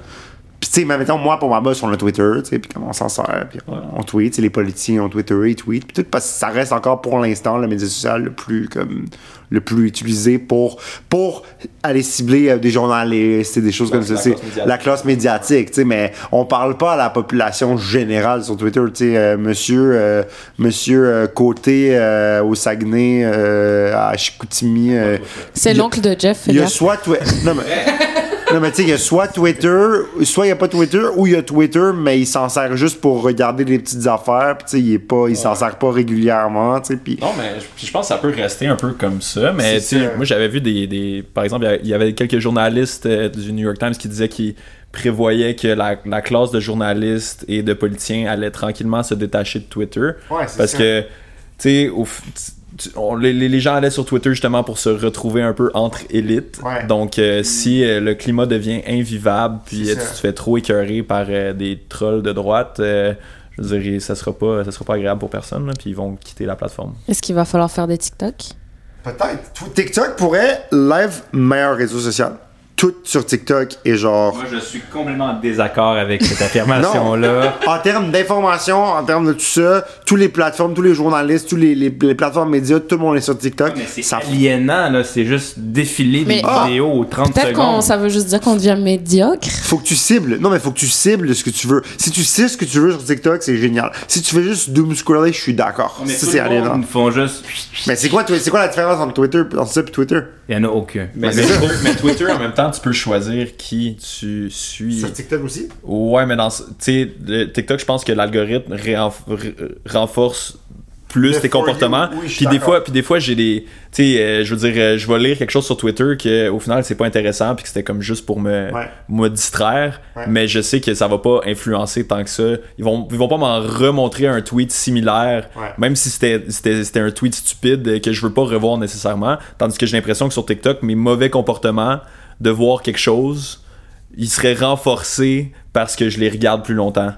Puis, tu sais, mais mettons, moi, pour ma boss, on a Twitter, tu sais, puis comment on s'en sert, puis on, on tweet, les politiciens ont Twitter, ils tweetent, puis tout, parce que ça reste encore pour l'instant le média social le plus, comme, le plus utilisé pour, pour aller cibler euh, des journalistes et des choses comme ça. la C'est classe médiatique. la classe médiatique, tu sais, mais on parle pas à la population générale sur Twitter, tu sais, euh, monsieur, euh, monsieur euh, Côté euh, au Saguenay, euh, à Chicoutimi, euh, C'est l'oncle de Jeff. il y a soit non mais [laughs] non mais tu sais il y a soit Twitter, soit il y a pas Twitter ou il y a Twitter mais il s'en sert juste pour regarder des petites affaires, puis tu sais il est pas il s'en sert pas régulièrement, tu sais puis Non, mais je, pense que ça peut rester un peu comme ça. Mais tu sais, moi, j'avais vu des, des- Par exemple, il y avait- quelques journalistes euh, du New York Times qui disaient qu'ils prévoyaient que la, la classe de journalistes et de politiciens allait tranquillement se détacher de Twitter. Ouais, c'est Parce ça. que, tu sais, on- les, gens allaient sur Twitter justement pour se retrouver un peu entre élites. Ouais. Donc, euh, si euh, le climat devient invivable, puis euh, tu te fais trop écœurer par euh, des trolls de droite, euh, je veux dire, ça sera pas, ça sera pas agréable pour personne, là, puis ils vont quitter la plateforme. Est-ce qu'il va falloir faire des TikTok? Peut-être TikTok pourrait live meilleur réseau social. Tout sur TikTok et genre Moi, je suis complètement en désaccord avec cette [laughs] affirmation-là. en termes d'information, en termes de tout ça, toutes les plateformes, tous les journalistes, tous les, les, les plateformes médias, tout le monde est sur TikTok. Mais c'est ça aliénant, là. C'est juste défiler Mais- des Ah! vidéos aux 30 Peut-être qu'on secondes. ça veut juste dire qu'on devient médiocre. faut que tu cibles. Non, mais faut que tu cibles ce que tu veux. Si tu cibles ce que tu veux sur TikTok, c'est génial. Si tu fais juste doom scroller, je suis d'accord. Mais Ça, c'est aliénant. monde font juste... Mais c'est quoi, quoi la différence entre Twitter, entre ça et Twitter? Il y en a aucun. Mais, c'est mais, ça. mais Twitter, en même temps, tu peux choisir qui tu suis. Sur TikTok aussi? Ouais, mais dans. le TikTok, je pense que l'algorithme renforce plus Le tes comportements. oui, puis des fois, puis des fois, j'ai des. Tu sais, euh, je veux dire, euh, je vais lire quelque chose sur Twitter que au final, c'est pas intéressant, puis que c'était comme juste pour me, Ouais. me distraire. Ouais. Mais je sais que ça va pas influencer tant que ça. Ils vont, ils vont pas m'en remontrer un tweet similaire, Ouais. même si c'était c'était un tweet stupide que je veux pas revoir nécessairement. Tandis que j'ai l'impression que sur TikTok, mes mauvais comportements de voir quelque chose, ils seraient renforcés parce que je les regarde plus longtemps.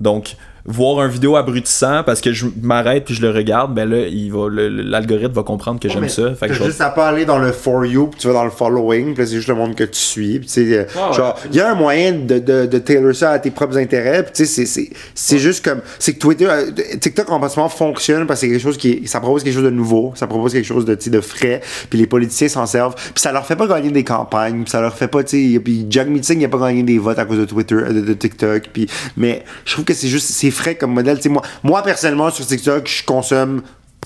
Donc, voir un vidéo abrutissant parce que je m'arrête puis je le regarde, ben là, il va, l'algorithme va comprendre que Ouais, j'aime ça. Fait que juste à pas aller dans le for you, puis tu vas dans le following, puis là, c'est juste le monde que tu suis. Puis tu sais, euh, Ah ouais. genre, il y a un moyen de, de, de tailor ça à tes propres intérêts. Puis tu sais, c'est- c'est c'est juste comme, c'est que Twitter, euh, TikTok en passant fonctionne parce que c'est quelque chose qui, ça propose quelque chose de nouveau, ça propose quelque chose de, tu sais, de frais. Puis les politiciens s'en servent. Puis ça leur fait pas gagner des campagnes, puis ça leur fait pas, tu sais, puis Jack Meeting, il a pas gagné des votes à cause de Twitter, euh, de, de TikTok. Puis, mais je trouve que c'est juste, c'est frais comme modèle. Tu sais, moi, moi personnellement sur TikTok, je consomme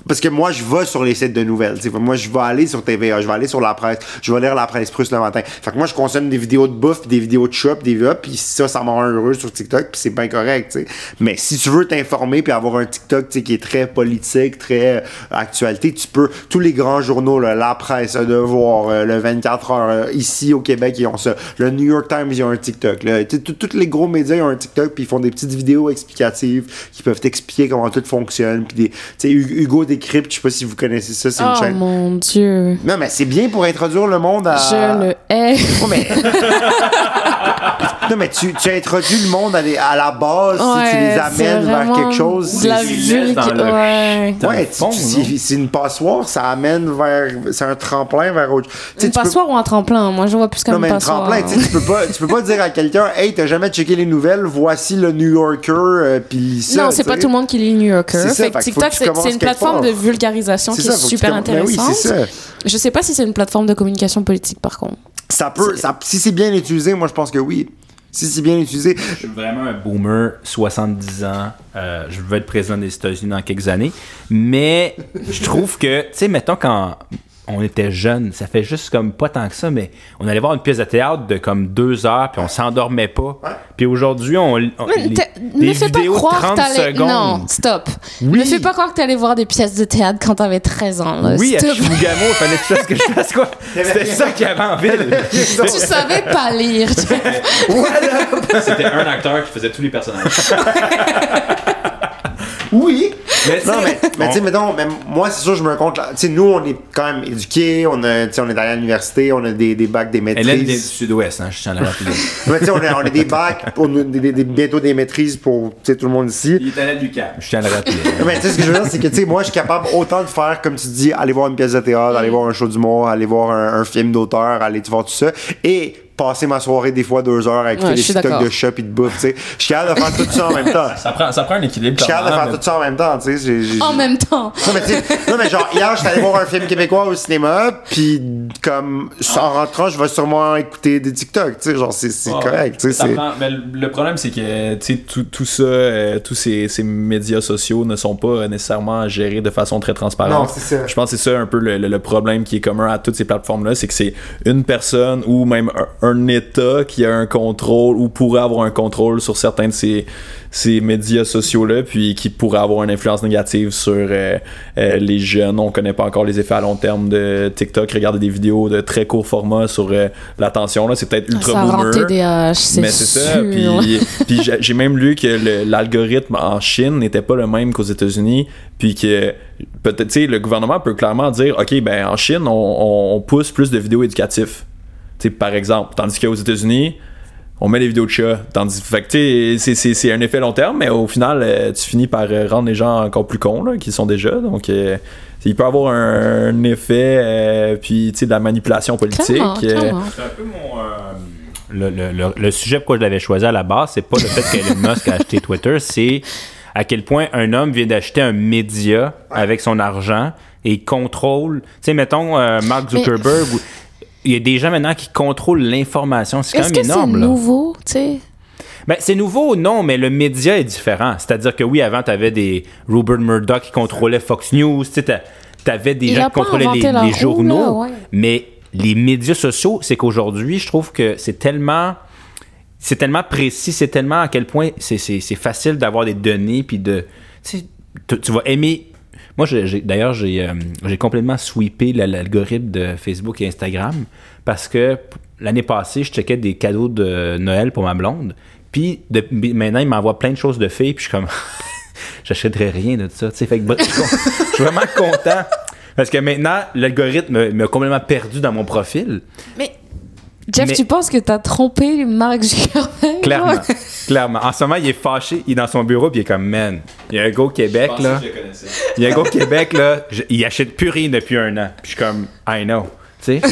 parce que moi, je vais sur les sites de nouvelles. tu sais. Moi, je vais aller sur TVA, je vais aller sur la presse, je vais lire la presse plus le matin. Fait que moi, je consomme des vidéos de bouffe, des vidéos de shop, des vidéos, puis ça, ça me rend heureux sur TikTok, puis c'est bien correct. tu sais. Mais si tu veux t'informer, puis avoir un TikTok qui est très politique, très euh, actualité, tu peux. Tous les grands journaux, là, la presse, le Devoir, euh, le 24 heures, euh, ici au Québec, ils ont ça. Le New York Times, ils ont un TikTok. Tous les gros médias, ils ont un TikTok, puis ils font des petites vidéos explicatives qui peuvent t'expliquer comment tout fonctionne. Puis des, je sais pas si vous connaissez ça, c'est une Oh chaîne. mon dieu. Non, mais c'est bien pour introduire le monde à. Je le hais. Ouais, mais... [laughs] non, mais tu, tu introduis le monde à, les- à la base, si tu les amènes vers quelque chose. De la le- ouais. Ouais, c'est une passoire, ça amène vers. C'est un tremplin vers autre chose. Une tu peux- passoire ou un tremplin? Moi, je vois plus comme Non, mais une un passoire. tremplin, tu peux pas, tu peux pas dire à quelqu'un, hey, t'as jamais checké les nouvelles, voici le New Yorker, euh, puis ça. non, c'est pas tout le monde qui lit New Yorker. C'est ça, Fait que TikTok, c'est une plateforme de vulgarisation qui est super Ben intéressante. oui, c'est ça. Je sais pas si c'est une plateforme de communication politique, par contre. Ça peut, ça- si c'est bien utilisé, moi je pense que oui. Si c'est bien utilisé. Je suis vraiment un boomer, 70 ans. euh, je veux être président des États-Unis dans quelques années. Mais je trouve que, tu sais, mettons, quand on était jeune, ça fait juste comme pas tant que ça, mais on allait voir une pièce de théâtre de comme deux heures, puis on s'endormait pas. Puis aujourd'hui, on. on Mais les, me fais pas croire que 30 t'allais. secondes. Non, stop. Oui. Me fais pas croire que t'allais voir des pièces de théâtre quand t'avais 13 ans. Là. Oui, à Stop. Chibougamau, il fallait que tu fasses que je fasse quoi? [laughs] C'était ça qu'il y avait en ville. [laughs] tu savais pas lire. [laughs] C'était un acteur qui faisait tous les personnages. Oui! Mais Non, c'est- mais, mais tu sais, mettons, mais moi, c'est sûr, je me rends compte. là, Tu sais, nous, on est quand même éduqués, on, a, tu sais, on est allé à l'université, on a des, des bacs, des Hélène vient du maîtrises. sud-ouest, hein, je tiens à le rappeler. [laughs] Mais tu sais, on a, on a des bacs, pour nous- des, des- des- bientôt des maîtrises pour tu sais, tout le monde ici. Il est allé à l'UQAM. Je tiens à le rappeler. [laughs] Mais tu sais, ce que je veux dire, c'est que tu sais, moi, je suis capable autant de faire, comme tu dis, aller voir une pièce de théâtre, aller voir un show d'humour, aller voir un, un film d'auteur, aller voir tout ça, et passer ma soirée des fois deux heures à écouter Ouais, d'accord. de shop et de bouffe, tu sais. Je suis capable de faire tout ça en même temps. Ça prend, ça prend un équilibre. Je suis capable de faire mais- tout ça en même temps, tu sais. En même temps. Non mais, tu sais, non, mais genre, hier, j'étais allé voir un film québécois au cinéma, puis comme, en rentrant, je vais sûrement écouter des TikTok, tu sais, genre, c'est c'est Ah, correct, tu sais, prend- mais le- problème, c'est que tu sais, tout, tout ça, euh, tous ces, ces médias sociaux ne sont pas nécessairement gérés de façon très transparente. Non, c'est ça. Je pense que c'est ça un peu le, le- le problème qui est commun à toutes ces plateformes-là, c'est que c'est une personne ou même un, un État qui a un contrôle ou pourrait avoir un contrôle sur certains de ces, ces médias sociaux-là, puis qui pourrait avoir une influence négative sur euh, euh, les jeunes. On connaît pas encore les effets à long terme de TikTok. Regarder des vidéos de très court format sur euh, l'attention, là, c'est peut-être ultra Ça boomer. TDAH, c'est Mais c'est ça. Puis, puis j'ai- même lu que l'algorithme en Chine n'était pas le même qu'aux États-Unis. Puis que peut-être, le gouvernement peut clairement dire OK, ben en Chine, on, on- on pousse plus de vidéos éducatives. Tu sais, par exemple. Tandis qu'aux États-Unis, on met les vidéos de chats. Tandis fait que, c'est- c'est c'est un effet long terme, mais au final, euh, tu finis par euh, rendre les gens encore plus cons, là, qu'ils sont déjà. Donc, euh, il peut avoir un, un effet, euh, puis, de la manipulation politique. Clairement, euh, clairement. C'est un peu mon. euh, le, le- le- le sujet pourquoi je l'avais choisi à la base, c'est pas le fait qu'Elon [laughs] Musk a acheté Twitter, c'est à quel point un homme vient d'acheter un média avec son argent et contrôle. Tu sais, mettons euh, Mark Zuckerberg. Il y a des gens maintenant qui contrôlent l'information. C'est quand Est-ce même que c'est énorme. là. nouveau, tu sais? Ben, c'est nouveau, non, mais le média est différent. C'est-à-dire que oui, avant, tu avais des Rupert Murdoch qui contrôlaient Fox News, tu avais des Il gens qui contrôlaient les, la les roue, journaux. là, ouais. Mais les médias sociaux, c'est qu'aujourd'hui, je trouve que c'est tellement. C'est tellement précis, c'est tellement à quel point c'est, c'est, c'est facile d'avoir des données, puis de. Tu- tu vas aimer. Moi, d'ailleurs, j'ai, euh, j'ai complètement sweepé la- l'algorithme de Facebook et Instagram parce que l'année passée, je checkais des cadeaux de Noël pour ma blonde. Puis maintenant, il m'envoie plein de choses de filles, puis je suis comme. [laughs] J'achèterais rien de ça. tu sais. Fait que, bref, je je suis vraiment content. Parce que maintenant, l'algorithme m'a complètement perdu dans mon profil. Mais Jeff, Mais- tu penses que t'as trompé Mark Zuckerberg? Clairement. [laughs] Clairement. En ce moment, il est fâché, il est dans son bureau, puis il est comme, man, il y a un gars au Québec, là. Il y a un gars au Québec, là, je- il achète plus rien depuis un an. Puis je suis comme, I know. Tu sais?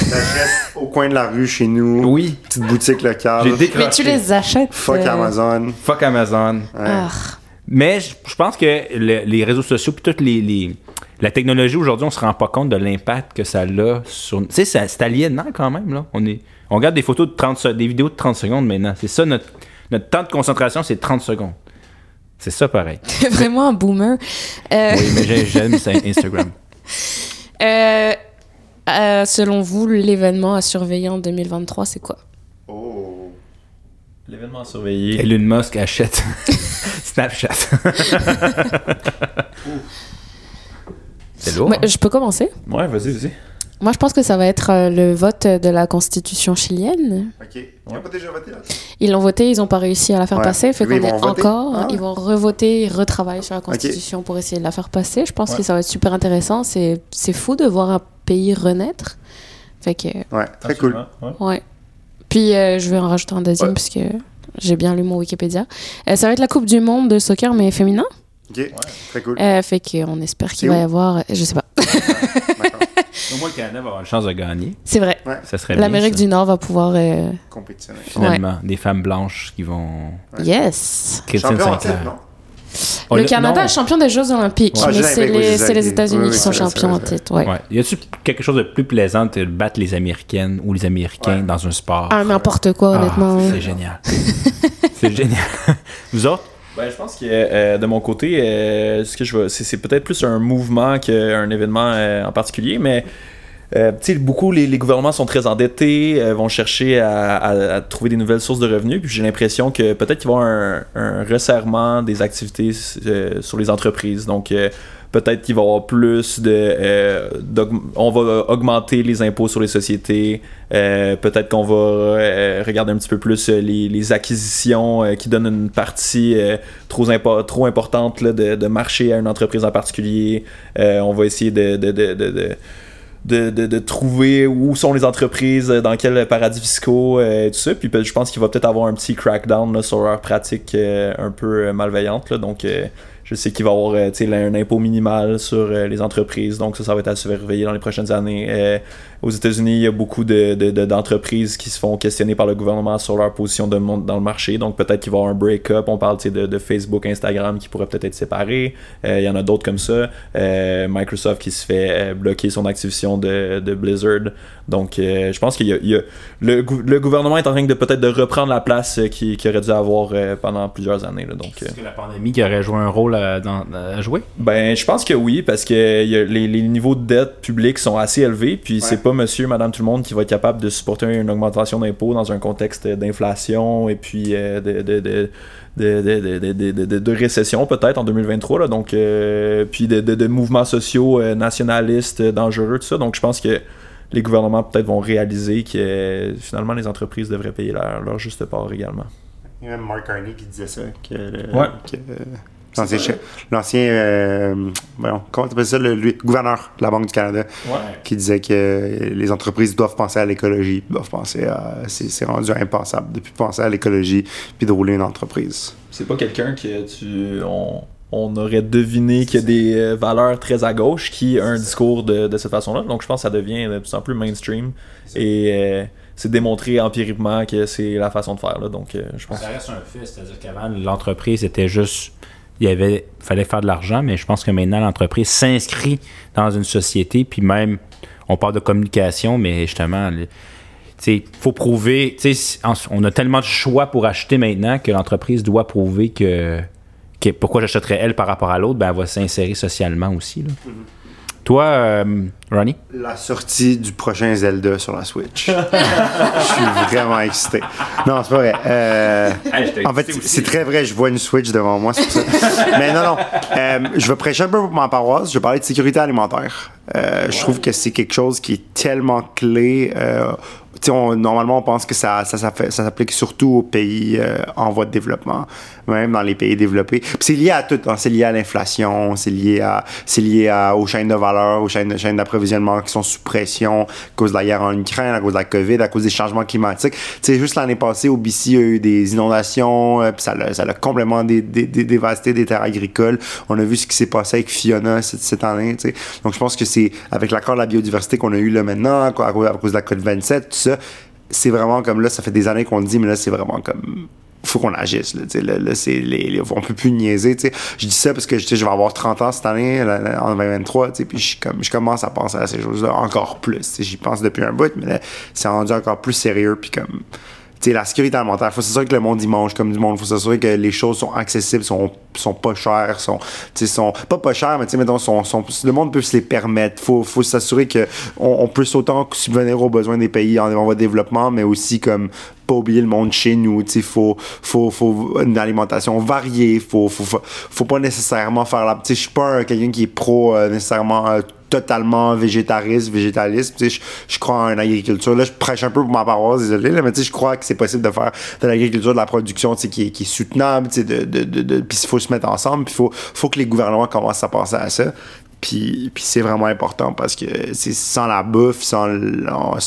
Au coin de la rue chez nous. Oui. Petite boutique locale. J'ai décroché. Mais tu les achètes. Fuck euh, Amazon. Fuck Amazon. Ouais. ah. Mais je je pense que le- les réseaux sociaux, puis toute les, les- la technologie aujourd'hui, on se rend pas compte de l'impact que ça a sur. Tu sais, c'est aliénant quand même, là. On, est, on regarde des photos de 30 se- des vidéos de 30 secondes maintenant. C'est ça, notre, notre temps de concentration, c'est 30 secondes. C'est ça pareil. [laughs] T'es vraiment un boomer. Euh, Oui, mais j'ai- [laughs] j'aime ça, Instagram. euh, euh, selon vous, l'événement à surveiller en 2023, c'est quoi? Oh. L'événement surveillé. Elon Musk achète [laughs] Snapchat. c'est lourd. Hein? Je peux commencer? Ouais, vas-y, vas-y. Moi, je pense que ça va être euh, le vote de la constitution chilienne. Ok. Ils ont pas déjà voté là? Ils l'ont voté, ils n'ont pas réussi à la faire Ouais. passer. Fait qu'on ils est encore. Ah. Ils vont revoter, ils retravaillent sur la constitution pour essayer de la faire passer. Je pense Ouais. que ça va être super intéressant. C'est c'est fou de voir un pays renaître. Fait que, Ouais, très cool. Ouais. ouais. Puis, euh, je vais en rajouter un deuxième Ouais. puisque j'ai bien lu mon Wikipédia. Euh, ça va être la Coupe du Monde de soccer, mais féminin. Ok, très cool. Euh, fait qu'on espère qu'il va y avoir. Je sais pas. D'accord. Au moins, le Canada va avoir une chance de gagner. C'est vrai. Ça serait bien, L'Amérique ça. du Nord va pouvoir. euh, Compétitionnaire. Finalement, des femmes blanches qui vont. Ouais. Yes. Christine Champion en Sinclair. titre, non? Oh, le le- Canada non. est champion des Jeux Olympiques, Ouais, mais c'est les, c'est c'est les ça. États-Unis Oui, qui oui, sont champions en titre. Ouais. Ouais. Y a-tu quelque chose de plus plaisant que de battre les Américaines ou les Américains Ouais. dans un sport? Ah, n'importe quoi, Ah, honnêtement. C'est génial. [laughs] c'est génial. Vous autres? Ben, je pense que euh, de mon côté, euh, ce que je c'est, peut-être plus un mouvement qu'un événement euh, en particulier, mais euh, beaucoup les, les gouvernements sont très endettés, vont chercher à, trouver des nouvelles sources de revenus, puis j'ai l'impression que peut-être qu'il va y avoir un, un resserrement des activités sur les entreprises. Donc peut-être qu'il va y avoir plus de, euh, on va augmenter les impôts sur les sociétés. Euh, peut-être qu'on va euh, regarder un petit peu plus les, acquisitions qui donnent une partie trop, impo- trop importante de, marché à une entreprise en particulier. On va essayer de, de, de, de, de- de, trouver où sont les entreprises, dans quels paradis fiscaux, tout ça. Puis je pense qu'il va peut-être avoir un petit crackdown sur leurs pratiques un peu malveillantes. Donc sais qu'il va y avoir euh, un impôt minimal sur euh, les entreprises. Donc ça, ça va être à surveiller dans les prochaines années. Aux États-Unis, il y a beaucoup de, de- de- d'entreprises qui se font questionner par le gouvernement sur leur position de mon- dans le marché. Donc peut-être qu'il va y avoir un break-up. On parle de, de Facebook, Instagram qui pourraient peut-être être séparés. Euh, il y en a d'autres comme ça. Euh, Microsoft qui se fait euh, bloquer son acquisition de, de Blizzard. Donc euh, je pense qu'il y a, il y a- le, gou- le gouvernement est en train de peut-être de reprendre la place qu'il qu'il aurait dû avoir pendant plusieurs années. là. donc Est-ce que la pandémie qui aurait joué un rôle à, dans- à jouer? ben, je pense que oui, parce que il y a- les, les niveaux de dette publique sont assez élevés, puis c'est pas monsieur, madame, tout le monde qui va être capable de supporter une augmentation d'impôts dans un contexte d'inflation et puis euh, de, de, de, de, de, de, de- de- de- de récession peut-être en 2023, là, donc, euh, puis de, de, de mouvements sociaux euh, nationalistes euh, dangereux, tout ça. Donc, je pense que les gouvernements peut-être vont réaliser que euh, finalement les entreprises devraient payer leur, leur juste part également. Il y a même Mark Carney qui disait ça. Que, Ouais. que, euh, l'ancien, chef- l'ancien euh, voyons, comment t'appelles ça, le, gouverneur de la Banque du Canada, qui disait que les entreprises doivent penser à l'écologie, doivent penser à. C'est, c'est rendu impensable depuis penser à l'écologie puis de rouler une entreprise. C'est pas quelqu'un que tu. On, on aurait deviné qu'il y a des euh, valeurs très à gauche qui a un discours de, de cette façon-là. Donc je pense que ça devient de plus en plus mainstream. Et euh, c'est démontré empiriquement que c'est la façon de faire. Là. Donc euh, je pense. Ça reste un fait, c'est-à-dire qu'avant, l'entreprise était juste. Il y avait, fallait faire de l'argent, mais je pense que maintenant, l'entreprise s'inscrit dans une société, puis même, on parle de communication, mais justement, sais, faut prouver. On a tellement de choix pour acheter maintenant que l'entreprise doit prouver que, que pourquoi j'achèterais elle par rapport à l'autre, ben elle va s'insérer socialement aussi. là. Toi, euh, Ronnie? La sortie du prochain Zelda sur la Switch. [laughs] Je suis vraiment excité. Non, c'est pas vrai. Euh, en fait, c'est très vrai. Je vois une Switch devant moi. c'est pour ça. [laughs] Mais non, non. Euh, je vais prêcher un peu pour ma paroisse. Je vais parler de sécurité alimentaire. Euh, je trouve que c'est quelque chose qui est tellement clé. euh, tu sais, on- normalement, on pense que ça, ça, ça, fait- ça s'applique surtout aux pays euh, en voie de développement, même dans les pays développés. Puis c'est lié à tout, hein. c'est lié à l'inflation, c'est lié à, c'est lié à, aux chaînes de valeur, aux chaînes, chaînes d'approvisionnement qui sont sous pression à cause de la guerre en Ukraine, à cause de la COVID, à cause des changements climatiques. Tu sais, juste l'année passée, au BC, il y a eu des inondations, euh, puis ça l'a, ça l'a complètement dé- dé- dé- dévasté des terres agricoles. On a vu ce qui s'est passé avec Fiona cette, année. Donc, je pense que c'est avec l'accord de la biodiversité qu'on a eu là maintenant, à cause, à cause de la COP27, tout ça, c'est vraiment comme là, ça fait des années qu'on le dit, mais là, c'est vraiment comme faut qu'on agisse là, là, là, c'est les, on peut plus niaiser tu sais je dis ça parce que je vais avoir 30 ans cette année là, en 2023 tu sais puis je, comme, je commence à penser à ces choses-là encore plus j'y pense depuis un bout mais c'est rendu encore plus sérieux puis comme tu sais, la sécurité alimentaire, faut s'assurer que le monde y mange comme du monde. faut s'assurer que les choses sont accessibles, sont, sont pas chères, sont, tu sais, sont pas pas chères, mais tu sais, mettons, sont, sont, le monde peut se les permettre. Faut, faut s'assurer que on, peut autant subvenir aux besoins des pays en, en voie développement, mais aussi comme pas oublier le monde chez nous. Sais, faut, faut, faut une alimentation variée. Faut, faut, faut, faut pas nécessairement faire la. Je suis pas un- quelqu'un qui est pro euh, nécessairement. euh, totalement végétariste, végétaliste. Je, je crois en agriculture. Là, je prêche un peu pour ma paroisse, désolé, là, mais je crois que c'est possible de faire de l'agriculture, de la production, qui est, qui est soutenable, de, de, de- puis il faut se mettre ensemble, puis il faut, faut que les gouvernements commencent à penser à ça. Puis, c'est vraiment important parce que c'est sans la bouffe, sans,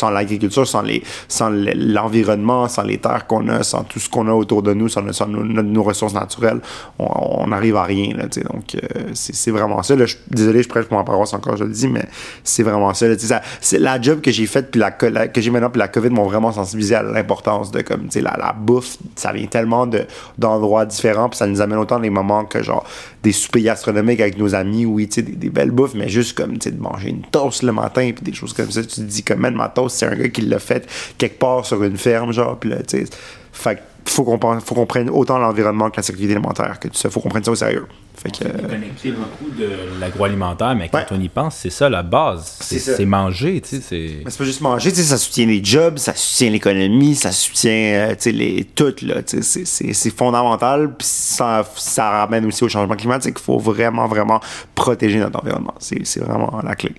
l'agriculture, sans les sans l'environnement, sans les terres qu'on a, sans tout ce qu'on a autour de nous, sans, nos, ressources naturelles, on n'arrive à rien. Là, donc, euh, c'est vraiment ça. Là, je, désolé, je prêche pour ma paroisse encore, je le dis, mais c'est vraiment ça. là. Ça c'est la job que j'ai faite, puis la, que j'ai maintenant, puis la COVID m'ont vraiment sensibilisé à l'importance de comme, la, la bouffe. Ça vient tellement de- d'endroits différents, puis ça nous amène autant des moments que genre des soupers gastronomiques avec nos amis, oui, tu sais, des, belles bouffes, mais juste comme, tu sais, de manger une toast le matin, puis des choses comme ça. Tu te dis, comme, man, ma toast, c'est un gars qui l'a fait quelque part sur une ferme, genre, puis là, tu sais. Fait faut qu'on faut qu'on prenne autant l'environnement que la sécurité alimentaire, que tout ça. Faut qu'on prenne ça au sérieux. Fait que. On euh, est connecté beaucoup de l'agroalimentaire, mais quand Ouais. on y pense, c'est ça la base. C'est C'est ça. c'est manger, tu sais. c'est- Mais c'est pas juste manger, tu sais, ça soutient les jobs, ça soutient l'économie, ça soutient, euh, tu sais, les, tout, là, tu sais, c'est- c'est c'est fondamental, puis ça, ça ramène aussi au changement climatique. Il faut vraiment, vraiment protéger notre environnement. C'est c'est vraiment la clé.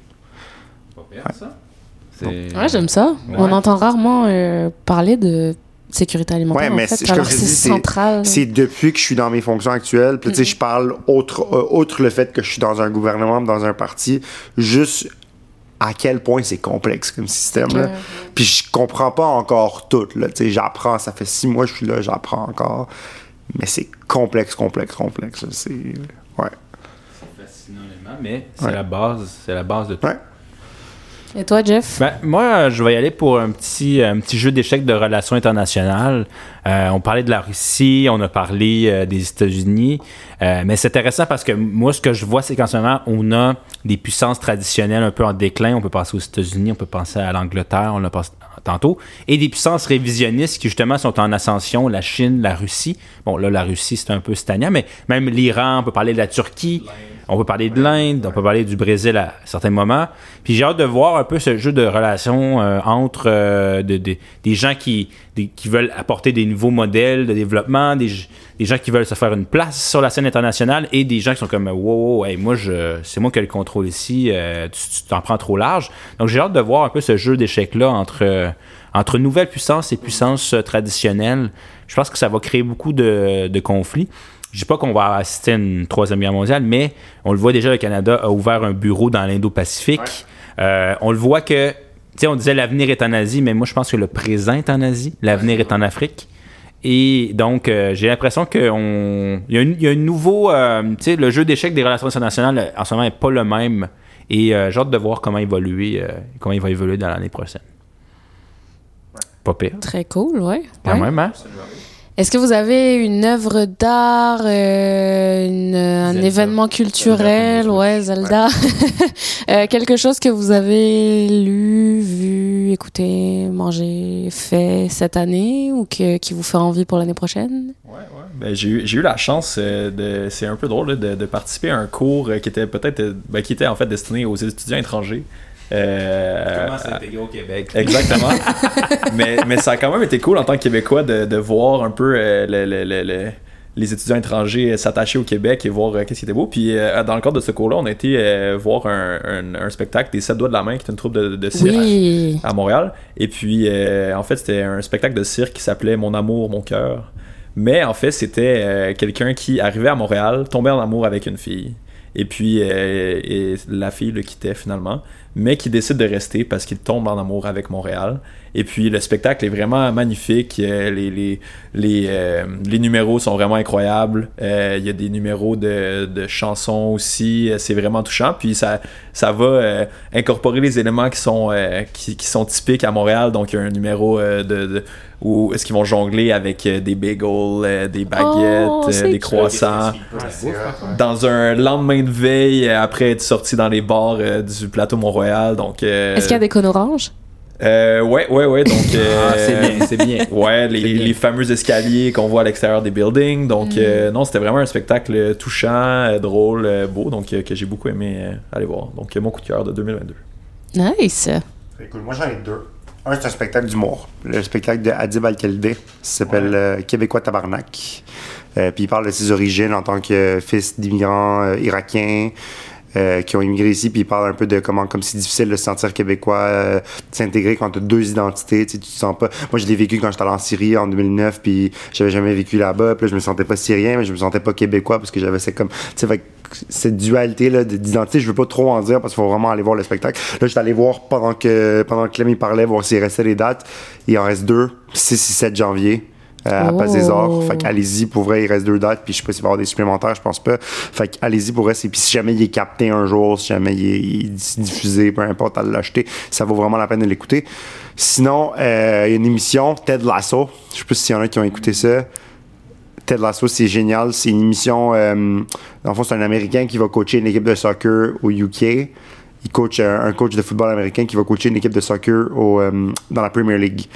C'est- Ouais, j'aime ça. Ouais. On entend rarement euh, parler de sécurité alimentaire, Ouais, mais en fait, c'est- alors c'est dis, c'est- central. C'est depuis que je suis dans mes fonctions actuelles, puis tu sais, je parle autre, euh, outre le fait que je suis dans un gouvernement, dans un parti, juste à quel point c'est complexe comme système. là. Puis je comprends pas encore tout. Là. Tu sais, J'apprends, ça fait six mois que je suis là, j'apprends encore. Mais c'est complexe, complexe, complexe. C'est. Ouais. fascinant, mais c'est Ouais. la base. C'est la base de tout. Ouais. Et toi, Jeff? Ben, moi, je vais y aller pour un petit, petit jeu d'échecs de relations internationales. Euh, on parlait de la Russie, on a parlé euh, des États-Unis, Euh, mais c'est intéressant parce que moi, ce que je vois, c'est qu'en ce moment, on a des puissances traditionnelles un peu en déclin. On peut penser aux États-Unis, on peut penser à l'Angleterre, on l'a pensé tantôt, et des puissances révisionnistes qui justement sont en ascension, la Chine, la Russie. Bon, là, la Russie, c'est un peu stagnant, mais même l'Iran, on peut parler de la Turquie, on peut parler de l'Inde, on peut parler du Brésil à certains moments. Puis j'ai hâte de voir un peu ce jeu de relations euh, entre euh, de- de- des gens qui, qui veulent apporter des nouveaux modèles de développement, des, des gens qui veulent se faire une place sur la scène internationale et des gens qui sont comme wow, hey, moi je c'est moi qui ai le contrôle ici, euh, tu tu t'en prends trop large. Donc j'ai hâte de voir un peu ce jeu d'échecs là entre euh, entre nouvelles puissances et puissances euh, traditionnelles. Je pense que ça va créer beaucoup de, de conflits. Je dis pas qu'on va assister à une troisième guerre mondiale, mais on le voit déjà, le Canada a ouvert un bureau dans l'Indo-Pacifique. Euh, on le voit que, tu sais, on disait l'avenir est en Asie, mais moi je pense que le présent est en Asie, l'avenir est en Afrique. Et donc, euh, j'ai l'impression qu'il y, a un- il y a un nouveau. euh, tu sais, le jeu d'échecs des relations internationales, en ce moment, n'est pas le même. Et euh, j'ai hâte de voir comment évoluer, euh, comment il va évoluer dans l'année prochaine. Pas pire. Très cool, ouais. Quand Ouais. même, hein? Est-ce que vous avez une œuvre d'art, euh, une- un Zelda. événement culturel, Zelda, ouais, Zelda, [laughs] Euh, quelque chose que vous avez lu, vu, écouté, mangé, fait cette année ou que, qui vous fait envie pour l'année prochaine? Ouais, ouais. Ben, j'ai eu, j'ai eu la chance euh, de. C'est un peu drôle de, de participer à un cours qui était peut-être. ben, qui était en fait destiné aux étudiants étrangers. Euh, à- au Québec? Exactement. [laughs] mais, mais ça a quand même été cool en tant que Québécois de, de voir un peu euh, le, le- le- le- les étudiants étrangers s'attachaient au Québec et voir qu'est-ce qui était beau. Puis dans le cadre de ce cours-là, on a été voir un, un, spectacle des Sept Doigts de la Main, qui est une troupe de, de cirque à Montréal. Et puis, en fait, c'était un spectacle de cirque qui s'appelait Mon amour, mon cœur. Mais en fait, c'était quelqu'un qui arrivait à Montréal, tombait en amour avec une fille. Et puis, et la fille le quittait finalement mais qui décide de rester parce qu'il tombe en amour avec Montréal. Et puis le spectacle est vraiment magnifique. Euh, les, les, les, euh, les numéros sont vraiment incroyables. Euh, il y a des numéros de, de chansons aussi. C'est vraiment touchant. Puis ça, ça va incorporer les éléments qui sont, qui, qui, sont typiques à Montréal. Donc il y a un numéro de, de où est-ce qu'ils vont jongler avec des bagels, des baguettes, oh, des croissants. Dans un lendemain de veille, après être sorti dans les bars du plateau Mont-Royal. Donc, Est-ce qu'il y a des cônes oranges? Euh, ouais, ouais, ouais. Donc, [laughs] ah, c'est euh, bien, c'est bien. Ouais, les, les, fameux escaliers qu'on voit à l'extérieur des buildings. Donc, mm. euh, non, c'était vraiment un spectacle touchant, euh, drôle, beau, donc que j'ai beaucoup aimé aller voir. Donc, mon coup de cœur de 2022. Nice. Écoute, moi j'en ai deux. Un, c'est un spectacle d'humour. Le spectacle de Adib Al-Khalidé. s'appelle Québécois Tabarnak. puis il parle de ses origines en tant que fils d'immigrants irakiens. Euh, qui ont immigré ici, puis ils parlent un peu de comment comme c'est difficile de se sentir québécois, euh, s'intégrer quand tu as deux identités, tu te sens pas. Moi, je l'ai vécu quand j'étais allé en Syrie en 2009, puis j'avais jamais vécu là-bas, puis là, je me sentais pas syrien, mais je me sentais pas québécois parce que j'avais c'est comme, sais, cette dualité là d'identité, je veux pas trop en dire parce qu'il faut vraiment aller voir le spectacle. Là, j'étais allé voir pendant que pendant que Clem parlait, voir s'il restait les dates. Il en reste deux, 6 et 7 janvier. Euh, à oh. des Arts. Fait qu'allez-y, pour vrai, il reste deux dates, puis je sais pas s'il va y avoir des supplémentaires, je pense pas. Fait qu'allez-y pour vrai, puis si jamais il est capté un jour, si jamais il est, diffusé, peu importe, à l'acheter, ça vaut vraiment la peine de l'écouter. Sinon, euh, il y a une émission, Ted Lasso, je sais pas s'il y en a qui ont écouté ça. Ted Lasso, c'est génial. C'est une émission. Euh, dans le fond, c'est un Américain qui va coacher une équipe de soccer au UK. Il coach un, coach de football américain qui va coacher une équipe de soccer au, dans la Premier League.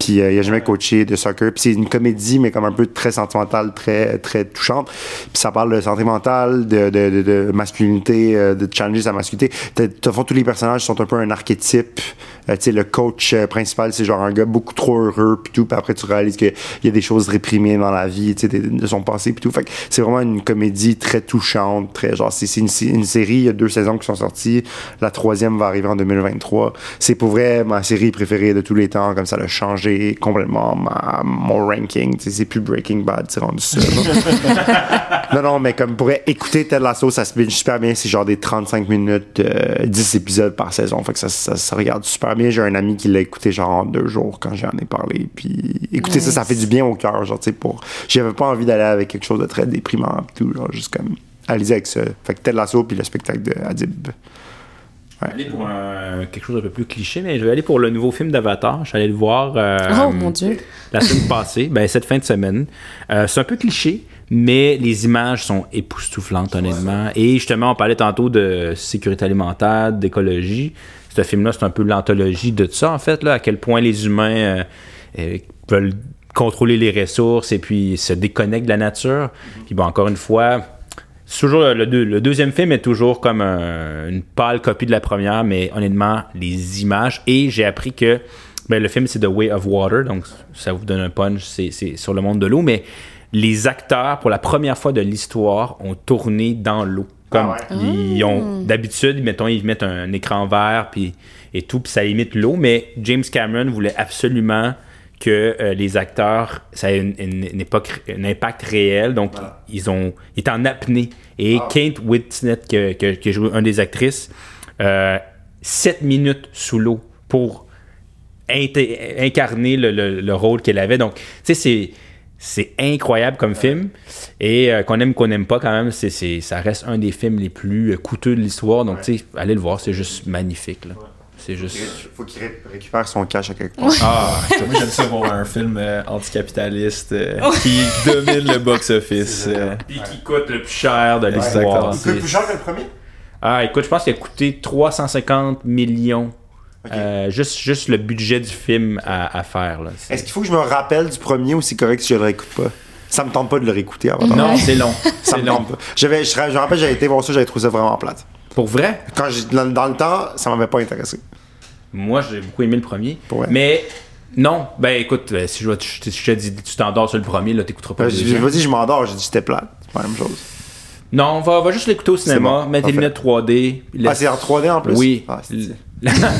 Puis euh, il a jamais coaché de soccer. Puis c'est une comédie, mais comme un peu très sentimentale, très, très touchante. Puis ça parle de santé mentale, de, de, de, masculinité, euh, de challenger sa masculinité. De fond, tous les personnages sont un peu un archétype. Euh, tu sais, le coach principal, c'est genre un gars beaucoup trop heureux, puis tout. Puis après, tu réalises qu'il y a des choses réprimées dans la vie, tu sais, de, son passé, puis tout. Fait que c'est vraiment une comédie très touchante, très genre, c'est une, une, série, il y a deux saisons qui sont sorties. La troisième va arriver en 2023. C'est pour vrai ma série préférée de tous les temps, comme ça l'a changé complètement mon ranking. C'est plus Breaking Bad, c'est rendu ça. [laughs] non, non, mais comme pourrait écouter Ted Lasso, ça se fait super bien. C'est genre des 35 minutes, 10 euh, épisodes par saison. Fait que ça, ça, regarde super bien. J'ai un ami qui l'a écouté genre en deux jours quand j'en ai parlé. Puis écoutez ça, ça fait du bien au cœur. Genre, tu sais, pour. J'avais pas envie d'aller avec quelque chose de très déprimant. tout, genre, juste comme. Allez avec ça. Fait que Ted Lasso, puis le spectacle de Adib. Aller pour quelque chose d'un peu plus cliché, mais je vais aller pour le nouveau film d'Avatar. Je suis allé le voir euh, oh, mon Dieu. la semaine [laughs] passée, ben, cette fin de semaine. Euh, c'est un peu cliché, mais les images sont époustouflantes, honnêtement. Et justement, on parlait tantôt de sécurité alimentaire, d'écologie. Ce film-là, c'est un peu l'anthologie de ça, en fait, là, à quel point les humains euh, veulent contrôler les ressources et puis se déconnectent de la nature. Puis bon, encore une fois, toujours le, deuxième film est toujours comme une pâle copie de la première, mais honnêtement, les images. Et j'ai appris que ben, le film, c'est The Way of Water, donc ça vous donne un punch, c'est sur le monde de l'eau, mais les acteurs, pour la première fois de l'histoire, ont tourné dans l'eau. Comme ah ils ont d'habitude, mettons, ils mettent un écran vert puis et tout, puis ça imite l'eau, mais James Cameron voulait absolument que euh, les acteurs, ça a une, un impact réel. Donc, ils ont ils étaient en apnée. Et ah. Kate Winslet, qui, qui, joue une des actrices, euh, 7 minutes sous l'eau pour incarner le, rôle qu'elle avait. Donc, tu sais, c'est incroyable comme film. Et euh, qu'on aime qu'on n'aime pas, quand même, c'est ça reste un des films les plus coûteux de l'histoire. Donc, tu sais, allez le voir, c'est juste magnifique. Là. C'est juste. Faut qu'il récupère son cash à quelque part. Ah, [laughs] moi j'aime ça voir un film euh, anticapitaliste euh, qui domine le box-office. Euh. Puis qui coûte le plus cher de l'histoire. il coûte plus cher que le premier? Ah, écoute, je pense qu'il a coûté 350 millions. juste, juste le budget du film à, faire. Est-ce qu'il faut que je me rappelle du premier ou c'est correct si je le réécoute pas? Ça me tente pas de le réécouter avant. Non, c'est long. [laughs] ça me tente pas. J'avais, je, me rappelle, j'avais été voir ça, j'avais trouvé ça vraiment plate. Pour vrai? Quand dans, dans, le temps, ça m'avait pas intéressé. Moi, j'ai beaucoup aimé le premier. Mais Non, ben écoute, euh, si je, si je te dis tu t'endors sur le premier, là, t'écouteras pas Euh, deuxième. Vas-y, je m'endors, j'ai dit c'était plate. C'est pas la même chose. Non, on va, on va juste l'écouter au cinéma, bon, mettre des lunettes 3D. Ah, c'est en 3D en plus? Oui. Ah, c'est ça. [laughs] [laughs]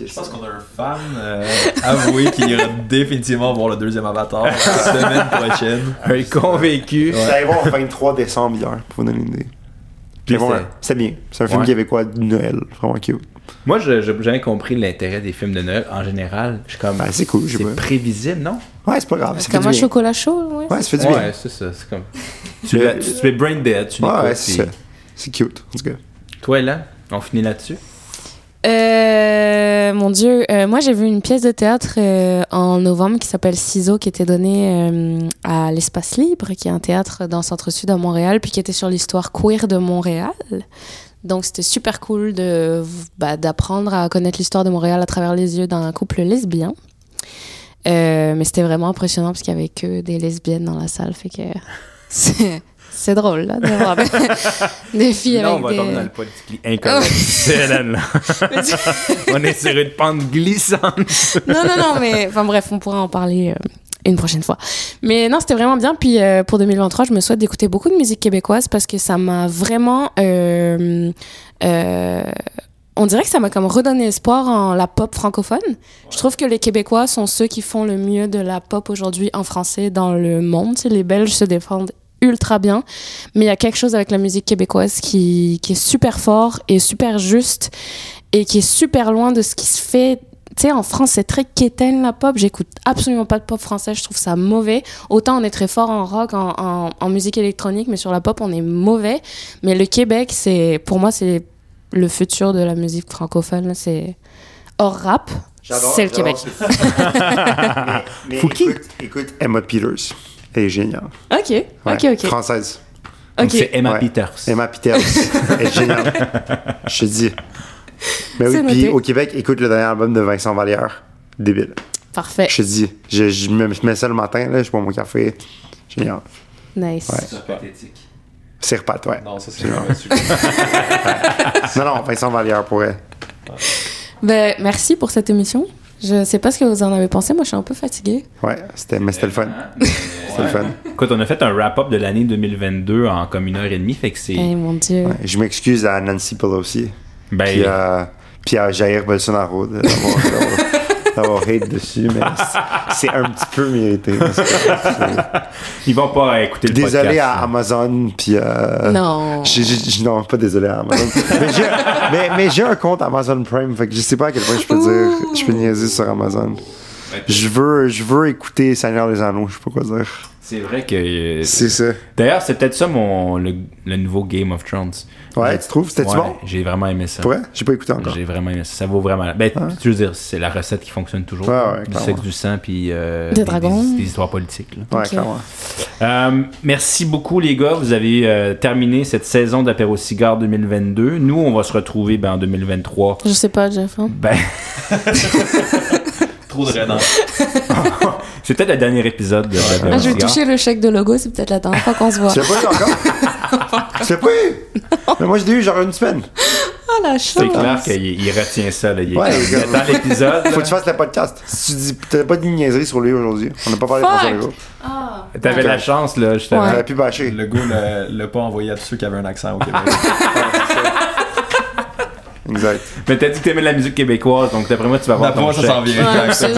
Je pense qu'on a un fan euh, avoué qui ira définitivement voir le deuxième Avatar la semaine prochaine. Un convaincu. Vous allez voir le 23 décembre hier, pour vous donner une idée. Puis c'est- c'est bien. C'est un film Ouais. québécois de Noël, vraiment cute. Moi, je j'ai jamais compris l'intérêt des films de Noël en général. Je suis comme. Ben, c'est cool, C'est prévisible, non? Ouais, c'est pas grave. Fait Comme un bien. chocolat chaud, ouais. Ouais, ça fait du bien. Ouais, c'est ça. C'est comme. Tu, Le- tu, tu es brain dead, tu Ouais, ouais, c'est ça. C'est cute, en tout cas. Toi, là, on finit là-dessus? Euh, mon Dieu, euh, moi j'ai vu une pièce de théâtre euh, en novembre qui s'appelle Ciseaux, qui était donnée à l'Espace Libre, qui est un théâtre dans le Centre-Sud à Montréal, puis qui était sur l'histoire queer de Montréal. Donc c'était super cool de bah, d'apprendre à connaître l'histoire de Montréal à travers les yeux d'un couple lesbien. Mais c'était vraiment impressionnant parce qu'il y avait que des lesbiennes dans la salle, fait que [laughs] c'est drôle là de voir des, des filles Là, on avec va des. tomber dans le politique incorrect. [laughs] C'est Hélène, là. [laughs] on est sur une pente glissante. non, non, non, mais enfin bref, on pourra en parler euh, une prochaine fois. Mais non, c'était vraiment bien. Puis euh, pour 2023, je me souhaite d'écouter beaucoup de musique québécoise parce que ça m'a vraiment. euh, euh, on dirait que ça m'a comme redonné espoir en la pop francophone. Je trouve que les Québécois sont ceux qui font le mieux de la pop aujourd'hui en français dans le monde. Les Belges se défendent ultra bien, mais il y a quelque chose avec la musique québécoise qui, qui est super fort et super juste et qui est super loin de ce qui se fait tu sais, en France, c'est très quétaine la pop. J'écoute absolument pas de pop français. Je trouve ça mauvais. Autant on est très fort en rock, en, en, en musique électronique, mais sur la pop, on est mauvais. Mais le Québec, c'est, pour moi, c'est le futur de la musique francophone. C'est hors rap. C'est le Québec. [laughs] mais écoute, écoute Emma Peters. Elle est géniale. Ok, Ouais. ok, ok. Française. Donc, Ok. c'est Emma Ouais. Peters. Emma Peters. [laughs] Elle est géniale. Je te dis. Mais oui, puis au Québec, écoute le dernier album de Vincent Vallière. Débile. Parfait. Je te dis. Je, je me je mets ça le matin, là, je bois mon café. Génial. Nice. Ouais. C'est pathétique. C'est repas, ouais. Non, ça c'est [laughs] Non, non, Vincent Vallière pourrait. Ben, merci pour cette émission. Je sais pas ce que vous en avez pensé. Moi, je suis un peu fatiguée. Ouais, c'était, mais c'était le fun. [laughs] C'était le fun. Écoute, on a fait un wrap-up de l'année 2022 en comme une heure et demie, fait que c'est. Eh mon Dieu. Ouais, je m'excuse à Nancy Pelosi. Ben, Puis, euh, puis à Jair Bolsonaro de- [laughs] d'avoir, hate dessus, mais c'est- un petit peu mérité. ils vont pas écouter le Désolé podcast. à Amazon, puis... euh, non. j'ai- j'ai- non, pas désolé à Amazon. mais j'ai mais, mais j'ai un compte Amazon Prime, fait que je sais pas à quel point je peux dire... Je peux niaiser sur Amazon. Je veux, je veux écouter Seigneur des Anneaux, je sais pas quoi dire. C'est vrai que. euh, C'est ça. D'ailleurs, c'est peut-être ça mon le, le nouveau Game of Thrones. Ouais, tu trouves? C'était-tu Ouais, bon? J'ai vraiment aimé ça. Vrai? J'ai pas écouté encore. J'ai vraiment aimé ça. Ça vaut vraiment. la- Ben, tu veux dire, c'est la recette qui fonctionne toujours. Ouais, ouais, du sexe, du sang, puis. euh, Des dragons. Des, histoires politiques. là. Ouais, clairement. Euh, merci beaucoup, les gars. Vous avez euh, terminé cette saison d'apéro cigare 2022. Nous, on va se retrouver ben, en 2023. Je sais pas, Jeff. hein. Ben, [laughs] trop de [laughs] c'est peut-être le dernier épisode de Ah, je vais toucher le chèque de logo. C'est peut-être la dernière fois qu'on se voit. Tu l'as pas encore? [laughs] l'as pas? Eu? Mais moi, je l'ai eu genre une semaine. Ah, la C'est chance. clair qu'il il retient ça. Là. Il est Ouais, gars. dans l'épisode. Faut que tu fasses le podcast. Si tu dis, t'as pas dit une niaiserie sur lui aujourd'hui. On n'a pas parlé de Fuck! François Legault. Ah. T'avais la chance, là. Ouais. T'aurais pu bâcher. Le gars l'a- l'a pas envoyé à tous ceux qui avaient un accent au Québec. [laughs] Exact. Mais t'as dit que t'aimais la musique québécoise, donc d'après moi, tu vas voir D'après ton moi, ça s'en vient. Ouais, c'est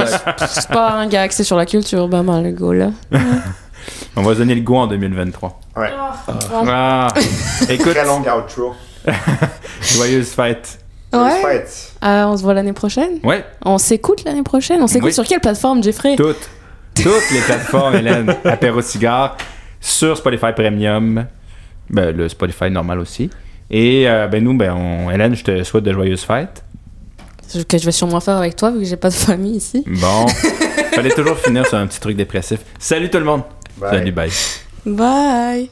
c'est pas un gars axé sur la culture, ben, ben, le gars, là. [laughs] On va se donner le goût en 2023. Ouais. Ah. Écoute, Très longue outro. [laughs] joyeuse fête. Ouais. Fête. Euh, on se voit l'année prochaine. Ouais, On s'écoute l'année prochaine. On s'écoute Oui. sur quelle plateforme, Jeffrey toutes. Toutes les plateformes, [laughs] Hélène. Apéro Cigare. Sur Spotify Premium. Ben, le Spotify normal aussi. Et euh, ben nous, ben, on- Hélène, je te souhaite de joyeuses fêtes. Ce Que je vais sûrement faire avec toi, vu que j'ai pas de famille ici. Bon. [laughs] Fallait toujours finir sur un petit truc dépressif. Salut tout le monde. Bye. Salut, bye. Bye.